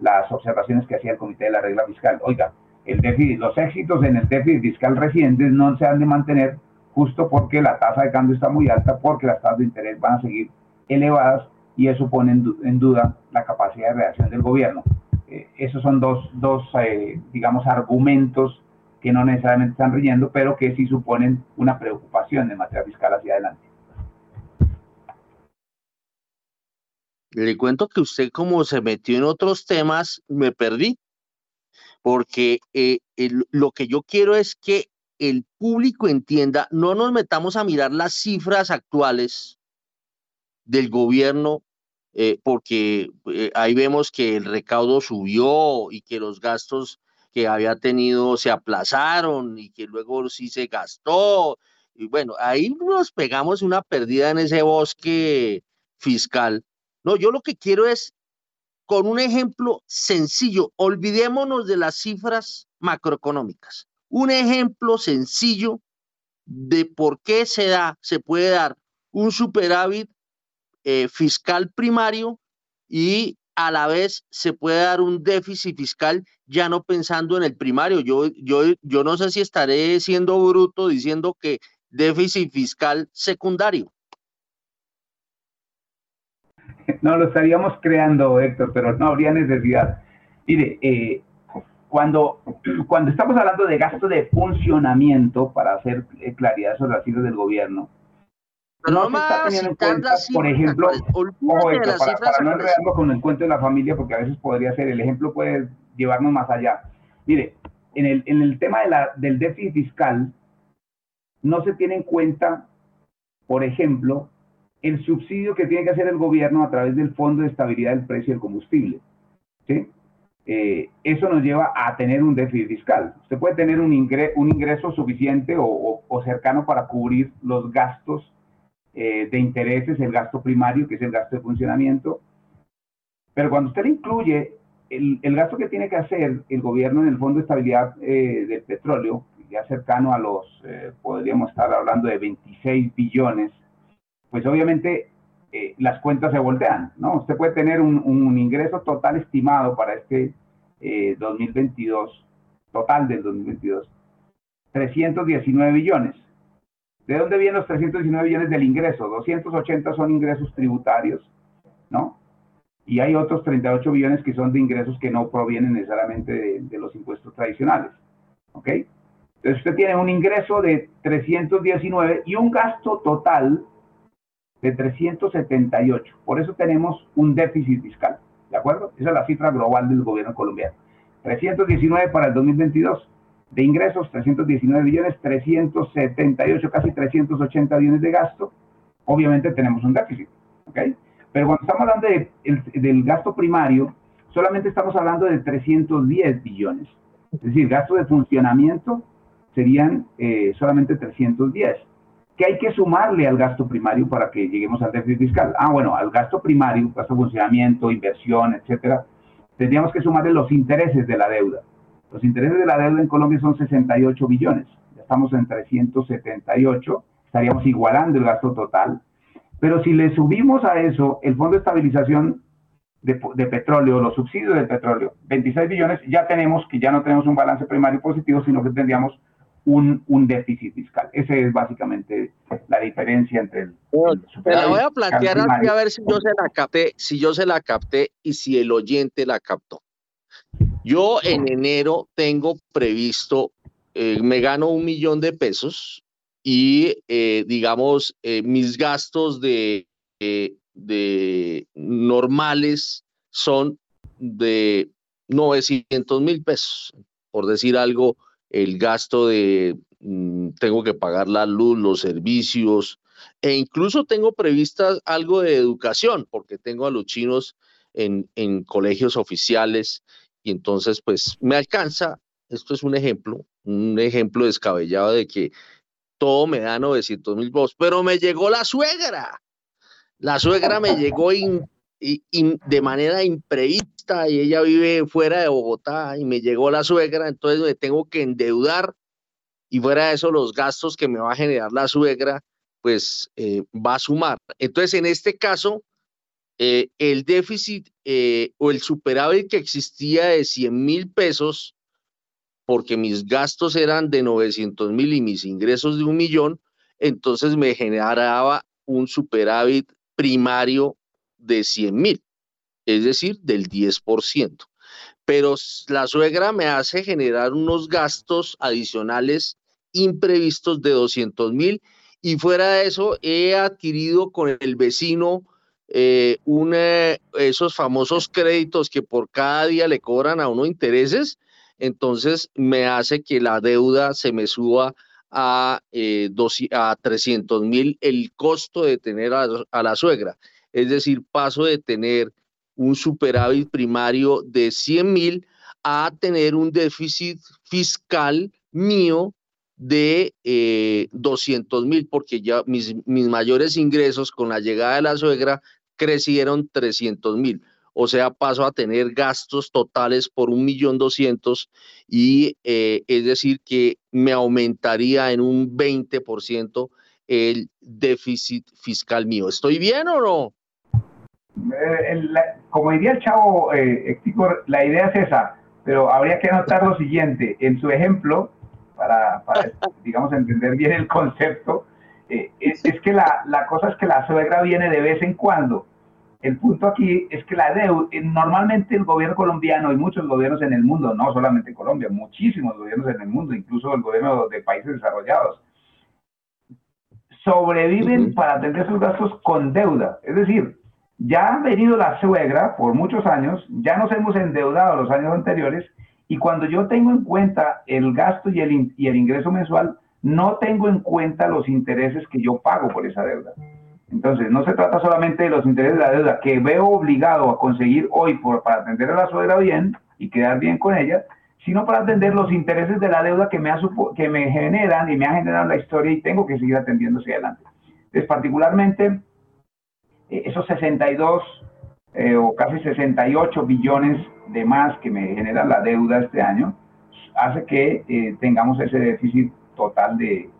las observaciones que hacía el Comité de la Regla Fiscal. Oiga, el déficit, los éxitos en el déficit fiscal recientes no se han de mantener justo porque la tasa de cambio está muy alta, porque las tasas de interés van a seguir elevadas y eso pone en, duda la capacidad de reacción del gobierno. Eh, esos son dos, dos eh, digamos, argumentos que no necesariamente están riendo, pero que sí suponen una preocupación en materia fiscal hacia adelante. Le cuento que usted como se metió en otros temas, me perdí, porque eh, lo que yo quiero es que el público entienda, no nos metamos a mirar las cifras actuales del gobierno, eh, porque eh, ahí vemos que el recaudo subió y que los gastos que había tenido se aplazaron y que luego sí se gastó. Y bueno, ahí nos pegamos una pérdida en ese bosque fiscal no, yo lo que quiero es, con un ejemplo sencillo, olvidémonos de las cifras macroeconómicas. Un ejemplo sencillo de por qué se da, se puede dar un superávit eh, fiscal primario y a la vez se puede dar un déficit fiscal ya no pensando en el primario. Yo, yo, yo no sé si estaré siendo bruto diciendo que déficit fiscal secundario. no lo estaríamos creando, Héctor, pero no habría necesidad. Mire, eh, cuando, cuando estamos hablando de gasto de funcionamiento, para hacer eh, claridad sobre las cifras del gobierno, no, se está teniendo en cuenta, por ejemplo, para, no enredarlo con el cuento de la familia, porque a veces podría ser, el ejemplo puede llevarnos más allá. Mire, en el, en el tema de la, del déficit fiscal, no se tiene en cuenta, por ejemplo, el subsidio que tiene que hacer el gobierno a través del Fondo de Estabilidad del Precio del Combustible. ¿sí? Eh, eso nos lleva a tener un déficit fiscal. Usted puede tener un, un ingreso suficiente o, cercano para cubrir los gastos eh, de intereses, el gasto primario, que es el gasto de funcionamiento, pero cuando usted incluye el, gasto que tiene que hacer el gobierno en el Fondo de Estabilidad eh, del Petróleo, ya cercano a los, eh, podríamos estar hablando de 26 billones, pues obviamente las cuentas se voltean, ¿no? Usted puede tener un, un ingreso total estimado para este 2022, total del 2022, 319 billones. ¿De dónde vienen los 319 billones del ingreso? 280 son ingresos tributarios, ¿no? Y hay otros 38 billones que son de ingresos que no provienen necesariamente de, los impuestos tradicionales, ¿ok? Entonces usted tiene un ingreso de 319 y un gasto total de 378. Por eso tenemos un déficit fiscal, ¿de acuerdo? Esa es la cifra global del gobierno colombiano. 319 para el 2022 de ingresos, 319 billones, 378, casi 380 billones de gasto, obviamente tenemos un déficit. ¿ok? Pero cuando estamos hablando del gasto primario, solamente estamos hablando de 310 billones. Es decir, gasto de funcionamiento serían eh, solamente 310. ¿Qué hay que sumarle al gasto primario para que lleguemos al déficit fiscal? Ah, bueno, al gasto primario, gasto de funcionamiento, inversión, etcétera, tendríamos que sumarle los intereses de la deuda. Los intereses de la deuda en Colombia son 68 billones. Ya estamos en 378. Estaríamos igualando el gasto total. Pero si le subimos a eso el Fondo de Estabilización de, Petróleo, los subsidios del petróleo, 26 billones, ya tenemos que ya no tenemos un balance primario positivo, sino que tendríamos un, un déficit fiscal. Esa es básicamente la diferencia entre el... Te la voy a plantear a ver si yo se la capté, si yo se la capté y si el oyente la captó. Yo en enero tengo previsto, eh, me gano un millón de pesos y eh, digamos, eh, mis gastos de, de normales son de 900 mil pesos, por decir algo, el gasto de, mm, tengo que pagar la luz, los servicios, e incluso tengo previstas algo de educación, porque tengo a los chinos en, en colegios oficiales y entonces pues me alcanza, esto es un ejemplo, un ejemplo descabellado de que todo me da 900 mil votos, pero me llegó la suegra. La suegra me llegó de manera imprevista y ella vive fuera de Bogotá y me llegó la suegra, entonces me tengo que endeudar y fuera de eso los gastos que me va a generar la suegra, pues eh, va a sumar. Entonces en este caso eh, el déficit eh, o el superávit que existía de 100 mil pesos, porque mis gastos eran de 900 mil y mis ingresos de un millón, entonces me generaba un superávit primario de 100 mil, es decir, del 10%. Pero la suegra me hace generar unos gastos adicionales imprevistos de 200 mil y fuera de eso he adquirido con el vecino eh, esos famosos créditos que por cada día le cobran a uno intereses, entonces me hace que la deuda se me suba a, eh, a 300 mil el costo de tener a, la suegra. Es decir, paso de tener un superávit primario de 100 mil a tener un déficit fiscal mío de eh, 200 mil, porque ya mis mayores ingresos con la llegada de la suegra crecieron 300 mil. O sea, paso a tener gastos totales por un millón doscientos y eh, es decir que me aumentaría en un 20% el déficit fiscal mío. ¿Estoy bien o no? Eh, como diría el chavo eh, la idea es esa, pero habría que anotar lo siguiente. En su ejemplo, para, para *laughs* digamos, entender bien el concepto, eh, es, es, que la, la cosa es que la suegra viene de vez en cuando el punto aquí es que la deuda, normalmente el gobierno colombiano y muchos gobiernos en el mundo, no solamente Colombia, muchísimos gobiernos en el mundo, incluso el gobierno de países desarrollados, sobreviven para atender sus gastos con deuda. Es decir, ya ha venido la suegra por muchos años, ya nos hemos endeudado los años anteriores y cuando yo tengo en cuenta el gasto y el, y el ingreso mensual, no tengo en cuenta los intereses que yo pago por esa deuda. Entonces, no se trata solamente de los intereses de la deuda que veo obligado a conseguir hoy para atender a la suegra bien y quedar bien con ella, sino para atender los intereses de la deuda que me, que me generan y me ha generado la historia y tengo que seguir atendiendo hacia adelante. Entonces, particularmente, eh, esos 62 eh, o casi 68 billones de más que me genera la deuda este año, hace que eh, tengamos ese déficit total de,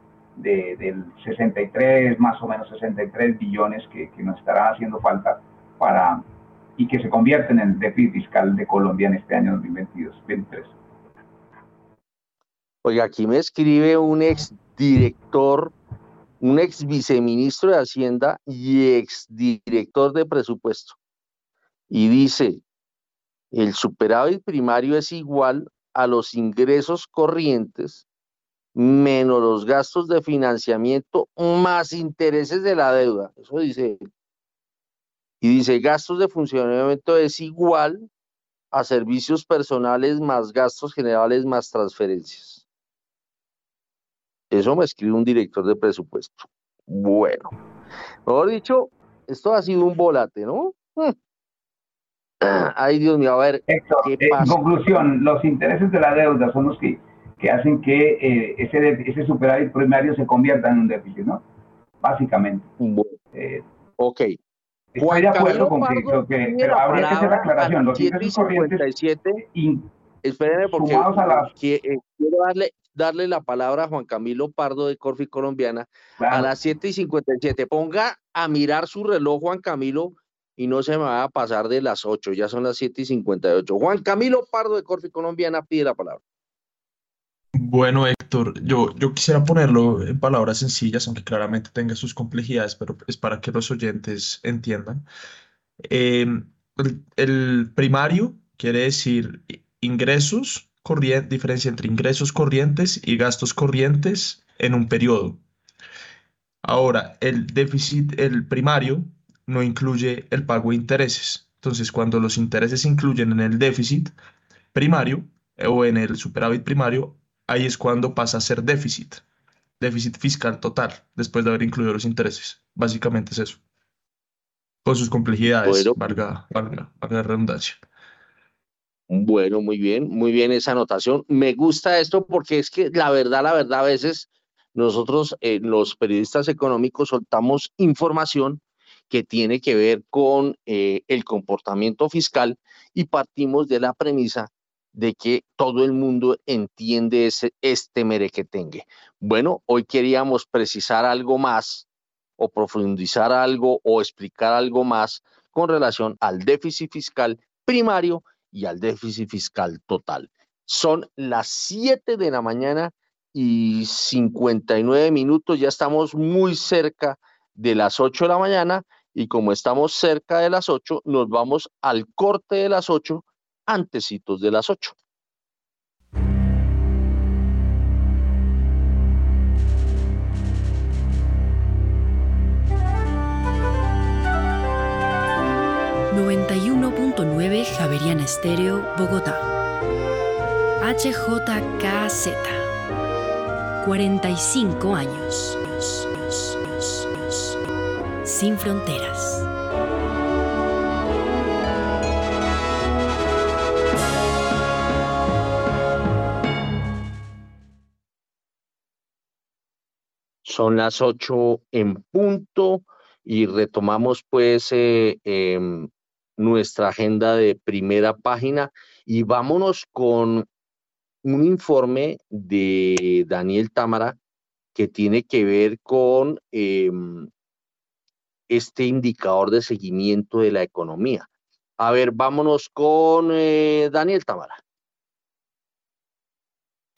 del 63, más o menos 63 billones que, nos estarán haciendo falta para y que se convierten en el déficit fiscal de Colombia en este año 2022-2023. Oiga, aquí me escribe un ex director, un ex viceministro de Hacienda y ex director de presupuesto. Y dice, el superávit primario es igual a los ingresos corrientes menos los gastos de financiamiento más intereses de la deuda. Eso dice Y dice, gastos de funcionamiento es igual a servicios personales más gastos generales más transferencias. Eso me escribe un director de presupuesto. Bueno, mejor dicho, esto ha sido un volate, ¿no? Hmm. Ay, Dios mío, a ver. ¿qué eh, En conclusión, los intereses de la deuda son los que, que hacen que eh, ese, ese superávit primario se convierta en un déficit, ¿no? Básicamente. Eh, ok. Estoy de acuerdo con que, pero habría que hacer la aclaración. Los intereses corrientes. Espérenme porque a las... quiero darle, darle la palabra a Juan Camilo Pardo de Corfi Colombiana a las 7 y 57. Ponga a mirar su reloj, Juan Camilo, y no se me va a pasar de las 8, ya son las 7 y 58. Juan Camilo Pardo de Corfi Colombiana pide la palabra. Bueno, Héctor, yo, yo quisiera ponerlo en palabras sencillas, aunque claramente tenga sus complejidades, pero es para que los oyentes entiendan. Em, el, primario quiere decir ingresos corrientes, diferencia entre ingresos corrientes y gastos corrientes en un periodo. Ahora, el déficit, el primario, no incluye el pago de intereses. Entonces, cuando los intereses se incluyen en el déficit primario eh, o en el superávit primario, ahí es cuando pasa a ser déficit, déficit fiscal total, después de haber incluido los intereses. Básicamente es eso. Con sus complejidades, valga, valga, redundancia. Bueno, muy bien, muy bien esa anotación. Me gusta esto porque es que la verdad, la verdad, a veces nosotros, eh, los periodistas económicos, soltamos información que tiene que ver con eh, el comportamiento fiscal y partimos de la premisa de que todo el mundo entiende ese, este merequetengue. Bueno, hoy queríamos precisar algo más o profundizar algo o explicar algo más con relación al déficit fiscal primario y al déficit fiscal total. Son las 7 de la mañana y 59 minutos, ya estamos muy cerca de las 8 de la mañana y como estamos cerca de las 8, nos vamos al corte de las 8, antecitos de las 8. .9 Javerian Estéreo, Bogotá. HJKZ. 45 años sin fronteras. Son las ocho en punto y retomamos pues eh, em, nuestra agenda de primera página y vámonos con un informe de Daniel Támara que tiene que ver con em, este indicador de seguimiento de la economía. A ver, vámonos con eh, Daniel Tamara.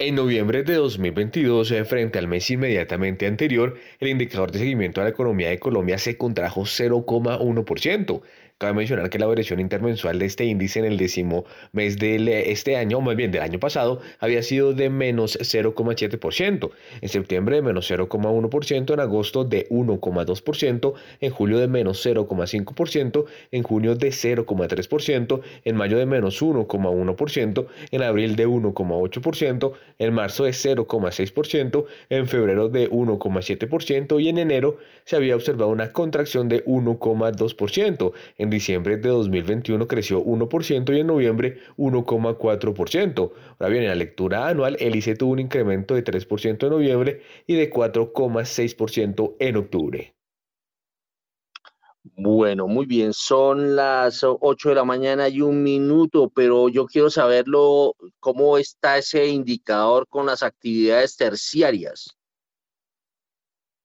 En noviembre de 2022, eh, frente al mes inmediatamente anterior, el indicador de seguimiento de la economía de Colombia se contrajo 0,1%, Cabe mencionar que la variación intermensual de este índice en el décimo mes de este año, o más bien del año pasado, había sido de menos 0,7%, en septiembre de menos 0,1%, en agosto de 1,2%, en julio de menos 0,5%, en junio de 0,3%, en mayo de menos 1,1%, en abril de 1,8%, en marzo de 0,6%, en febrero de 1,7% y en enero se había observado una contracción de 1,2%. En diciembre de 2021 creció 1% y en noviembre 1,4%. Ahora bien, en la lectura anual, el ICE tuvo un incremento de 3% en noviembre y de 4,6% en octubre. Bueno, muy bien, son las 8 de la mañana y un minuto, pero yo quiero saberlo, cómo está ese indicador con las actividades terciarias.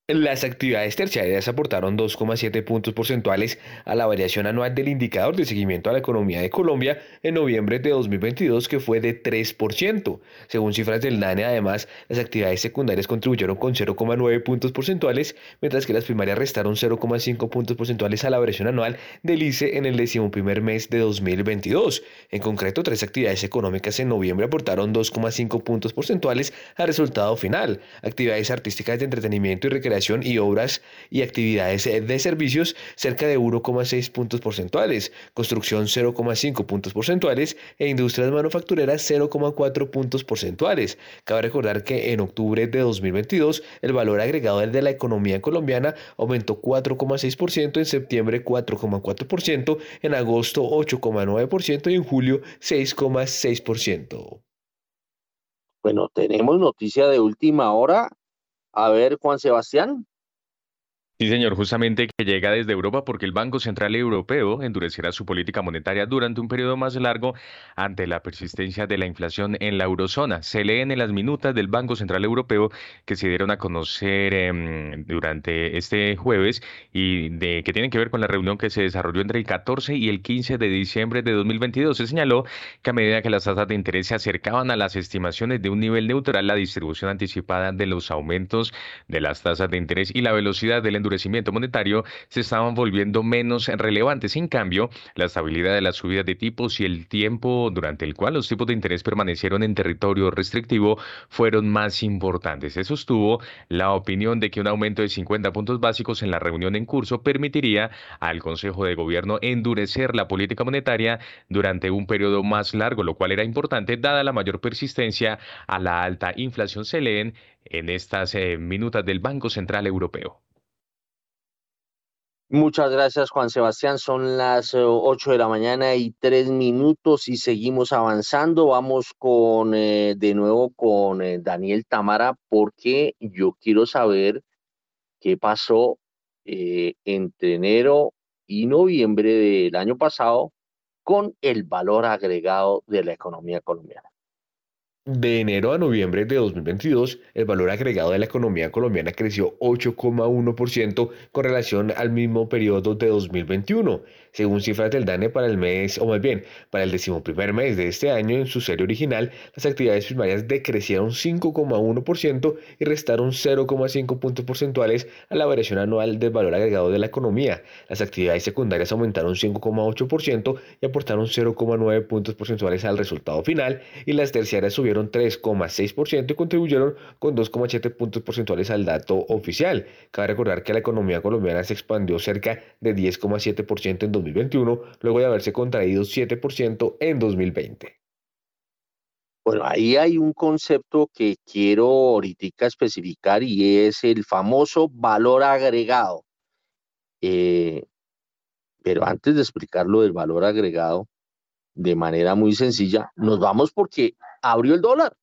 Las actividades terciarias aportaron 2,7 puntos porcentuales a la variación anual del indicador de seguimiento a la economía de Colombia en noviembre de 2022, que fue de 3%. Según cifras del DANE, además, las actividades secundarias contribuyeron con 0,9 puntos porcentuales, mientras que las primarias restaron 0,5 puntos porcentuales a la variación anual del ICE en el decimoprimer mes de 2022. En concreto, tres actividades económicas en noviembre aportaron 2,5 puntos porcentuales al resultado final. Actividades artísticas de entretenimiento y recreación y obras y actividades eh, de servicios cerca de 1,6 puntos porcentuales, construcción 0,5 puntos porcentuales e industrias manufactureras 0,4 puntos porcentuales. Cabe recordar que en octubre de 2022 el valor agregado de la economía colombiana aumentó 4,6%, en septiembre 4,4%, en agosto 8,9% y en julio 6,6%. Bueno, tenemos noticia de última hora a ver, Juan Sebastián. Sí, señor, justamente que llega desde Europa porque el Banco Central Europeo endurecerá su política monetaria durante un periodo más largo ante la persistencia de la inflación en la eurozona. Se leen en las minutas del Banco Central Europeo que se dieron a conocer em, durante este jueves y de, que tienen que ver con la reunión que se desarrolló entre el 14 y el 15 de diciembre de 2022. Se señaló que a medida que las tasas de interés se acercaban a las estimaciones de un nivel neutral, la distribución anticipada de los aumentos de las tasas de interés y la velocidad del endurecimiento monetario se estaban volviendo menos relevantes. En cambio, la estabilidad de las subidas de tipos y el tiempo durante el cual los tipos de interés permanecieron en territorio restrictivo fueron más importantes. Se sostuvo la opinión de que un aumento de 50 puntos básicos en la reunión en curso permitiría al Consejo de Gobierno endurecer la política monetaria durante un periodo más largo, lo cual era importante dada la mayor persistencia a la alta inflación se leen en estas eh, minutas del Banco Central Europeo. Muchas gracias, Juan Sebastián. Son las 8 eh, de la mañana y tres minutos y seguimos avanzando. Vamos con eh, de nuevo con eh, Daniel Tamara porque yo quiero saber qué pasó entre enero y noviembre del año pasado con el valor agregado de la economía colombiana. De enero a noviembre de 2022, el valor agregado de la economía colombiana creció 8,1% con relación al mismo periodo de 2021 según cifras del DANE para el mes, o más bien, para el decimoprimer mes de este año en su serie original, las actividades primarias decrecieron 5,1% y restaron 0,5 puntos porcentuales a la variación anual del valor agregado de la economía. Las actividades secundarias aumentaron 5,8% y aportaron 0,9 puntos porcentuales al resultado final, y las terciarias subieron 3,6% y contribuyeron con 2,7 puntos porcentuales al dato oficial. Cabe recordar que la economía colombiana se expandió cerca de 10,7% en 2020 2021, luego de haberse contraído 7% en 2020. Bueno, ahí hay un concepto que quiero ahorita especificar y es el famoso valor agregado. Eh, pero antes de explicar lo del valor agregado, de manera muy sencilla, nos vamos porque abrió el dólar.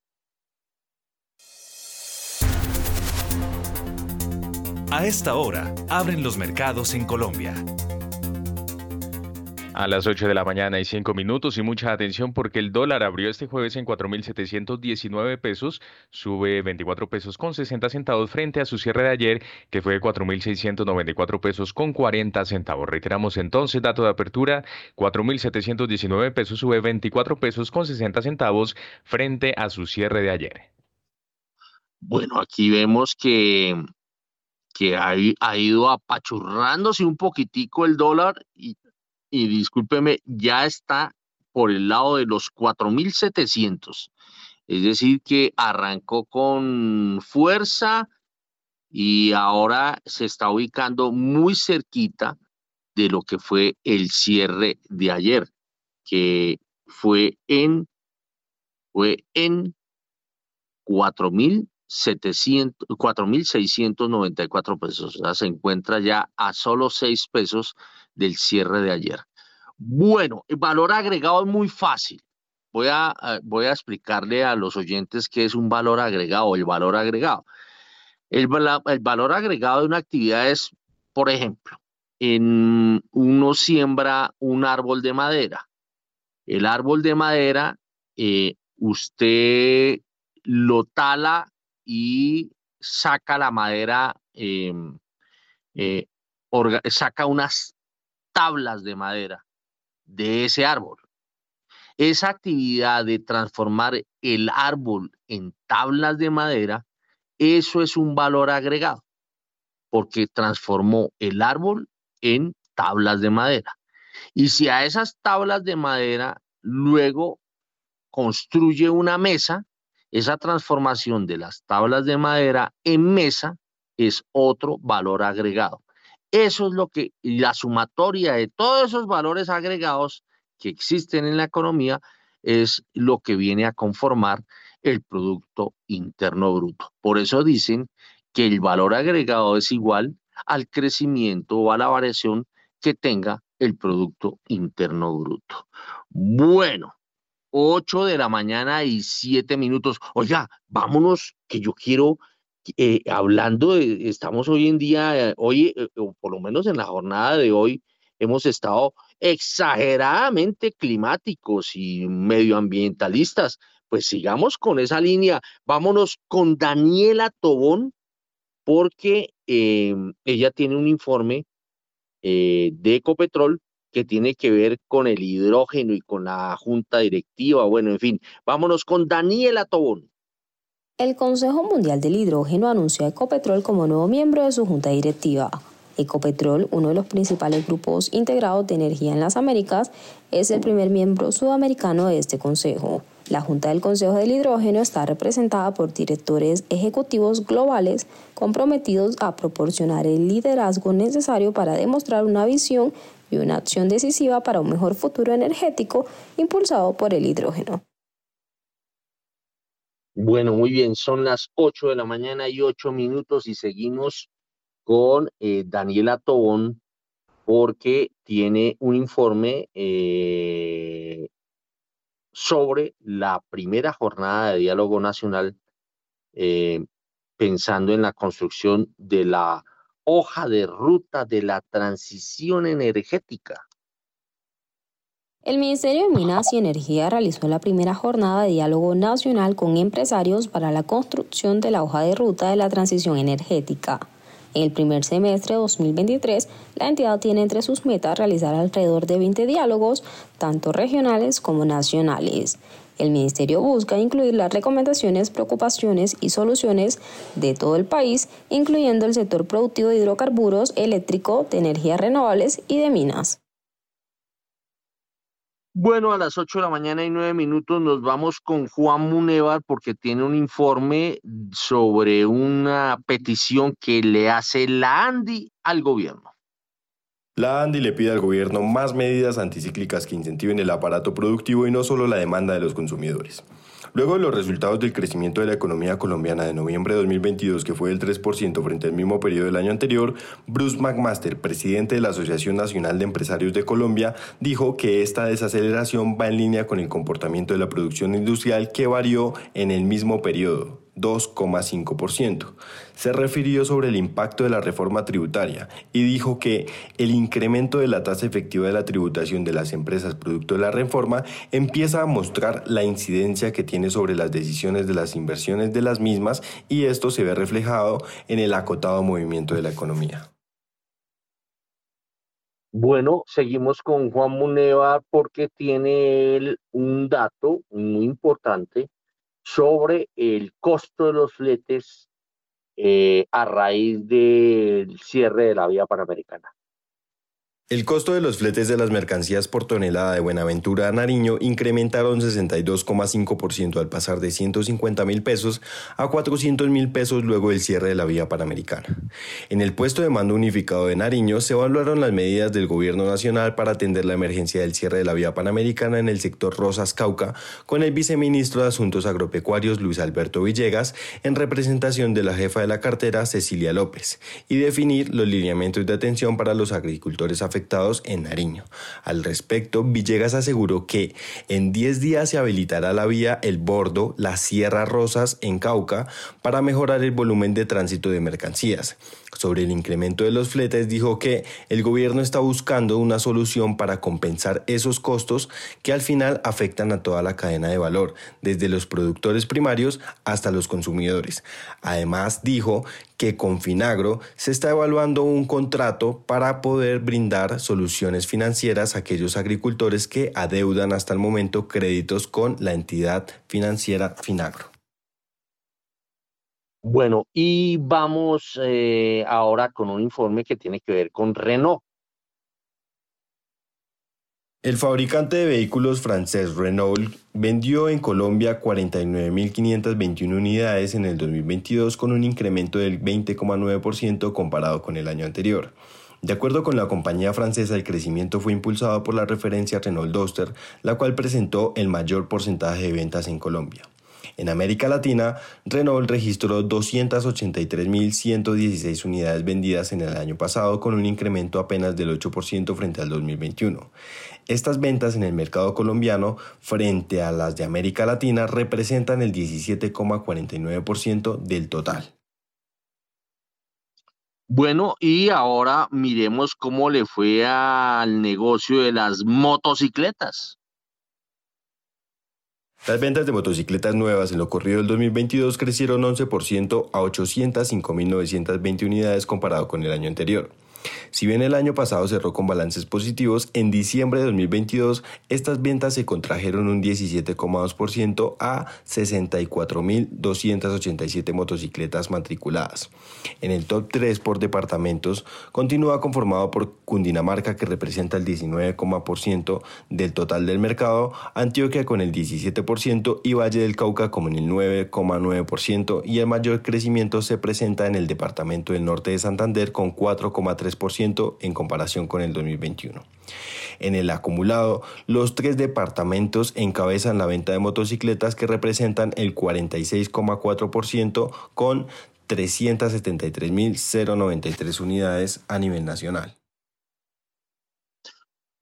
A esta hora, abren los mercados en Colombia. A las 8 de la mañana y 5 minutos y mucha atención porque el dólar abrió este jueves en 4.719 pesos, sube 24 pesos con 60 centavos frente a su cierre de ayer que fue de 4.694 pesos con 40 centavos. Reiteramos entonces, dato de apertura, 4.719 pesos, sube 24 pesos con 60 centavos frente a su cierre de ayer. Bueno, aquí vemos que que ha, ha, ido apachurrándose un poquitico el dólar y y discúlpeme, ya está por el lado de los 4.700. Es decir, que arrancó con fuerza y ahora se está ubicando muy cerquita de lo que fue el cierre de ayer, que fue en, fue en 4.694 pesos. O sea, se encuentra ya a solo 6 pesos del cierre de ayer. Bueno, el valor agregado es muy fácil. Voy a, voy a explicarle a los oyentes qué es un valor agregado, el valor agregado. El, valor agregado de una actividad es, por ejemplo, en, uno siembra un árbol de madera. El árbol de madera, eh, usted lo tala y saca la madera, em, eh, saca unas tablas de madera de ese árbol. Esa actividad de transformar el árbol en tablas de madera, eso es un valor agregado, porque transformó el árbol en tablas de madera. Y si a esas tablas de madera luego construye una mesa, esa transformación de las tablas de madera en mesa es otro valor agregado. Eso es lo que la sumatoria de todos esos valores agregados que existen en la economía es lo que viene a conformar el Producto Interno Bruto. Por eso dicen que el valor agregado es igual al crecimiento o a la variación que tenga el Producto Interno Bruto. Bueno, 8 de la mañana y 7 minutos. Oiga, vámonos, que yo quiero, eh, hablando, de, estamos hoy en día, eh, hoy, eh, o por lo menos en la jornada de hoy, hemos estado exageradamente climáticos y medioambientalistas. Pues sigamos con esa línea. Vámonos con Daniela Tobón, porque em, ella tiene un informe de Ecopetrol que tiene que ver con el hidrógeno y con la junta directiva. Bueno, en fin, vámonos con Daniela Tobón. El Consejo Mundial del Hidrógeno anunció a Ecopetrol como nuevo miembro de su junta directiva. Ecopetrol, uno de los principales grupos integrados de energía en las Américas, es el primer miembro sudamericano de este consejo. La Junta del Consejo del Hidrógeno está representada por directores ejecutivos globales comprometidos a proporcionar el liderazgo necesario para demostrar una visión y una acción decisiva para un mejor futuro energético impulsado por el hidrógeno. Bueno, muy bien, son las 8 de la mañana y 8 minutos y seguimos con eh, Daniela Tobón porque tiene un informe eh, sobre la primera jornada de diálogo nacional eh, pensando en la construcción de la hoja de ruta de la transición energética. El Ministerio de Minas y Energía realizó la primera jornada de diálogo nacional con empresarios para la construcción de la hoja de ruta de la transición energética. En el primer semestre de 2023, la entidad tiene entre sus metas realizar alrededor de 20 diálogos, tanto regionales como nacionales. El Ministerio busca incluir las recomendaciones, preocupaciones y soluciones de todo el país, incluyendo el sector productivo de hidrocarburos, eléctrico, de energías renovables y de minas. Bueno, a las 8 de la mañana y 9 minutos nos vamos con Juan Munevar porque tiene un informe sobre una petición que le hace la ANDI al gobierno. La ANDI le pide al gobierno más medidas anticíclicas que incentiven el aparato productivo y no solo la demanda de los consumidores. Luego de los resultados del crecimiento de la economía colombiana de noviembre de 2022, que fue del 3% frente al mismo periodo del año anterior, Bruce McMaster, presidente de la Asociación Nacional de Empresarios de Colombia, dijo que esta desaceleración va en línea con el comportamiento de la producción industrial que varió en el mismo periodo. 2,5%. Se refirió sobre el impacto de la reforma tributaria y dijo que el incremento de la tasa efectiva de la tributación de las empresas producto de la reforma empieza a mostrar la incidencia que tiene sobre las decisiones de las inversiones de las mismas y esto se ve reflejado en el acotado movimiento de la economía. Bueno, seguimos con Juan Muneva porque tiene él un dato muy importante sobre el costo de los fletes eh, a raíz del cierre de la vía panamericana. El costo de los fletes de las mercancías por tonelada de Buenaventura a Nariño incrementaron 62,5% al pasar de 150 mil pesos a 400 mil pesos luego del cierre de la vía panamericana. En el puesto de mando unificado de Nariño se evaluaron las medidas del gobierno nacional para atender la emergencia del cierre de la vía panamericana en el sector Rosas Cauca con el viceministro de Asuntos Agropecuarios Luis Alberto Villegas en representación de la jefa de la cartera Cecilia López y definir los lineamientos de atención para los agricultores afectados en Nariño. Al respecto, Villegas aseguró que en 10 días se habilitará la vía El Bordo, la Sierra Rosas en Cauca para mejorar el volumen de tránsito de mercancías. Sobre el incremento de los fletes dijo que el gobierno está buscando una solución para compensar esos costos que al final afectan a toda la cadena de valor, desde los productores primarios hasta los consumidores. Además dijo que con Finagro se está evaluando un contrato para poder brindar soluciones financieras a aquellos agricultores que adeudan hasta el momento créditos con la entidad financiera Finagro. Bueno, y vamos eh, ahora con un informe que tiene que ver con Renault. El fabricante de vehículos francés Renault vendió en Colombia 49.521 unidades en el 2022 con un incremento del 20,9% comparado con el año anterior. De acuerdo con la compañía francesa, el crecimiento fue impulsado por la referencia Renault Duster, la cual presentó el mayor porcentaje de ventas en Colombia. En América Latina, Renault registró 283.116 unidades vendidas en el año pasado con un incremento apenas del 8% frente al 2021. Estas ventas en el mercado colombiano frente a las de América Latina representan el 17,49% del total. Bueno, y ahora miremos cómo le fue al negocio de las motocicletas. Las ventas de motocicletas nuevas en lo corrido del 2022 crecieron 11% a 805.920 unidades comparado con el año anterior. Si bien el año pasado cerró con balances positivos, en diciembre de 2022 estas ventas se contrajeron un 17,2% a 64.287 motocicletas matriculadas. En el top 3 por departamentos continúa conformado por Cundinamarca que representa el 19,% del total del mercado, Antioquia con el 17% y Valle del Cauca con el 9,9% y el mayor crecimiento se presenta en el departamento del norte de Santander con 4,3% en comparación con el 2021. En el acumulado, los tres departamentos encabezan la venta de motocicletas que representan el 46,4% con 373.093 unidades a nivel nacional.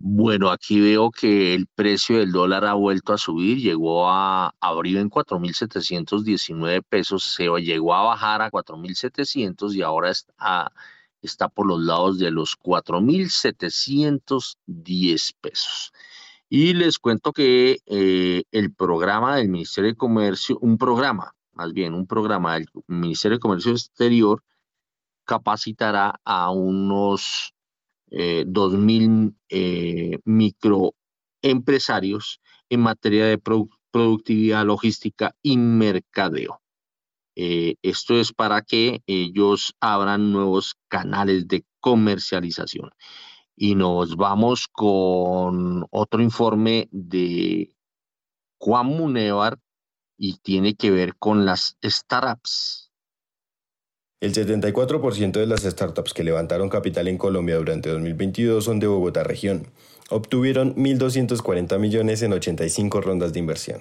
Bueno, aquí veo que el precio del dólar ha vuelto a subir, llegó a abrir en 4.719 pesos, se llegó a bajar a 4.700 y ahora está está por los lados de los 4.710 pesos. Y les cuento que eh, el programa del Ministerio de Comercio, un programa, más bien un programa del Ministerio de Comercio Exterior, capacitará a unos eh, 2.000 eh, microempresarios en materia de productividad, logística y mercadeo. Eh, esto es para que ellos abran nuevos canales de comercialización. Y nos vamos con otro informe de Juan Munevar y tiene que ver con las startups. El 74% de las startups que levantaron capital en Colombia durante 2022 son de Bogotá región obtuvieron 1.240 millones en 85 rondas de inversión.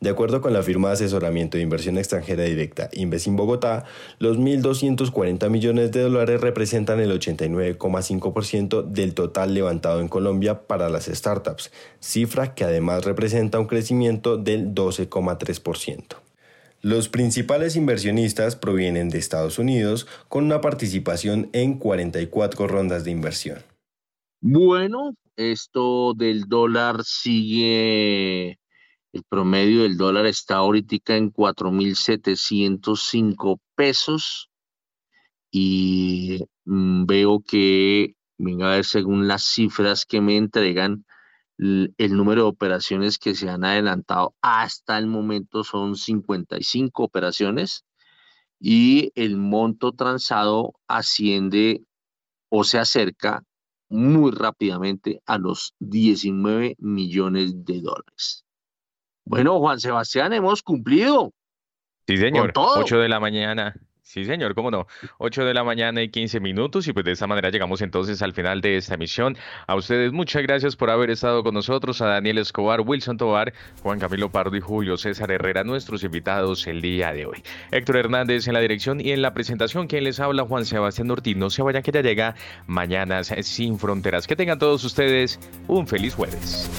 De acuerdo con la firma de asesoramiento de inversión extranjera directa Investing Bogotá, los 1.240 millones de dólares representan el 89,5% del total levantado en Colombia para las startups, cifra que además representa un crecimiento del 12,3%. Los principales inversionistas provienen de Estados Unidos con una participación en 44 rondas de inversión. Bueno, esto del dólar sigue, el promedio del dólar está ahorita en 4.705 pesos. Y mm, veo que, venga a ver, según las cifras que me entregan, el número de operaciones que se han adelantado hasta el momento son 55 operaciones. Y el monto transado asciende o se acerca muy rápidamente a los 19 millones de dólares. Bueno, Juan Sebastián, hemos cumplido. Sí, señor. 8 de la mañana, Sí, señor, cómo no. 8 de la mañana y 15 minutos y pues de esta manera llegamos entonces al final de esta emisión. A ustedes muchas gracias por haber estado con nosotros, a Daniel Escobar, Wilson Tobar, Juan Camilo Pardo y Julio César Herrera, nuestros invitados el día de hoy. Héctor Hernández en la dirección y en la presentación, quien les habla Juan Sebastián Ortiz. No se vayan que ya llega Mañanas sin Fronteras. Que tengan todos ustedes un feliz jueves.